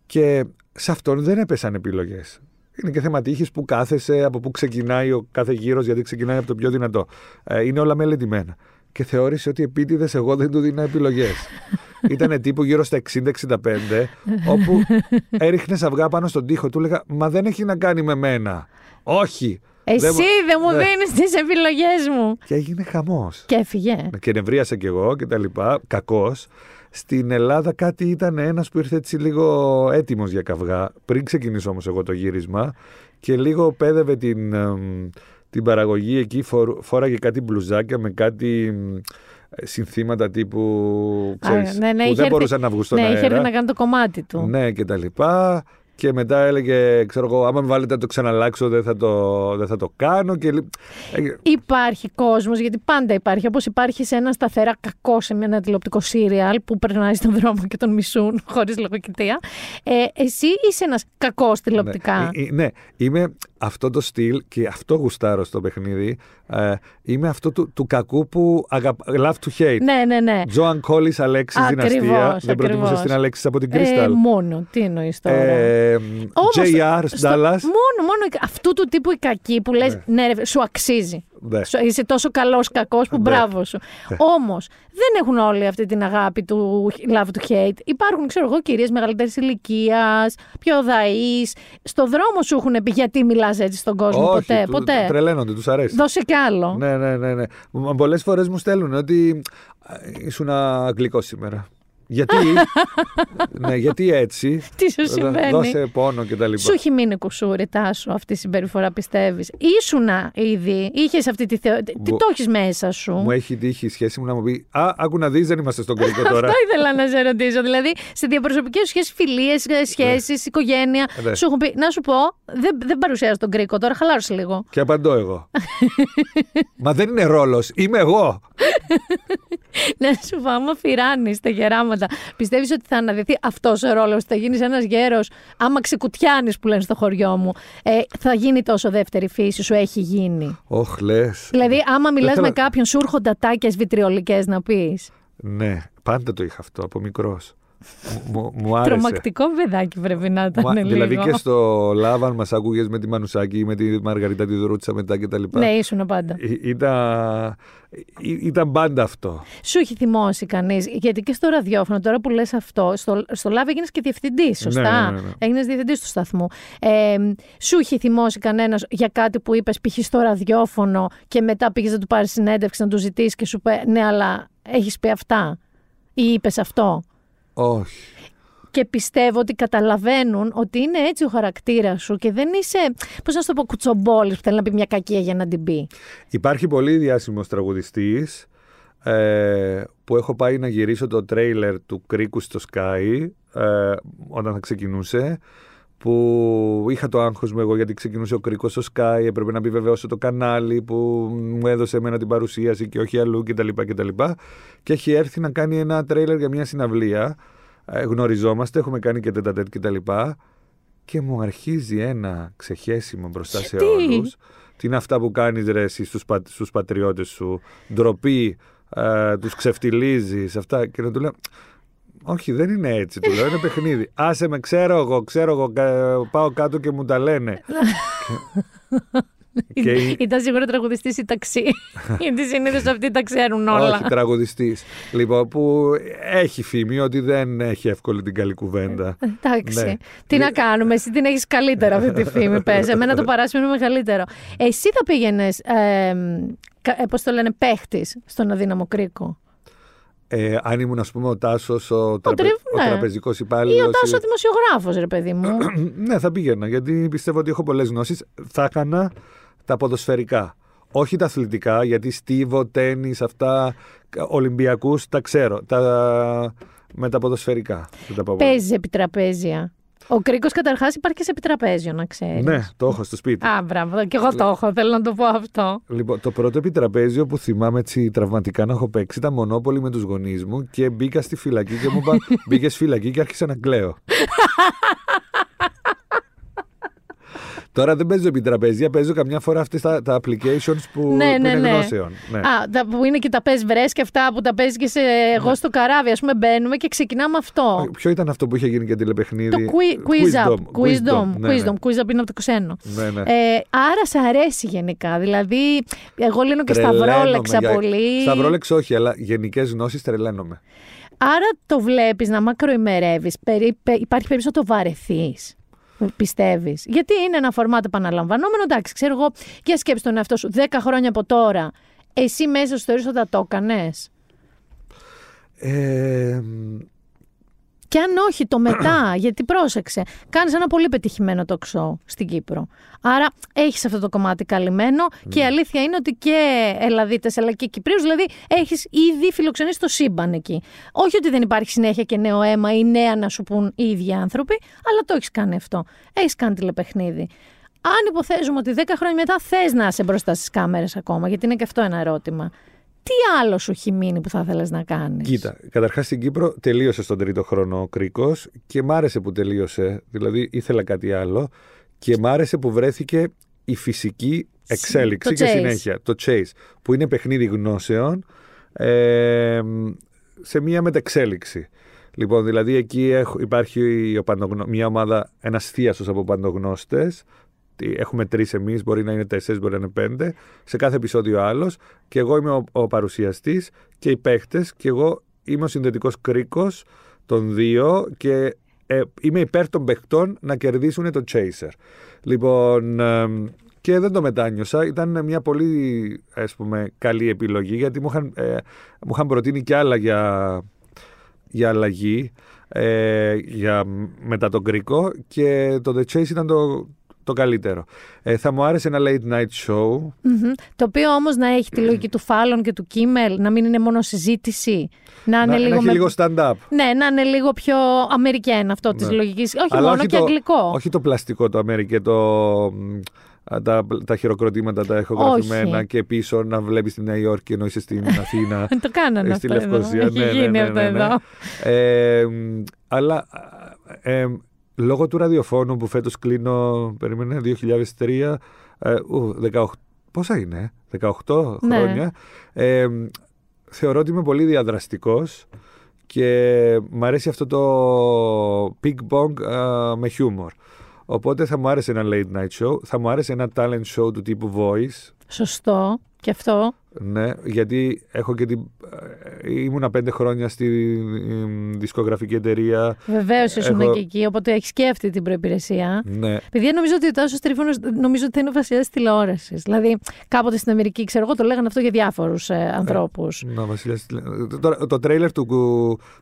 Και σε αυτόν δεν έπεσαν επιλογές. Είναι και θέμα τύχης που κάθεσαι, από πού ξεκινάει ο κάθε γύρος, γιατί ξεκινάει από το πιο δυνατό. Ε, είναι όλα μελετημένα. Και θεώρησε ότι επίτηδες εγώ δεν του δίνα επιλογές. Ήταν τύπου γύρω στα 60-65, όπου έριχνες αυγά πάνω στον τοίχο. Του έλεγα Μα δεν έχει να κάνει με μένα. Όχι. Εσύ μου- δεν μου Ναι. δίνεις τις επιλογές μου. Και έγινε χαμός. Και έφυγε. Και νευρίασα κι εγώ και τα λοιπά. Κακός. Στην Ελλάδα κάτι ήταν ένας που ήρθε έτσι λίγο έτοιμος για καυγά. Πριν ξεκινήσω όμως εγώ το γύρισμα. Και λίγο πέδευε την, εμ, την παραγωγή εκεί. φορ- φόραγε κάτι μπλουζάκια με κάτι εμ, συνθήματα τύπου. Ξέρεις, Α, ναι, ναι, που είχε δεν έρθει- μπορούσαν να βγουν στον ναι, είχε αέρα. έρθει να κάνει το κομμάτι του. Ναι, και τα λοιπά. Και μετά έλεγε, ξέρω εγώ, άμα με βάλετε να το ξαναλλάξω, δεν θα το, δεν θα το κάνω. Και... λι- Ε, Υπάρχει κόσμος, γιατί πάντα υπάρχει, όπως υπάρχει σε ένα σταθερά κακό σε ένα τηλεοπτικό σύριαλ που περνάει στον δρόμο και τον μισούν χωρίς λογοκοιτεία. Ε, εσύ είσαι ένας κακός τηλεοπτικά. Ναι, ε, ε, ναι, είμαι αυτό το στυλ και αυτό γουστάρω στο παιχνίδι. Ε, είμαι αυτό του, του κακού που αγαπά. Love to hate. Ναι, ναι, ναι. Τζοαν Κόλλη, Αλέξη Ακριβώς, Δυναστεία. Δεν προτιμούσες ακριβώς. την Αλέξη από την Ε, Κρίσταλ. μόνο, τι εννοείς τώρα; Ε, Όμως, JR στο- Dallas. Μόνο, μόνο αυτού του τύπου η κακή που λες, ναι, ρε, σου αξίζει. Ναι. Σου- Είσαι τόσο καλός κακός που Ναι. μπράβο σου. Όμως δεν έχουν όλοι αυτή την αγάπη του love to hate. Υπάρχουν, ξέρω εγώ, κυρίες μεγαλύτερης ηλικίας, πιο δαεί. Στο δρόμο σου έχουν πει γιατί μιλάς έτσι στον κόσμο. Όχι, ποτέ. του- ποτέ. Τρελαίνονται, τους αρέσει. Δώσε κι άλλο. Ναι, ναι, ναι. ναι. Πολλές φορές μου στέλνουν ότι ε, ήσουν αγγλικός σήμερα. Γιατί, ναι, γιατί έτσι; Τι σου συμβαίνει; Δώσε πόνο και τα λοιπά. Σου έχει μείνει κουσούρι, τάσου, αυτή η συμπεριφορά πιστεύεις; Ήσουνα ήδη, είχες αυτή τη θεω... Τι Μου- το έχεις μέσα σου; Μου έχει τύχει η σχέση μου να μου πει Α, άκου να δεις, δεν είμαστε στον κρίκο τώρα. Αυτό ήθελα να σε ρωτήσω. Δηλαδή, σε διαπροσωπικές σχέσεις, φιλίες, σχέσεις, οικογένεια, Ναι. σου έχουν πει, να σου πω, δεν, δεν παρουσιάζει τον κρίκο τώρα, χαλάρωσε λίγο. Και απαντώ εγώ. Μα δεν είναι ρόλος, είμαι εγώ. να σου πω, άμα φυράνεις τα γεράματα, πιστεύεις ότι θα αναδειθεί αυτός ο ρόλος, θα γίνεις ένας γέρος, άμα ξεκουτιάνεις που λένε στο χωριό μου, ε, θα γίνει τόσο δεύτερη φύση, σου έχει γίνει. Όχ, λες. Δηλαδή, άμα μιλάς θέλω- με κάποιον, σου έρχονται ατάκε βιτριολικές να πεις. Ναι, πάντα το είχα αυτό από μικρός. Μου, μου άρεσε. Τρομακτικό παιδάκι πρέπει να ήταν. Μου- λίγο. δηλαδή και στο Λάβαν μας άκουγες με τη Μανουσάκη ή με τη Μαργαρίτα τη Δρούτσα μετά κτλ. Ναι, ήσουν πάντα. Ή- Ήταν, ή- ήταν πάντα αυτό. Σου έχει θυμώσει κανείς, γιατί και στο ραδιόφωνο, τώρα που λες αυτό, στο, στο Λάβ έγινες και διευθυντής, σωστά; ναι, ναι, ναι. Έγινες διευθυντής του σταθμού. Ε, σου έχει θυμώσει κανένας για κάτι που είπες, π.χ. στο ραδιόφωνο και μετά πήγες να του πάρεις συνέντευξη, να του ζητήσεις και σου πει Ναι, αλλά έχεις πει αυτά. Ή είπες αυτό; Όχι. Και πιστεύω ότι καταλαβαίνουν ότι είναι έτσι ο χαρακτήρας σου και δεν είσαι, πώς να σου το πω, κουτσομπόλης που θέλει να πει μια κακία για να την πει. Υπάρχει πολύ διάσημος τραγουδιστής ε, που έχω πάει να γυρίσω το τρέιλερ του Κρίκου στο Sky ε, όταν θα ξεκινούσε που είχα το άγχος μου εγώ γιατί ξεκινούσε ο Κρίκος στο Sky έπρεπε να επιβεβαιώσω το κανάλι που μου έδωσε εμένα την παρουσίαση και όχι αλλού κτλ. κτλ. Και έχει έρθει να κάνει ένα τρέιλερ για μια συναυλία ε, γνωριζόμαστε, έχουμε κάνει και τετατέτ κτλ. Και μου αρχίζει ένα ξεχέσιμο μπροστά σε Γιατί; όλους τι είναι αυτά που κάνεις ρε εσύ στους, πα, στους πατριώτες σου, ντροπή, ε, τους ξεφτιλίζεις, αυτά. Και να του λέω, όχι δεν είναι έτσι, του λέω, είναι παιχνίδι. Άσε με, ξέρω εγώ, ξέρω εγώ, κα- πάω κάτω και μου τα λένε. Και- και η- Ήταν σίγουρα τραγουδιστής ή ταξί. Γιατί συνήθως αυτοί τα ξέρουν όλα. Όχι, τραγουδιστής. Λοιπόν, που έχει φήμη ότι δεν έχει εύκολη την καλή κουβέντα. Εντάξει. Ναι. Τι να κάνουμε, εσύ την έχεις καλύτερα αυτή τη φήμη. Πες. Εμένα το παράσημο είναι μεγαλύτερο. Εσύ θα πήγαινες, ε, πώς το λένε, παίχτης στον αδύναμο κρίκο; Ε, αν ήμουν, ας πούμε, ο Τάσος, ο, τραπε... τρε- ο ναι. τραπεζικός Ή υπάλληλος... ο Τάσος δημοσιογράφος, ρε παιδί μου. ναι, θα πήγαινα, γιατί πιστεύω ότι έχω πολλές γνώσεις. Θα έκανα τα ποδοσφαιρικά. Όχι τα αθλητικά, γιατί στίβο, τέννις, αυτά, Ολυμπιακούς, τα ξέρω. Τα... Με τα ποδοσφαιρικά. δεν τα πάω πολύ. Παίζεις επιτραπέζια. Ο κρίκος καταρχάς υπάρχει και σε επιτραπέζιο, να ξέρεις. Ναι, το έχω στο σπίτι. Α, μπράβο. Και εγώ το έχω, θέλω να το πω αυτό. Λοιπόν, το πρώτο επιτραπέζιο που θυμάμαι έτσι τραυματικά να έχω παίξει ήταν μονόπολη με τους γονείς μου και μπήκα στη φυλακή και μου είπα μπήκες φυλακή και άρχισα να κλαίω. Τώρα δεν παίζω επιτραπέζια, παίζω καμιά φορά αυτές τα, τα applications που, Ναι, που ναι, είναι ναι. γνώσεων. Ναι. Α, τα, που είναι και τα πες βρες και αυτά που τα παίζει και σε, εγώ στο καράβι. Α πούμε, μπαίνουμε και ξεκινάμε αυτό. Ποιο ήταν αυτό που είχε γίνει και τηλεπαιχνίδι; Το qui- quiz up. Quiz dom. Ναι, Quiz ναι. dom. Quiz up είναι από το ξένο. Ναι, ναι. Ε, άρα σ' αρέσει γενικά. Δηλαδή, εγώ λένε και Τρελαίνομαι σταυρόλεξα για- πολύ. Σταυρόλεξ όχι, αλλά γενικές γνώσεις τρελαίνομαι. Άρα το βλέπεις να μακροημερεύεις. Περί, πε- υπάρχει περίπτωση να το βαρεθείς. Πιστεύεις. Γιατί είναι ένα φορμάτ επαναλαμβανόμενο. Εντάξει, ξέρω εγώ, για σκέψη τον εαυτό σου. 10 χρόνια από τώρα, εσύ μέσα σου θεωρείς ότι θα το έκανες; Ε, Και αν όχι, το μετά, γιατί πρόσεξε, κάνεις ένα πολύ πετυχημένο talk show στην Κύπρο. Άρα έχεις αυτό το κομμάτι καλυμμένο και η αλήθεια είναι ότι και Ελλαδίτες αλλά και Κυπρίους, δηλαδή έχεις ήδη φιλοξενήσει το σύμπαν εκεί. Όχι ότι δεν υπάρχει συνέχεια και νέο αίμα ή νέα να σου πούν οι ίδιοι άνθρωποι, αλλά το έχεις κάνει αυτό. Έχεις κάνει τηλεπαιχνίδι. Αν υποθέσουμε ότι 10 χρόνια μετά θες να είσαι μπροστά στις κάμερες ακόμα, γιατί είναι και αυτό ένα ερώτημα. Τι άλλο σου έχει μείνει που θα ήθελες να κάνεις; Κοίτα, καταρχάς στην Κύπρο τελείωσε στον τρίτο χρόνο ο Κρίκος και μ' άρεσε που τελείωσε, δηλαδή ήθελα κάτι άλλο και μ' άρεσε που βρέθηκε η φυσική εξέλιξη το και chase. συνέχεια, το chase, που είναι παιχνίδι γνώσεων ε, σε μία μετεξέλιξη. Λοιπόν, δηλαδή εκεί έχ- υπάρχει ο παντογνω- μια ομάδα, ένας θίασος από παντογνώστες, Τι- έχουμε τρεις εμείς, μπορεί να είναι τέσσερις, μπορεί να είναι πέντε, σε κάθε επεισόδιο άλλος και εγώ είμαι ο, ο παρουσιαστής και οι παίχτες και εγώ είμαι ο συνδετικός κρίκος των δύο και ε, είμαι υπέρ των παιχτών να κερδίσουν το chaser. Λοιπόν, εμ, και δεν το μετάνιωσα. Ήταν μια πολύ ας πούμε, καλή επιλογή γιατί μου είχαν, ε, μου είχαν προτείνει και άλλα για, για αλλαγή ε, για, μετά τον κρίκο και το The Chase ήταν το, το καλύτερο. Ε, θα μου άρεσε ένα late night show. Μμμ. Το οποίο όμως να έχει τη λογική του Φάλλον και του Κίμελ, να μην είναι μόνο συζήτηση. Να είναι να, λίγο. να έχει με- λίγο stand-up. Ναι, να είναι λίγο πιο Αμερικέν αυτό της Ναι. λογικής. Όχι Αλλά μόνο και το, αγγλικό. όχι το πλαστικό το Αμερική, το, μ, α, τα, τα χειροκροτήματα τα ηχογραφημένα Όχι. και πίσω να βλέπεις τη Νέα Υόρκη ενώ είσαι στην Αθήνα. Το κάνανε Ε, στη αυτό εδώ. Λευκοσία. Έχει Ναι, ναι, γίνει ναι, αυτό ναι, ναι. εδώ. Ε, μ, αλλά ε, λόγω του ραδιοφώνου που φέτος κλείνω, περίμενε, 2003, ε, ου, 18, πόσα είναι, 18 Ναι. χρόνια, ε, μ, θεωρώ ότι είμαι πολύ διαδραστικός και μ' αρέσει αυτό το ping pong α, με χιούμορ. Οπότε θα μου άρεσε ένα late night show, θα μου άρεσε ένα talent show του τύπου voice, Σωστό. Και αυτό. ναι, γιατί έχω και την... ε, ήμουνα πέντε χρόνια στη ε, δισκογραφική εταιρεία. Βεβαίως ήσουν Έχω- και εκεί, οπότε έχεις και αυτή την προπηρεσία. Ναι, Παιδιά, νομίζω ότι ο Τάσο Τρίφωνο νομίζω ότι θα είναι ο βασιλιά της τηλεόρασης. Δηλαδή, κάποτε στην Αμερική, ξέρω εγώ, το λέγανε αυτό για διάφορους ε, ανθρώπους. να, βασιλιάς, τώρα, το τρέιλερ του,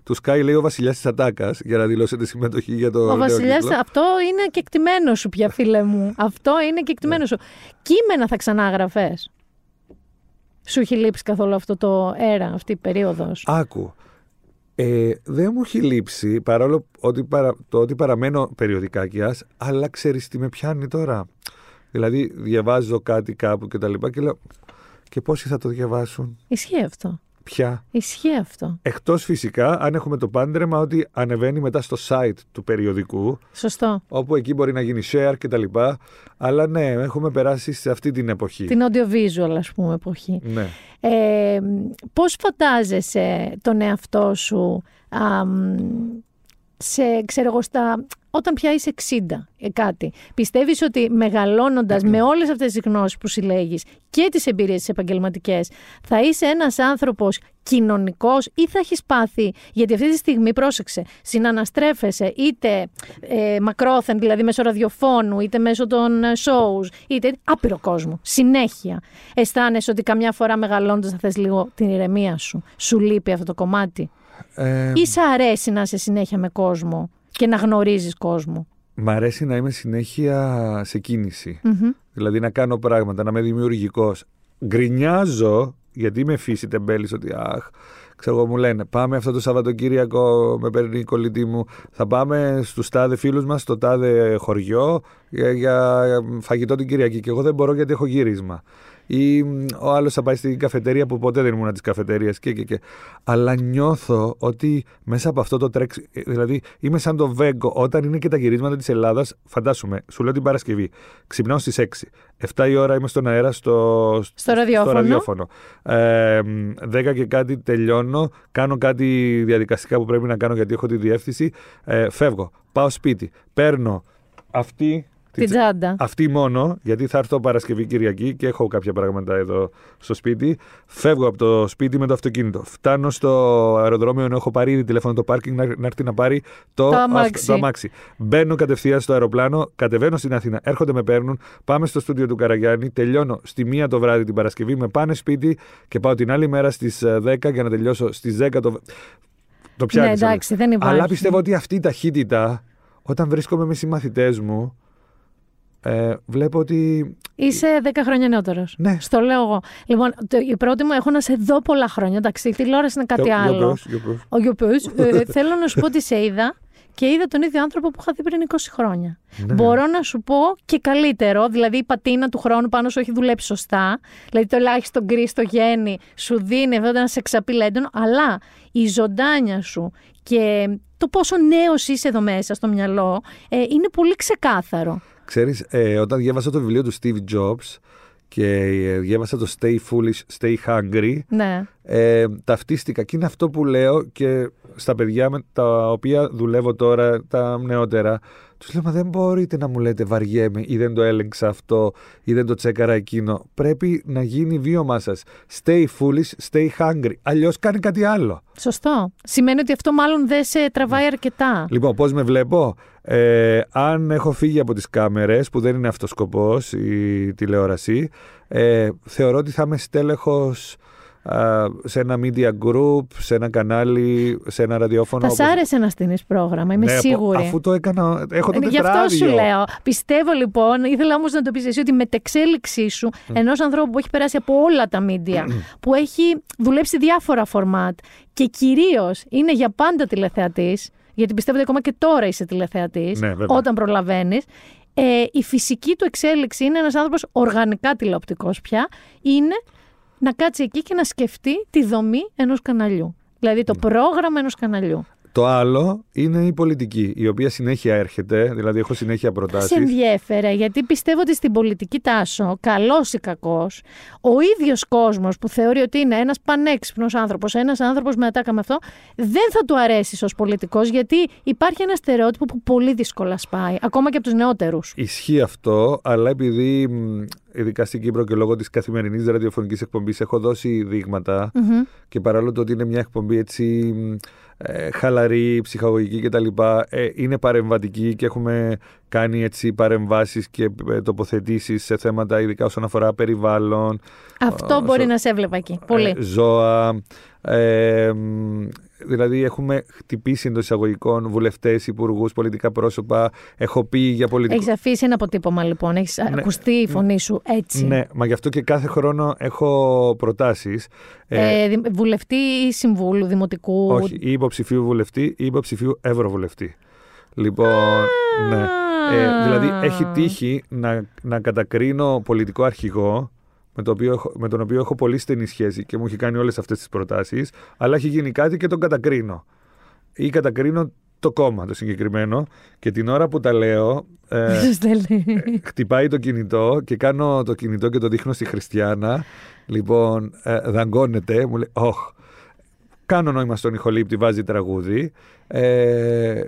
του Sky λέει ο βασιλιάς της Ατάκας για να δηλώσετε συμμετοχή για το Ο νέο βασιλιάς, κύκλο. αυτό είναι και εκτιμένο σου πια, φίλε μου. Αυτό είναι και εκτιμένο σου. Κείμενα θα ξανάγραφε. Σου έχει λείψει καθόλου αυτό το αέρα, αυτή η περίοδος; Άκου. Ε, δεν μου έχει λείψει παρόλο ότι παρα, το ότι παραμένω περιοδικάκιας αλλά ξέρεις τι με πιάνει τώρα. Δηλαδή διαβάζω κάτι κάπου και τα λοιπά και λέω και πόσοι θα το διαβάσουν, Ισχύει αυτό. Πια. Ισχύει αυτό. Εκτός φυσικά αν έχουμε το πάντρεμα ότι ανεβαίνει μετά στο site του περιοδικού Σωστό. όπου εκεί μπορεί να γίνει share και τα λοιπά. Αλλά ναι, έχουμε περάσει σε αυτή την εποχή. Την audiovisual, ας πούμε, εποχή. Ναι. Ε, πώς φαντάζεσαι τον εαυτό σου αμ, σε, ξέρω εγώ, στα, όταν πια είσαι 60 ε, κάτι. Πιστεύεις ότι μεγαλώνοντας με όλες αυτές τις γνώσεις που συλλέγεις και τις εμπειρίες τις επαγγελματικές θα είσαι ένας άνθρωπος κοινωνικός ή θα έχεις πάθει, γιατί αυτή τη στιγμή πρόσεξε, συναναστρέφεσαι είτε ε, μακρόθεν, δηλαδή μέσω ραδιοφώνου, είτε μέσω των ε, shows, είτε άπειρο κόσμο, συνέχεια. Αισθάνεσαι ότι καμιά φορά μεγαλώντας θα θες λίγο την ηρεμία σου. Σου λείπει αυτό το κομμάτι. Ε, Ή σ' αρέσει να είσαι συνέχεια με κόσμο και να γνωρίζεις κόσμο. Μ' αρέσει να είμαι συνέχεια σε κίνηση. Μμμ. Δηλαδή να κάνω πράγματα, να είμαι δημιουργικός. Γκρινιάζω, γιατί είμαι φύση τεμπέλης, ότι αχ, ξέρω εγώ μου λένε, πάμε αυτό το Σαββατοκύριακο, με παίρνει η κολλητή μου, θα πάμε στους τάδε φίλους μας, στο τάδε χωριό, για, για φαγητό την Κυριακή. Και εγώ δεν μπορώ γιατί έχω γύρισμα. Ή μ, ο άλλος θα πάει στην καφετέρια που ποτέ δεν ήμουν της καφετέριας και, και, και. Αλλά νιώθω ότι μέσα από αυτό το τρέξ. Δηλαδή είμαι σαν το Βέγκο όταν είναι και τα γυρίσματα της Ελλάδας. Φαντάσουμε, σου λέω την Παρασκευή. Ξυπνάω στις 6. 7 η ώρα είμαι στον αέρα στο, Στο ραδιόφωνο. ραδιόφωνο. Ε, μ, 10 και κάτι τελειώνω. Κάνω κάτι διαδικαστικά που πρέπει να κάνω γιατί έχω τη διεύθυνση. Ε, φεύγω. Πάω σπίτι. Παίρνω αυτή. Την τσα- τσάντα. αυτή μόνο, γιατί θα έρθω Παρασκευή Κυριακή και έχω κάποια πράγματα εδώ στο σπίτι. Φεύγω από το σπίτι με το αυτοκίνητο. Φτάνω στο αεροδρόμιο ενώ έχω πάρει ήδη τηλέφωνο το πάρκινγκ να, να έρθει να πάρει το, Το αυ- αμάξι. το αμάξι. Μπαίνω κατευθείαν στο αεροπλάνο, κατεβαίνω στην Αθήνα, έρχονται με παίρνουν, πάμε στο στούντιο του Καραγιάννη, τελειώνω στη μία το βράδυ την Παρασκευή, με πάνε σπίτι και πάω την άλλη μέρα στις 10 για να τελειώσω στις 10 το. Το Ναι, πιάνεις, εντάξει, δεν υπάρχει. αλλά πιστεύω ότι αυτή η ταχύτητα, όταν βρίσκομαι με συμμαθητές μου, ε, βλέπω ότι. Είσαι 10 χρόνια νεότερος. Ναι. Στο λέω εγώ. Λοιπόν, το, η πρώτη μου έχω να σε δω πολλά χρόνια. Εντάξει, η τηλεόραση είναι κάτι Για- για άλλο. πες, για πες. Ο Γιωπούς, ε, θέλω να σου πω ότι σε είδα και είδα τον ίδιο άνθρωπο που είχα δει πριν 20 χρόνια. Ναι. Μπορώ να σου πω και καλύτερο, δηλαδή η πατίνα του χρόνου πάνω σου έχει δουλέψει σωστά. Δηλαδή το ελάχιστο γκρι στο γέννη σου δίνει αυτό ένα σεξαπίλ έντονο, αλλά η ζωντάνια σου και το πόσο νέος είσαι εδώ μέσα στο μυαλό ε, είναι πολύ ξεκάθαρο. Ξέρεις, ε, όταν διάβασα το βιβλίο του Steve Jobs και ε, διάβασα το Stay Foolish, Stay Hungry, Ναι. ε, ταυτίστηκα και είναι αυτό που λέω και στα παιδιά με τα οποία δουλεύω τώρα, τα νεότερα. Τους λέω, μα δεν μπορείτε να μου λέτε βαριέμαι ή δεν το έλεγξα αυτό ή δεν το τσέκαρα εκείνο. Πρέπει να γίνει βίωμά σας. Stay foolish, stay hungry. Αλλιώς κάνει κάτι άλλο. Σωστό. Σημαίνει ότι αυτό μάλλον δεν σε τραβάει αρκετά. Λοιπόν, πώς με βλέπω; Ε, αν έχω φύγει από τις κάμερες, που δεν είναι αυτός σκοπός η τηλεόραση, ε, θεωρώ ότι θα είμαι στέλεχος α, σε ένα media group, σε ένα κανάλι, σε ένα ραδιόφωνο. Θα σ' όπως- άρεσε να στείλεις πρόγραμμα, είμαι Ναι, απο- σίγουρη. Αφού το έκανα, έχω το Ε, Γι' αυτό σου τετράδιο. λέω. Πιστεύω λοιπόν, ήθελα όμως να το πεις εσύ, ότι η μετεξέλιξή σου ενός ανθρώπου που έχει περάσει από όλα τα μίντια, που έχει δουλέψει διάφορα φορμάτ και κυρίως είναι για πάντα τηλεθεατής, γιατί πιστεύω ότι ακόμα και τώρα είσαι τηλεθεατής, Ναι, βέβαια. όταν προλαβαίνεις, ε, η φυσική του εξέλιξη είναι ένας άνθρωπος οργανικά τηλεοπτικός πια, είναι να κάτσει εκεί και να σκεφτεί τη δομή ενός καναλιού. Δηλαδή το πρόγραμμα ενός καναλιού. Το άλλο είναι η πολιτική, η οποία συνέχεια έρχεται, δηλαδή έχω συνέχεια Σε προτάσει. ενδιέφερε, γιατί πιστεύω ότι στην πολιτική τάσο, καλός ή κακός, ο ίδιος κόσμος που θεωρεί ότι είναι ένας πανέξυπνος άνθρωπος, ένας άνθρωπος με ατάκα με αυτό, δεν θα του αρέσει ως πολιτικός, γιατί υπάρχει ένα στερεότυπο που πολύ δύσκολα σπάει, ακόμα και από τους νεότερους. Ισχύει αυτό, αλλά επειδή μ, ειδικά στην Κύπρο και λόγω της καθημερινής ραδιοφωνικής εκπομπής έχω δώσει δείγματα και παρόλο το ότι είναι μια εκπομπή έτσι μ, ε, χαλαρή, ψυχαγωγική κτλ. Ε, είναι παρεμβατική και έχουμε κάνει έτσι παρεμβάσεις και ε, τοποθετήσεις σε θέματα ειδικά όσον αφορά περιβάλλον, Αυτό ε, μπορεί ζω- να σε έβλεπα εκεί. Πολύ. ε, ζώα. Ε, μ, δηλαδή έχουμε χτυπήσει εντός εισαγωγικών βουλευτές, υπουργούς, πολιτικά πρόσωπα. Έχω πει για πολιτικό... Έχεις αφήσει ένα αποτύπωμα λοιπόν. Έχεις Ναι. ακουστεί η φωνή σου έτσι. Ναι, μα γι' αυτό και κάθε χρόνο έχω προτάσεις. Ε, Ε, δη- βουλευτή ή συμβούλου δημοτικού. όχι, ή υποψηφίου βουλευτή ή υποψηφίου ευρωβουλευτή. Λοιπόν, ναι. Ε, δηλαδή έχει τύχει να, να κατακρίνω πολιτικό αρχηγό με, το οποίο, έχω- με τον οποίο έχω πολύ στενή σχέση και μου έχει κάνει όλες αυτές τις προτάσεις αλλά έχει γίνει κάτι και τον κατακρίνω ή κατακρίνω το κόμμα το συγκεκριμένο και την ώρα που τα λέω ε, Σου στέλνει. χτυπάει το κινητό και κάνω το κινητό και το δείχνω στη Χριστιανά. Λοιπόν, ε, δαγκώνεται, μου λέει, όχ, κάνω νόημα στον ηχολήπτη, βάζει τραγούδι. Ε,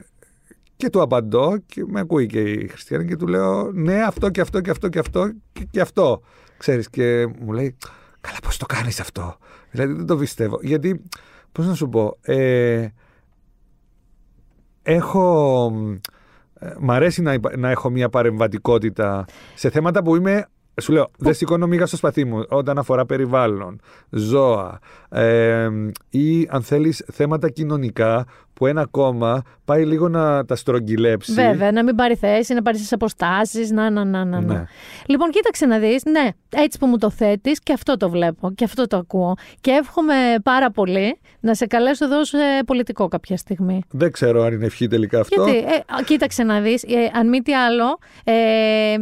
και του απαντώ και με ακούει και η Χριστιανή και του λέω, ναι, αυτό και αυτό και αυτό και αυτό και, και αυτό. Ξέρεις, και μου λέει, καλά πώς το κάνεις αυτό; Δηλαδή δεν το πιστεύω. Γιατί, πώς να σου πω, ε, έχω... ε, Μ' αρέσει να, υπα- να έχω μια παρεμβατικότητα σε θέματα που είμαι. Σου λέω, δεν σηκώνω μίγα στο σπαθί μου όταν αφορά περιβάλλον, ζώα ε, ή αν θέλεις θέματα κοινωνικά που ένα κόμμα πάει λίγο να τα στρογγυλέψει. Βέβαια, να μην πάρει θέση, να πάρει τις αποστάσεις. Να, να, να, να, να. Ναι. Λοιπόν, κοίταξε να δεις. Ναι, έτσι που μου το θέτεις και αυτό το βλέπω και αυτό το ακούω. Και εύχομαι πάρα πολύ να σε καλέσω εδώ σε πολιτικό κάποια στιγμή. Δεν ξέρω αν είναι ευχή τελικά αυτό. Γιατί, ε, α, κοίταξε να δεις, ε, αν μη τι άλλο. Ε,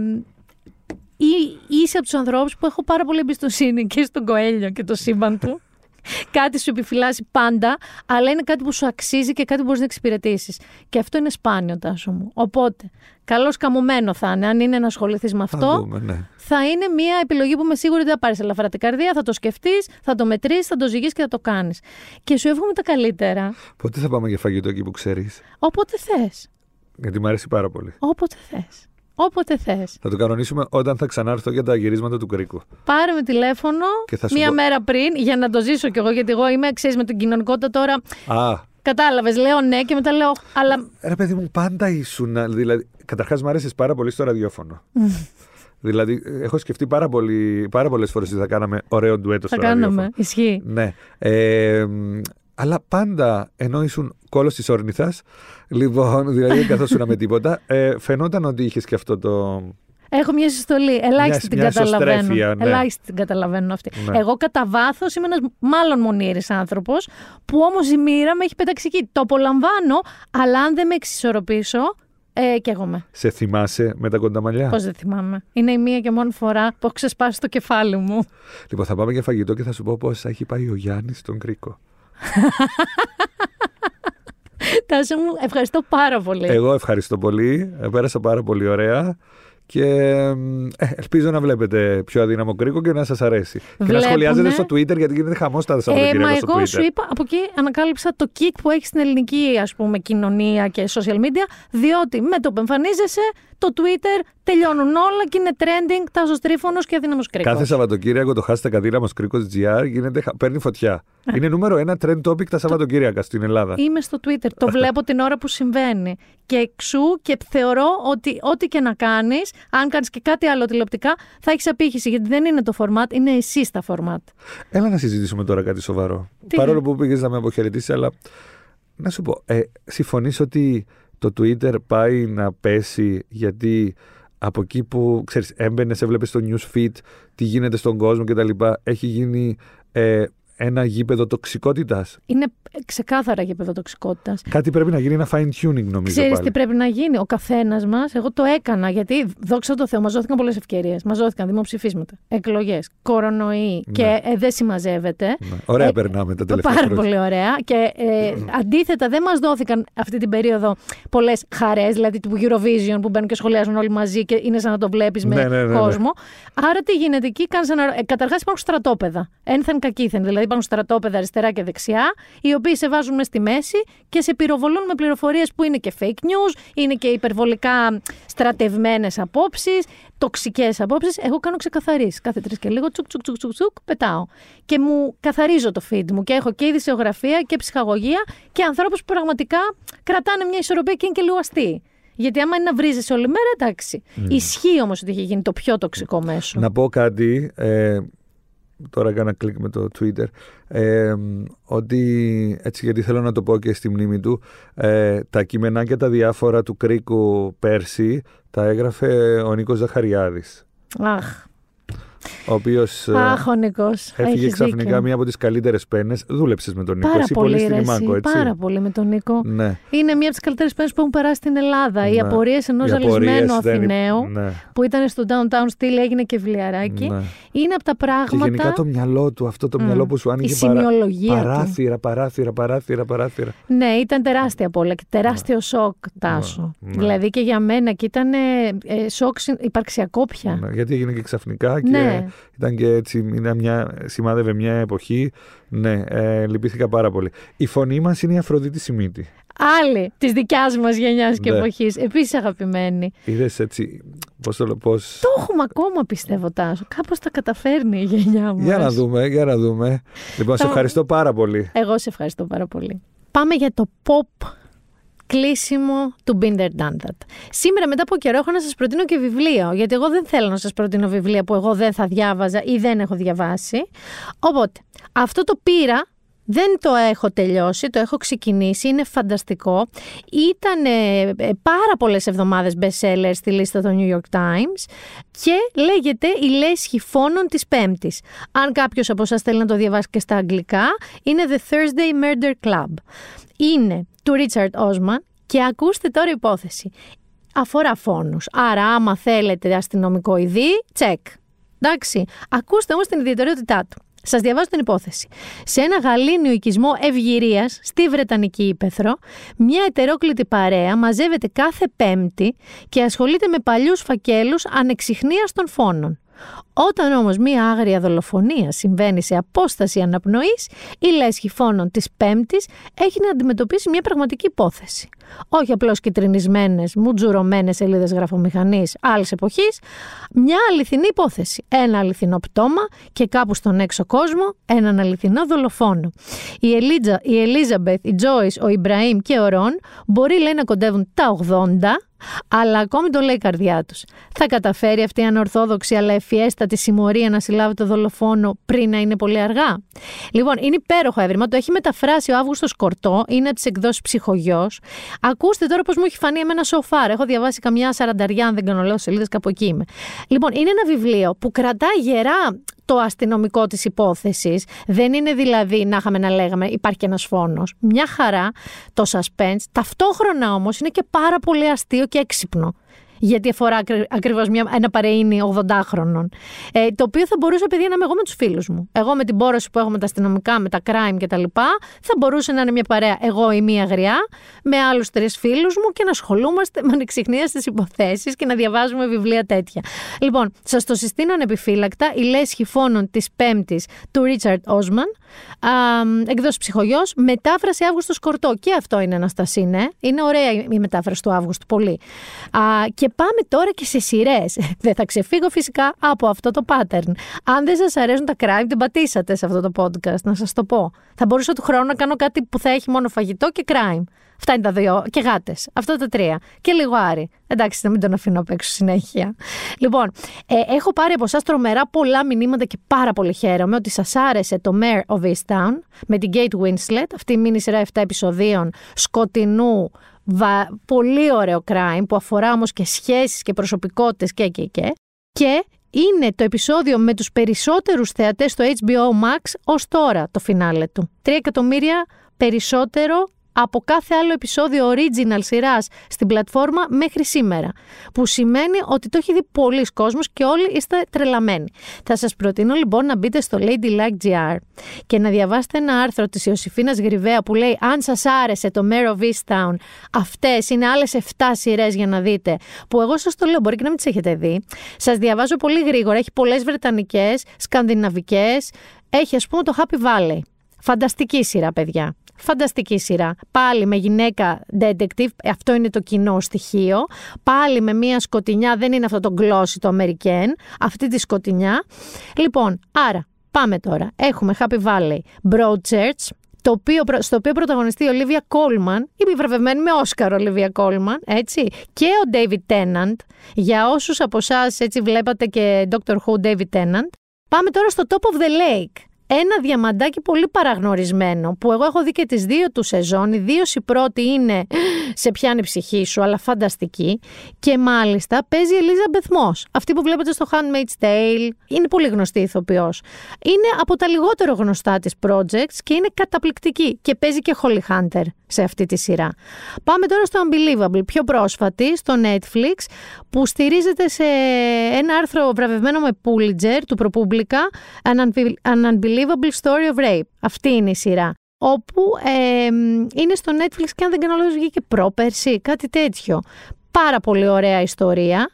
ή, είσαι από τους ανθρώπους που έχω πάρα πολύ εμπιστοσύνη και στον Κοέλιο και το σύμπαν του. κάτι σου επιφυλάσσει πάντα, αλλά είναι κάτι που σου αξίζει και κάτι που μπορείς να εξυπηρετήσεις. Και αυτό είναι σπάνιο, Τάσο μου. Οπότε, καλώ καμωμένο θα είναι, αν είναι να ασχοληθείς με Θα αυτό. δούμε, ναι. Θα είναι μια επιλογή που είμαι σίγουρη ότι θα πάρεις ελαφρά την καρδία, θα το σκεφτείς, θα το μετρήσεις, θα το ζυγίσει και θα το κάνεις. Και σου εύχομαι τα καλύτερα. Πότε θα πάμε για φαγητό εκεί που ξέρεις; Όποτε θες. Γιατί μου αρέσει πάρα πολύ. Όποτε θες. Όποτε θες. Θα το κανονίσουμε όταν θα ξανάρθω για τα γυρίσματα του Κρίκου. Πάρε με τηλέφωνο Και θα σου μία πω- μέρα πριν για να το ζήσω κι εγώ. Γιατί εγώ είμαι, ξέρεις, με την κοινωνικότητα τώρα. Α, Κατάλαβες, λέω ναι και μετά λέω. Αλλά Ρε παιδί μου, πάντα ήσουν. Δηλαδή, Καταρχάς, μου άρεσε πάρα πολύ στο ραδιόφωνο. δηλαδή, έχω σκεφτεί πάρα, πολύ, πάρα πολλές φορές ότι θα κάναμε ωραίο ντουέτο θα στο ραδιόφωνο. κάναμε. Ισχύει. Ναι. Ε, μ, αλλά πάντα ενώ ήσουν κόλος της όρνηθας, λοιπόν, δηλαδή δεν καθόσουν με τίποτα, ε, φαινόταν ότι είχες και αυτό το. Έχω μια συστολή. Ελάχιστη την μια καταλαβαίνω. ισοστρέφεια, ναι. Ελάχιστη την καταλαβαίνω αυτή. Ναι. Εγώ κατά βάθος είμαι ένας μάλλον μονήρης άνθρωπος, που όμως η μοίρα με έχει πετάξει εκεί. Το απολαμβάνω, αλλά αν δεν με εξισορροπήσω, ε, καίγομαι. Σε θυμάσαι με τα κοντά μαλλιά; Πώς δεν θυμάμαι. Είναι η μία και μόνη φορά που έχω ξεσπάσει το κεφάλι μου. Λοιπόν, θα πάμε για φαγητό και θα σου πω πώς έχει πάει ο Γιάννης στον Κρίκο. Τάσο μου, ευχαριστώ πάρα πολύ. Εγώ ευχαριστώ πολύ. Ε, Πέρασα πάρα πολύ ωραία. Και μ, ε, ελπίζω να βλέπετε πιο αδύναμο κρίκο και να σας αρέσει. Και να Βλέπουνε. σχολιάζετε στο Twitter γιατί γίνεται χαμός τα Ε, Σαββατοκύριακα μα στο εγώ Twitter. σου είπα, από εκεί ανακάλυψα το kick που έχει στην ελληνική ας πούμε, κοινωνία και social media, διότι με το που εμφανίζεσαι, το Twitter τελειώνουν όλα και είναι trending, τάσος τρίφωνος και αδύναμος κρίκος. Κάθε Σαββατοκύριακο το hashtag αδύναμος κρίκος GR γίνεται, χα- παίρνει φωτιά. Ναι. Είναι νούμερο ένα trend topic τα Σαββατοκύριακα στην Ελλάδα. Είμαι στο Twitter, το βλέπω την ώρα που συμβαίνει. Και εξού και θεωρώ ότι ό,τι και να κάνεις, αν κάνεις και κάτι άλλο τηλεοπτικά, θα έχεις απήχηση, γιατί δεν είναι το format, είναι εσύ τα format. Έλα να συζητήσουμε τώρα κάτι σοβαρό. Τι; Παρόλο που πήγες να με αποχαιρετήσεις, αλλά να σου πω, ε, συμφωνείς ότι το Twitter πάει να πέσει γιατί από εκεί που ξέρεις, έμπαινες, έβλεπες στο news feed τι γίνεται στον κόσμο κτλ. Έχει γίνει ε, ένα γήπεδο τοξικότητας. Είναι ξεκάθαρα γήπεδο τοξικότητας. Κάτι πρέπει να γίνει ένα fine tuning, νομίζω. Ξέρεις πάλι. τι πρέπει να γίνει; Ο καθένας μας, εγώ το έκανα γιατί δόξα τω Θεώ, μας δόθηκαν πολλές ευκαιρίες. Μας δόθηκαν δημοψηφίσματα, εκλογές, κορονοϊ και ε, δεν συμμαζεύεται. Ναι. Ωραία Ε, περνάμε τα τελευταία Πάρα χρόνια. πολύ ωραία. Και ε, αντίθετα, δεν μας δόθηκαν αυτή την περίοδο πολλές χαρές, δηλαδή του Eurovision που μπαίνουν και σχολιάζουν όλοι μαζί και είναι σαν να το βλέπεις με Ναι, ναι, ναι, ναι. κόσμο. Άρα τι γίνεται εκεί, κάνεις ένα... ε, Καταρχάς υπάρχουν στρατόπεδα. Ένθεν κακήθεν. Δηλαδή υπάρχουν στρατόπεδα αριστερά και δεξιά, οι οποίοι σε βάζουν μες στη μέση και σε πυροβολούν με πληροφορίες που είναι και fake news, είναι και υπερβολικά στρατευμένες απόψεις, τοξικές απόψεις. Εγώ κάνω ξεκαθαρίσει. Κάθε τρεις και λίγο τσουκ, τσουκ, τσουκ, τσουκ, τσουκ, πετάω. Και μου καθαρίζω το feed μου και έχω και ειδησιογραφία και ψυχαγωγία και ανθρώπους που πραγματικά κρατάνε μια ισορροπία και είναι και λίγο αστείοι. Γιατί άμα είναι να βρίζεσαι όλη μέρα, εντάξει. Ισχύει όμως ότι έχει γίνει το πιο τοξικό μέσο. Να πω κάτι. Ε, τώρα έκανα κλικ με το Twitter. Ε, ότι έτσι γιατί θέλω να το πω και στη μνήμη του. Ε, τα κειμενάκια τα διάφορα του Κρίκου πέρσι τα έγραφε ο Νίκος Ζαχαριάδης. Αχ, Ο οποίος ε, αχ, ο Νικός. έφυγε Έχεις ξαφνικά δίκιο. μία από τις καλύτερες πένες. Δούλεψες με τον Νίκο. Πάρα εσύ πολύ, πολύ στην ρε, εσύ, Ιμάκο, έτσι. πάρα πολύ με τον Νίκο. Ναι. Είναι μία από τις καλύτερες πέντε που έχουν περάσει στην Ελλάδα. Οι Ναι. απορίες ενός Οι ζαλισμένου απορίες δεν- Αθηναίου Ναι. που ήταν στο downtown στυλ, έγινε και βιβλιαράκι. ναι. Είναι από τα Και πράγματα. γενικά το μυαλό του, αυτό το Μμ. μυαλό που σου άνοιγε Η σημειολογία του. παράθυρα, παράθυρα, παράθυρα, παράθυρα. Ναι, ήταν τεράστια απ' όλα και τεράστιο σοκ, Τάσο. ναι. Δηλαδή και για μένα και ήταν ε, ε, σοκ συ- υπαρξιακό πια. Ναι, γιατί έγινε και ξαφνικά και Ναι. ήταν και έτσι, ήταν μια, σημάδευε μια εποχή. Ναι, ε, λυπήθηκα πάρα πολύ. Η φωνή μας είναι η Αφροδίτη Σιμίτη. Άλλη της δικιάς μας γενιάς και Ναι. εποχής. Επίσης αγαπημένη. Είδες έτσι. Πώς το λέω, πώς... Το έχουμε ακόμα, πιστεύω, Τάσο. Κάπως τα καταφέρνει η γενιά μας. Για να δούμε, για να δούμε. Λοιπόν, σε Θα- ευχαριστώ πάρα πολύ. Εγώ σε ευχαριστώ πάρα πολύ. Πάμε για το pop κλείσιμο του Binder Done That. Σήμερα μετά από καιρό έχω να σας προτείνω και βιβλίο, γιατί εγώ δεν θέλω να σας προτείνω βιβλία που εγώ δεν θα διάβαζα ή δεν έχω διαβάσει. Οπότε, αυτό το πήρα, δεν το έχω τελειώσει, το έχω ξεκινήσει, είναι φανταστικό. Ήταν ε, ε, πάρα πολλές εβδομάδες best seller στη λίστα των New York Times και λέγεται «Η λέσχη φόνων της Πέμπτης». Αν κάποιος από εσάς θέλει να το διαβάσει και στα αγγλικά, είναι The Thursday Murder Club. Είναι του Richard Osman και ακούστε τώρα υπόθεση. Αφορά φόνους. Άρα άμα θέλετε αστυνομικόειδή, τσεκ. Εντάξει. Ακούστε όμως την ιδιαιτερότητά του. Σας διαβάζω την υπόθεση. Σε ένα γαλήνιο οικισμό ευγυρίας στη Βρετανική Ήπεθρο, μια ετερόκλητη παρέα μαζεύεται κάθε Πέμπτη και ασχολείται με παλιούς φακέλους ανεξιχνίας των φόνων. Όταν όμως μία άγρια δολοφονία συμβαίνει σε απόσταση αναπνοής, η λέσχη φόνων της Πέμπτης έχει να αντιμετωπίσει μια πραγματική υπόθεση. Όχι απλώς κυτρινισμένες, μουτζουρωμένες σελίδες γραφομηχανής άλλης εποχής, μια αληθινή υπόθεση. Ένα αληθινό πτώμα και κάπου στον έξω κόσμο έναν αληθινό δολοφόνο. Η, Ελίτζα, η Ελίζαμπεθ, η Τζόις, ο Ιμπραήμ και ο Ρον μπορεί λέει να κοντεύουν τα 80, αλλά ακόμη το λέει η καρδιά τους. Θα καταφέρει αυτή η ανορθόδοξη αλλά ευφιέστατη συμμορία να συλλάβει το δολοφόνο πριν να είναι πολύ αργά; Λοιπόν, είναι υπέροχο έβριμα. Το έχει μεταφράσει ο Αύγουστος Κορτό. Είναι από τις εκδόσεις Ψυχογειό. Ακούστε τώρα πώς μου έχει φανεί εμένα σοφάρ. Έχω διαβάσει καμιά σαρανταριά, αν δεν κάνω λέω σελίδες, κάπου εκεί είμαι. Λοιπόν, είναι ένα βιβλίο που κρατάει γερά το αστυνομικό της υπόθεσης. Δεν είναι δηλαδή να είχαμε να λέγαμε υπάρχει και ένας φόνος. Μια χαρά το suspense. Ταυτόχρονα όμως είναι και πάρα πολύ αστείο και έξυπνο. Γιατί αφορά ακρι- ακριβώς μια, ένα παρεΐνι 80χρονων. Ε, το οποίο θα μπορούσα, παιδιά, να είμαι εγώ με τους φίλους μου. Εγώ με την πόρωση που έχω με τα αστυνομικά, με τα crime κτλ. Θα μπορούσε να είναι μια παρέα εγώ ή μία γριά με άλλους τρεις φίλους μου και να ασχολούμαστε με ανεξιχνία στις υποθέσεις και να διαβάζουμε βιβλία τέτοια. Λοιπόν, σας το συστήνω ανεπιφύλακτα. Η λέσχη φόνων της Πέμπτης του Ρίτσαρντ Όσμαν. Εκδόση ψυχογειός, μετάφραση Αύγουστο Σκορτό. Και αυτό είναι Αναστασίνε. ναι. Είναι ωραία η μετάφραση του Αύγουστου, πολύ. Α, και πάμε τώρα και σε σειρές. δεν θα ξεφύγω φυσικά από αυτό το pattern. Αν δεν σας αρέσουν τα crime, την πατήσατε σε αυτό το podcast, να σας το πω. Θα μπορούσα του χρόνου να κάνω κάτι που θα έχει μόνο φαγητό και crime. Αυτά είναι τα δύο. Και γάτες. Αυτά τα τρία. Και λίγο άρι. Εντάξει, να μην τον αφήνω απ' έξω συνέχεια. Λοιπόν, ε, έχω πάρει από εσάς τρομερά πολλά μηνύματα και πάρα πολύ χαίρομαι ότι σας άρεσε το Mayor of Easttown με την Kate Winslet. Αυτή η μήνυ σειρά 7 επεισοδίων σκοτεινού, βα... πολύ ωραίο crime που αφορά όμως και σχέσεις και προσωπικότητες και και και. Και είναι το επεισόδιο με τους περισσότερους θεατές στο HBO Max ως τώρα το φινάλε του. 3 εκατομμύρια περισσότερο από κάθε άλλο επεισόδιο original σειράς στην πλατφόρμα μέχρι σήμερα. Που σημαίνει ότι το έχει δει πολλοί κόσμος και όλοι είστε τρελαμένοι. Θα σας προτείνω λοιπόν να μπείτε στο Ladylike.gr και να διαβάσετε ένα άρθρο της Ιωσήφίνας Γρυβαία που λέει αν σας άρεσε το Mare of Easttown, αυτές είναι άλλες 7 σειρές για να δείτε. Που εγώ σας το λέω, μπορεί και να μην τις έχετε δει. Σας διαβάζω πολύ γρήγορα, έχει πολλές βρετανικές, σκανδιναβικές, έχει ας πούμε το Happy Valley. Φανταστική σειρά, παιδιά. Φανταστική σειρά. Πάλι με γυναίκα detective, αυτό είναι το κοινό στοιχείο. Πάλι με μια σκοτεινιά, δεν είναι αυτό το glossy το American, αυτή τη σκοτεινιά. Λοιπόν, άρα, πάμε τώρα. Έχουμε Happy Valley, Broadchurch, το οποίο, στο οποίο πρωταγωνιστεί η Ολίβια Κόλμαν, η επιβραβευμένη με Όσκαρ Ολίβια Κόλμαν, έτσι, και ο David Tennant. Για όσους από εσάς έτσι βλέπατε και Doctor Who David Tennant. Πάμε τώρα στο Top of the Lake ένα διαμαντάκι πολύ παραγνωρισμένο που εγώ έχω δει και τις δύο του σεζόν, ιδίω η πρώτη είναι σε πιάνει ψυχή σου αλλά φανταστική. Και μάλιστα παίζει η Ελίζα Μπεθμός, αυτή που βλέπετε στο Handmaid's Tale, είναι πολύ γνωστή ηθοποιός. Είναι από τα λιγότερο γνωστά της projects και είναι καταπληκτική. Και παίζει και Holly Hunter σε αυτή τη σειρά. Πάμε τώρα στο Unbelievable, πιο πρόσφατη, στο Netflix, που στηρίζεται σε ένα άρθρο βραβευμένο με Pulitzer του ProPublica, An Unbelievable Story of Rape. Αυτή είναι η σειρά. Όπου ε, είναι στο Netflix και αν δεν κάνω λόγος βγήκε πρόπερση, κάτι τέτοιο. Πάρα πολύ ωραία ιστορία.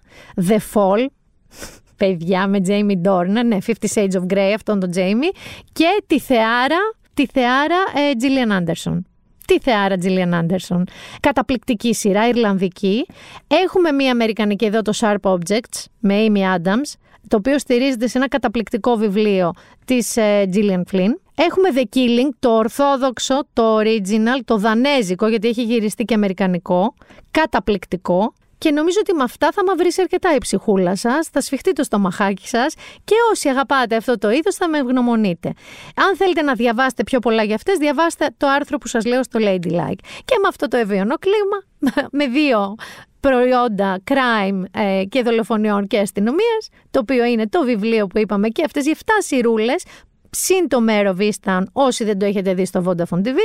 The Fall, παιδιά με Jamie Dornan, ναι, Fifty Shades of Grey, αυτόν τον Jamie, και τη θεάρα, τη θεάρα ε, Gillian Anderson. Τι θεάρα Τζίλιαν Άντερσον. Καταπληκτική σειρά, Ιρλανδική. Έχουμε μία Αμερικανική εδώ, το Sharp Objects, με Amy Adams, το οποίο στηρίζεται σε ένα καταπληκτικό βιβλίο της Gillian Flynn. Έχουμε The Killing, το ορθόδοξο, το original, το δανέζικο, γιατί έχει γυριστεί και αμερικανικό. Καταπληκτικό. Και νομίζω ότι με αυτά θα μαυρίσει αρκετά η ψυχούλα σας, θα σφιχτεί το στομαχάκι σας και όσοι αγαπάτε αυτό το είδος θα με ευγνωμονείτε. Αν θέλετε να διαβάσετε πιο πολλά για αυτές, διαβάστε το άρθρο που σας λέω στο Ladylike. Και με αυτό το ευιονό κλίμα, με δύο προϊόντα crime ε, και δολοφονιών και αστυνομίας, το οποίο είναι το βιβλίο που είπαμε και αυτές οι 7 σιρούλες συν το μέρο Βίσταν, όσοι δεν το έχετε δει στο Vodafone TV,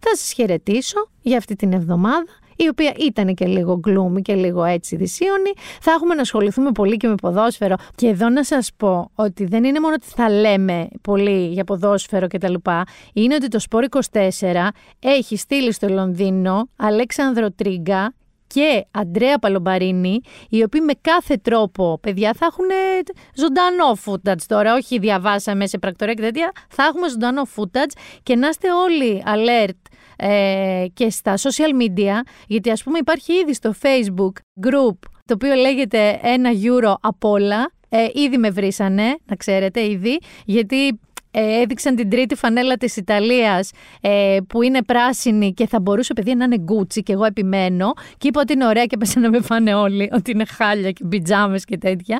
θα σας χαιρετήσω για αυτή την εβδομάδα η οποία ήταν και λίγο γκλούμι και λίγο έτσι δυσίωνη. Θα έχουμε να ασχοληθούμε πολύ και με ποδόσφαιρο. Και εδώ να σας πω ότι δεν είναι μόνο ότι θα λέμε πολύ για ποδόσφαιρο κτλ. Είναι ότι το Σπόρ 24 έχει στείλει στο Λονδίνο Αλέξανδρο Τρίγκα και Αντρέα Παλομπαρίνη, οι οποίοι με κάθε τρόπο, παιδιά, θα έχουν ζωντανό footage τώρα. Όχι διαβάσαμε σε πρακτορία και τέτοια. Θα έχουμε ζωντανό footage και να είστε όλοι alert ε, και στα social media, γιατί ας πούμε υπάρχει ήδη στο facebook group το οποίο λέγεται ένα euro απ' όλα. Ε, ήδη με βρήσανε, να ξέρετε, ήδη, γιατί ε, έδειξαν την τρίτη φανέλα της Ιταλίας ε, που είναι πράσινη και θα μπορούσε παιδί να είναι γκούτσι και εγώ επιμένω και είπα ότι είναι ωραία και πέσα να με φάνε όλοι ότι είναι χάλια και πιτζάμες και τέτοια.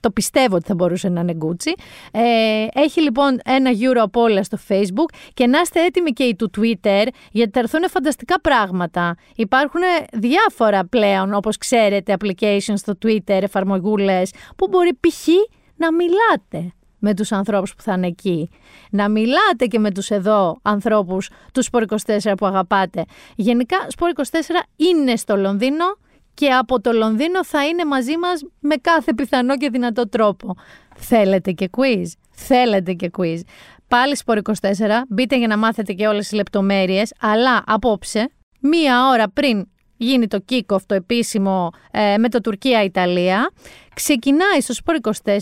Το πιστεύω ότι θα μπορούσε να είναι Gucci. Ε, έχει λοιπόν ένα euro από όλα στο Facebook και να είστε έτοιμοι και οι του Twitter γιατί θα έρθουν φανταστικά πράγματα. Υπάρχουν διάφορα πλέον, όπως ξέρετε, applications στο Twitter, εφαρμογούλες, που μπορεί π.χ. να μιλάτε με τους ανθρώπους που θα είναι εκεί. Να μιλάτε και με τους εδώ ανθρώπους τους Sport 24 που αγαπάτε. Γενικά, Sport 24 είναι στο Λονδίνο και από το Λονδίνο θα είναι μαζί μας με κάθε πιθανό και δυνατό τρόπο. Θέλετε και quiz; Θέλετε και quiz. Πάλι σπορ 24, μπείτε για να μάθετε και όλες τις λεπτομέρειες, αλλά απόψε, μία ώρα πριν γίνει το kick-off το επίσημο ε, με το Τουρκία-Ιταλία, ξεκινάει στο Sport 24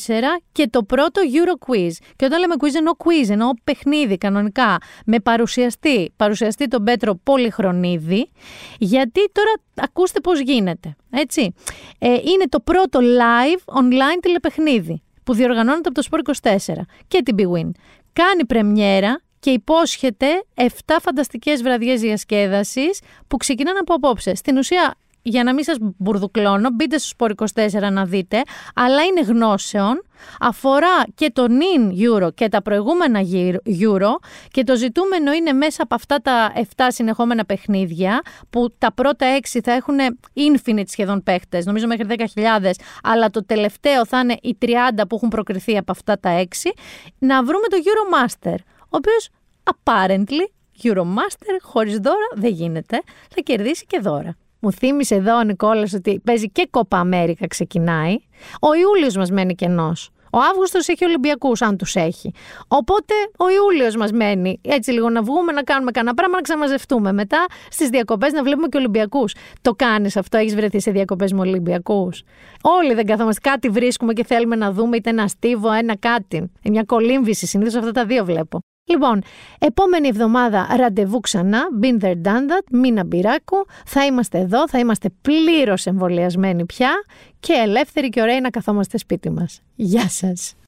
και το πρώτο Euro Quiz. Και όταν λέμε quiz εννοώ quiz, εννοώ παιχνίδι κανονικά, με παρουσιαστή, παρουσιαστή τον Πέτρο Πολυχρονίδη, γιατί τώρα ακούστε πώς γίνεται, έτσι. Ε, είναι το πρώτο live online τηλεπαιχνίδι που διοργανώνεται από το Sport 24 και την Big Win. Κάνει πρεμιέρα και υπόσχεται 7 φανταστικές βραδιές διασκέδασης που ξεκινάνε από απόψε. Στην ουσία για να μην σας μπουρδουκλώνω, μπείτε στο Sport 24 να δείτε, αλλά είναι γνώσεων, αφορά και το νυν Euro και τα προηγούμενα Euro και το ζητούμενο είναι μέσα από αυτά τα 7 συνεχόμενα παιχνίδια που τα πρώτα 6 θα έχουν infinite σχεδόν παίχτες, νομίζω μέχρι 10.000, αλλά το τελευταίο θα είναι οι 30 που έχουν προκριθεί από αυτά τα 6, να βρούμε το Euromaster, ο οποίος apparently Euromaster χωρίς δώρα δεν γίνεται, θα κερδίσει και δώρα. Μου θύμισε εδώ ο Νικόλας ότι παίζει και Κόπα Αμέρικα ξεκινάει. Ο Ιούλιος μας μένει κενός. Ο Αύγουστος έχει Ολυμπιακούς, αν τους έχει. Οπότε ο Ιούλιος μας μένει. Έτσι λίγο να βγούμε, να κάνουμε κανένα πράγμα, να ξαναμαζευτούμε. Μετά στις διακοπές να βλέπουμε και Ολυμπιακούς. Το κάνεις αυτό, έχεις βρεθεί σε διακοπές με Ολυμπιακούς. Όλοι δεν καθόμαστε. Κάτι βρίσκουμε και θέλουμε να δούμε, είτε ένα στίβο, ένα κάτι. Μια κολύμβηση. Συνήθως αυτά τα δύο βλέπω. Λοιπόν, επόμενη εβδομάδα ραντεβού ξανά, been there, done that, μήνα μπυράκου, θα είμαστε εδώ, θα είμαστε πλήρως εμβολιασμένοι πια και ελεύθεροι και ωραίοι να καθόμαστε σπίτι μας. Γεια σας!